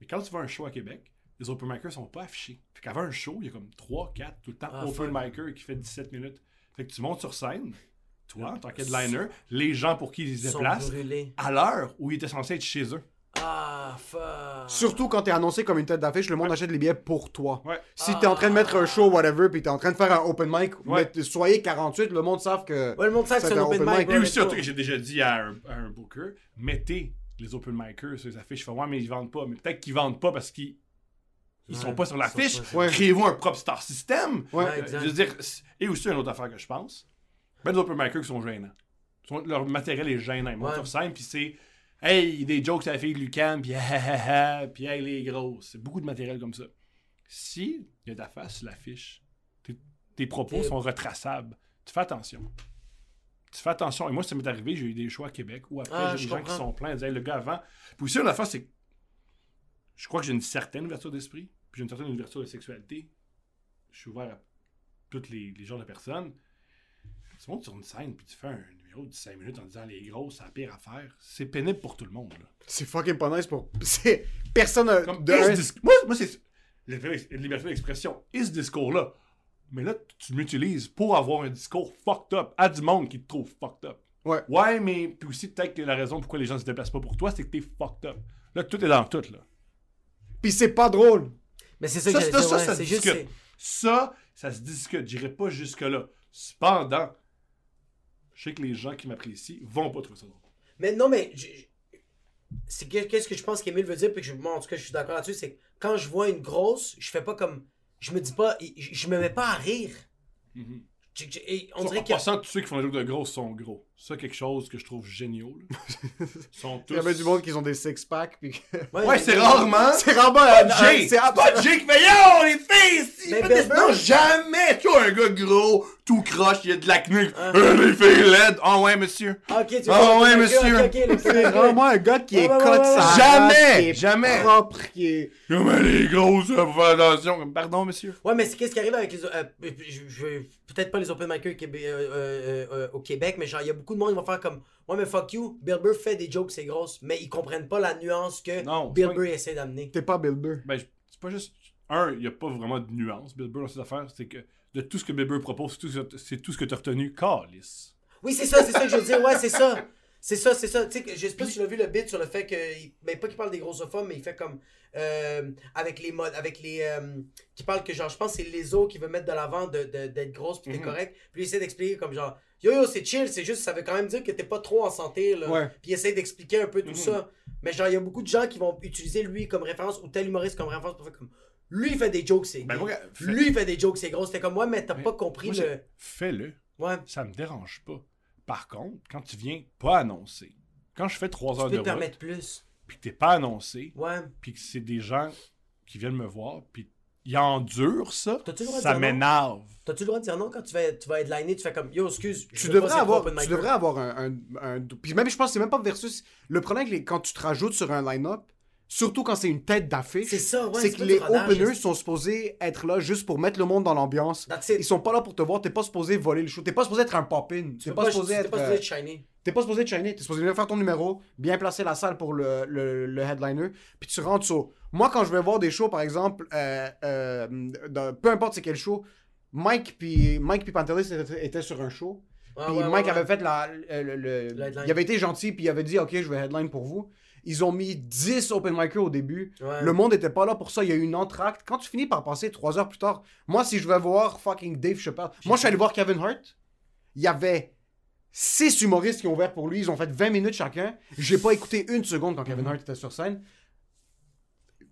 Mais quand tu vas à un show à Québec, les open micers sont pas affichés. Fait qu'avant un show, il y a comme 3, 4 tout le temps Ah, open fuck. micer qui fait 17 minutes. Fait que tu montes sur scène, toi, en tant qu'headliner, les gens pour qui ils se déplacent, brûlés. à l'heure où ils étaient censés être chez eux. Ah, fuck. Surtout quand t'es annoncé comme une tête d'affiche, le monde achète les billets pour toi. Ouais. Si t'es en train de mettre un show, whatever, puis t'es en train de faire un open mic, Ouais. mais soyez 48, le monde savent que. Ouais, le monde sait que c'est un open open mic. mic. ouais, Et mais aussi, un toi- truc que j'ai déjà dit à un, à un booker, mettez les open micers sur les affiches. Je fais, ouais, mais ils vendent pas. Mais peut-être qu'ils vendent pas parce qu'ils ils sont pas sur l'affiche. Ouais. Créez-vous un propre star system. Ouais. Exact. Je veux dire, et aussi une autre affaire que je pense. Ben, les open micers qui sont gênants. Leur matériel est gênant. Ils montent sur scène, puis c'est Hey, des jokes à la fille de Lucan, puis puis hey, les grosses. C'est beaucoup de matériel comme ça. Si il y a ta face sur l'affiche, tes, tes propos sont retraçables. Tu fais attention. Tu fais attention. Et moi, ça m'est arrivé, j'ai eu des choix à Québec où après, Ah, j'ai des gens qui sont pleins, ils Hey, le gars avant. Puis aussi, une affaire, c'est je crois que j'ai une certaine ouverture d'esprit, puis j'ai une certaine ouverture de sexualité. Je suis ouvert à tous les, les genres de personnes. Tu montes sur une scène, puis tu fais un numéro de 5 minutes en disant les grosses, c'est la pire affaire. C'est pénible pour tout le monde. Là. C'est fucking pas nice pour. C'est. Personne. a- Comme, de dis- Moi, moi c'est liberté liberté d'expression. Et ce discours-là, mais là, tu m'utilises pour avoir un discours fucked up à du monde qui te trouve fucked up. Ouais. Ouais, mais puis aussi, peut-être que la raison pourquoi les gens se déplacent pas pour toi, c'est que t'es fucked up. Là, tout est dans tout, là. Puis c'est pas drôle. Mais c'est ça, Ça, que ça, dire, ça, ouais, ça se juste. discute. c'est- Ça, ça se discute. J'irai pas jusque-là. Cependant, je sais que les gens qui m'apprécient vont pas trouver ça drôle. Mais non, mais. C'est que- qu'est-ce que je pense qu'Emile veut dire, puis que je, moi, en tout cas, je suis d'accord là-dessus, c'est que quand je vois une grosse, je fais pas comme. Je me dis pas. Je, je me mets pas à rire. Mhm. Je- je- et on dirait que. passant, tous ceux qui font des jokes de gros sont gros. Ça, quelque chose que je trouve génial. Ils sont tous... Il y avait du monde qui ont des six-packs. Puis... Ouais, c'est rarement. c'est rarement. Jay! un- C'est pas fait Yo, les filles! Mais faites des- Non, jamais! Tu vois un gars gros, tout croche, il y a de l'acné. Euh, les filles laides. Ah ouais, monsieur. Ah, ok, tu Ah vois, ouais, monsieur. ok, ok, le- C'est vraiment un gars qui est Ouais, ouais, ouais, sa ouais. Jamais! Jamais! propre, qui est. Comment les grosses, ça, faut faire attention. Pardon, monsieur. Ouais, mais c'est qu'est-ce qui arrive avec les. euh, je, je- peut-être pas les open micers euh, euh, euh, au Québec, mais genre, il y a beaucoup de monde vont faire comme. Ouais, mais fuck you, Bill Burr fait des jokes, c'est grosse, mais ils comprennent pas la nuance que Non, Bill Burr essaie d'amener. T'es pas Bill Burr. Ben, c'est pas juste. Un, il n'y a pas vraiment de nuance, Bill Burr, dans ses affaires. C'est que de tout ce que Bill Burr propose, c'est tout ce que- c'est tout ce que tu as retenu. Calice. Oui, c'est ça, c'est ça que je veux dire, ouais, c'est ça. C'est ça, c'est ça. Tu sais, que- je sais pas si tu l'as vu le bit sur le fait que. Ben, pas qu'il parle des grossophones, mais il fait comme. euh, avec les modes. Avec les. euh, qui parle que, genre, je pense que c'est les os qui veut mettre de l'avant de- de- d'être grosse puis t'es correct. Puis il essaie d'expliquer comme genre. Yo yo, c'est chill, c'est juste, ça veut quand même dire que t'es pas trop en santé, là. Ouais. Puis il essaie d'expliquer un peu tout Mhm. ça. Mais genre, il y a beaucoup de gens qui vont utiliser lui comme référence ou tel humoriste comme référence pour faire comme. Lui, il fait des jokes, c'est Ben, moi, Lui, il fait des jokes, c'est gros. C'était comme, ouais, mais t'as pas compris moi, le. Fais-le. Ouais. Ça me dérange pas. Par contre, quand tu viens pas annoncer, quand je fais trois Tu heures peux de te route, permettre plus. puis que t'es pas annoncé, Ouais. puis que c'est des gens qui viennent me voir, puis ils endurent ça, T'as-tu le droit de ça m'énerve. T'as-tu le droit de dire non quand tu vas, tu vas headliner, tu fais comme yo, excuse. Tu devrais, pas, avoir, tu devrais avoir un, un, un- Puis même, je pense que c'est même pas versus. Le problème, quand tu te rajoutes sur un line-up, surtout quand c'est une tête d'affiche, C'est ça, ouais, c'est que pas les openers sont supposés être là juste pour mettre le monde dans l'ambiance. Ils sont pas là pour te voir, t'es pas supposé voler le show, t'es pas supposé être un pop-in, Tu t'es peux pas, supposé t'es être. pas euh, supposé être shiny. T'es pas supposé être shiny, t'es supposé venir faire ton numéro, bien placer la salle pour le, le, le headliner, puis tu rentres sur. Moi, quand je vais voir des shows, par exemple, euh, euh, dans- peu importe c'est quel show, Mike puis Mike puis Pantelis étaient, sur un show, Ouais, puis ouais, Mike avait fait la, le, il avait été gentil, puis il avait dit, ok, je vais headline pour vous. Ils ont mis 10 open micers au début. Ouais. Le monde était pas là pour ça. Il y a eu une entracte. Quand tu finis par passer 3 heures plus tard, moi, si je vais voir fucking Dave Chappelle, moi, je suis allé voir Kevin Hart. Il y avait 6 humoristes qui ont ouvert pour lui. Ils ont fait 20 minutes chacun. J'ai pas écouté une seconde quand Kevin Hart était sur scène.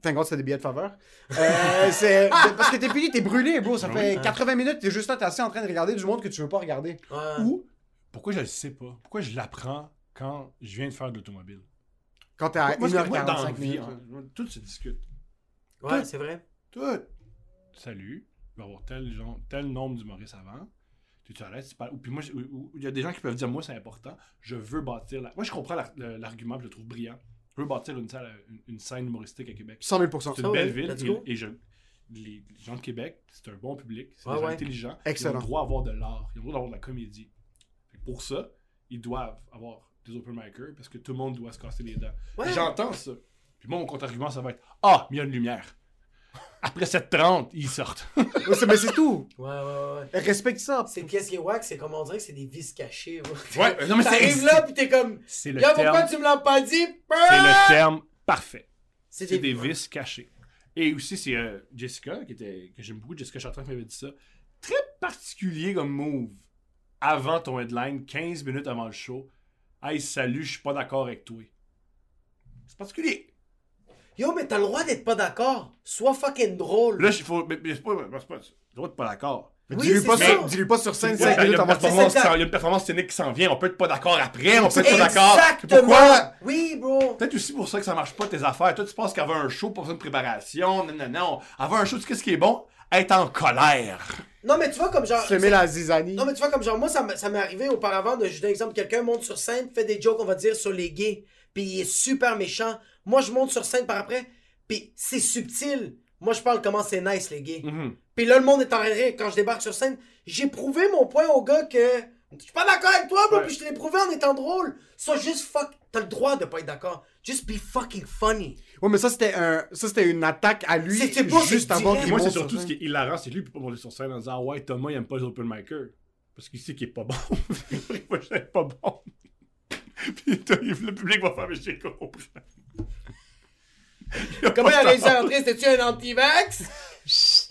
Thank God, c'était des billets de faveur. Euh, c'est parce que t'es fini, t'es brûlé, bro. Ça fait 80 minutes, t'es juste là, t'es assis en train de regarder du monde que tu veux pas regarder. Ouais. Ou, pourquoi je le sais pas? Pourquoi je l'apprends quand je viens de faire de l'automobile? Quand t'es à Moi, ce que moi, dans la 1h45 vie, minutes. hein, tout se discute. Ouais, Tout. c'est vrai. Tout. Salut, il va y avoir tel, genre, tel nombre d'humoristes avant. Tu à l'aise? tu parles- Ou puis moi, il y a des gens qui peuvent dire, moi, c'est important. Je veux bâtir... La... Moi, je comprends l'argument, je le trouve brillant. Je veux bâtir une, salle, une, une scène humoristique à Québec. 100 000 C'est Ah une ouais, belle ville. Et, je, les, les gens de Québec, c'est un bon public. C'est Ouais, des gens ouais. intelligents. Ils Excellent. ont le droit d'avoir de l'art. Ils ont le droit d'avoir de la comédie. Pour ça, ils doivent avoir des open micers parce que tout le monde doit se casser les dents. Ouais. J'entends ça. Puis moi, mon contre-argument, ça va être Ah, mais il y a une lumière. Après 7h30, ils sortent. Mais c'est tout. Ouais, ouais, ouais. Respecte ça. C'est qu'est-ce qui est wack, c'est comme on dirait que c'est des vis cachés. Ouais, non, mais c'est- T'arrives là, pis t'es comme. C'est le Là, pourquoi terme. tu me l'as pas dit? C'est le terme parfait. C'est des vis cachés. Et aussi, c'est euh, Jessica, qui était, que j'aime beaucoup, Jessica Chartrand qui m'avait dit ça. Très particulier comme move. Avant ton headline, 15 minutes avant le show. Hey, salut, je suis pas d'accord avec toi. C'est particulier. Yo, mais t'as le droit d'être pas d'accord. Sois fucking drôle. Là, il faut. Mais, mais c'est pas. C'est pas. Le droit d'être pas d'accord. Mais Oui, dis-lui c'est pas, ça. sur- dis-lui pas sur scène Ouais, 5 ben, il, y minutes a une avant de performance C'est qui ça. s'en- il y a une performance scénique qui s'en vient. On peut être pas d'accord après. On peut être pas d'accord. Exactement. Pourquoi? Oui, bro. Peut-être aussi pour ça que ça marche pas tes affaires. Toi, tu penses qu'avoir un show, pas besoin de préparation. Non, non, non. Avoir un show, tu sais ce qui est bon? Être en colère. Non, mais tu vois, comme genre. Semer la zizanie. Non, mais tu vois, comme genre, moi, ça, m- ça m'est arrivé auparavant de, je donne un exemple, quelqu'un monte sur scène, fait des jokes, on va dire, sur les gays, puis il est super méchant. Moi, je monte sur scène par après, puis c'est subtil. Moi, je parle comment c'est nice, les gays. Mhm. Puis là, le monde est en train de rire quand je débarque sur scène. J'ai prouvé mon point au gars que. Je suis pas d'accord avec toi, bro, Ouais. puis je te l'ai prouvé en étant drôle. Ça, juste fuck. T'as le droit de pas être d'accord. Just be fucking funny. Ouais, mais ça, c'était un... ça, c'était une attaque à lui juste avant qu'il Et moi, c'est sur surtout ce qui est hilarant, c'est lui qui peut pas monter sur scène en disant Ah ouais, Thomas, il aime pas les open micers. Parce qu'il sait qu'il est pas bon. Moi, je suis pas bon. Puis toi, le public va faire, mais j'ai compris. Comment il a réussi à rentrer? C'était-tu un anti-vax?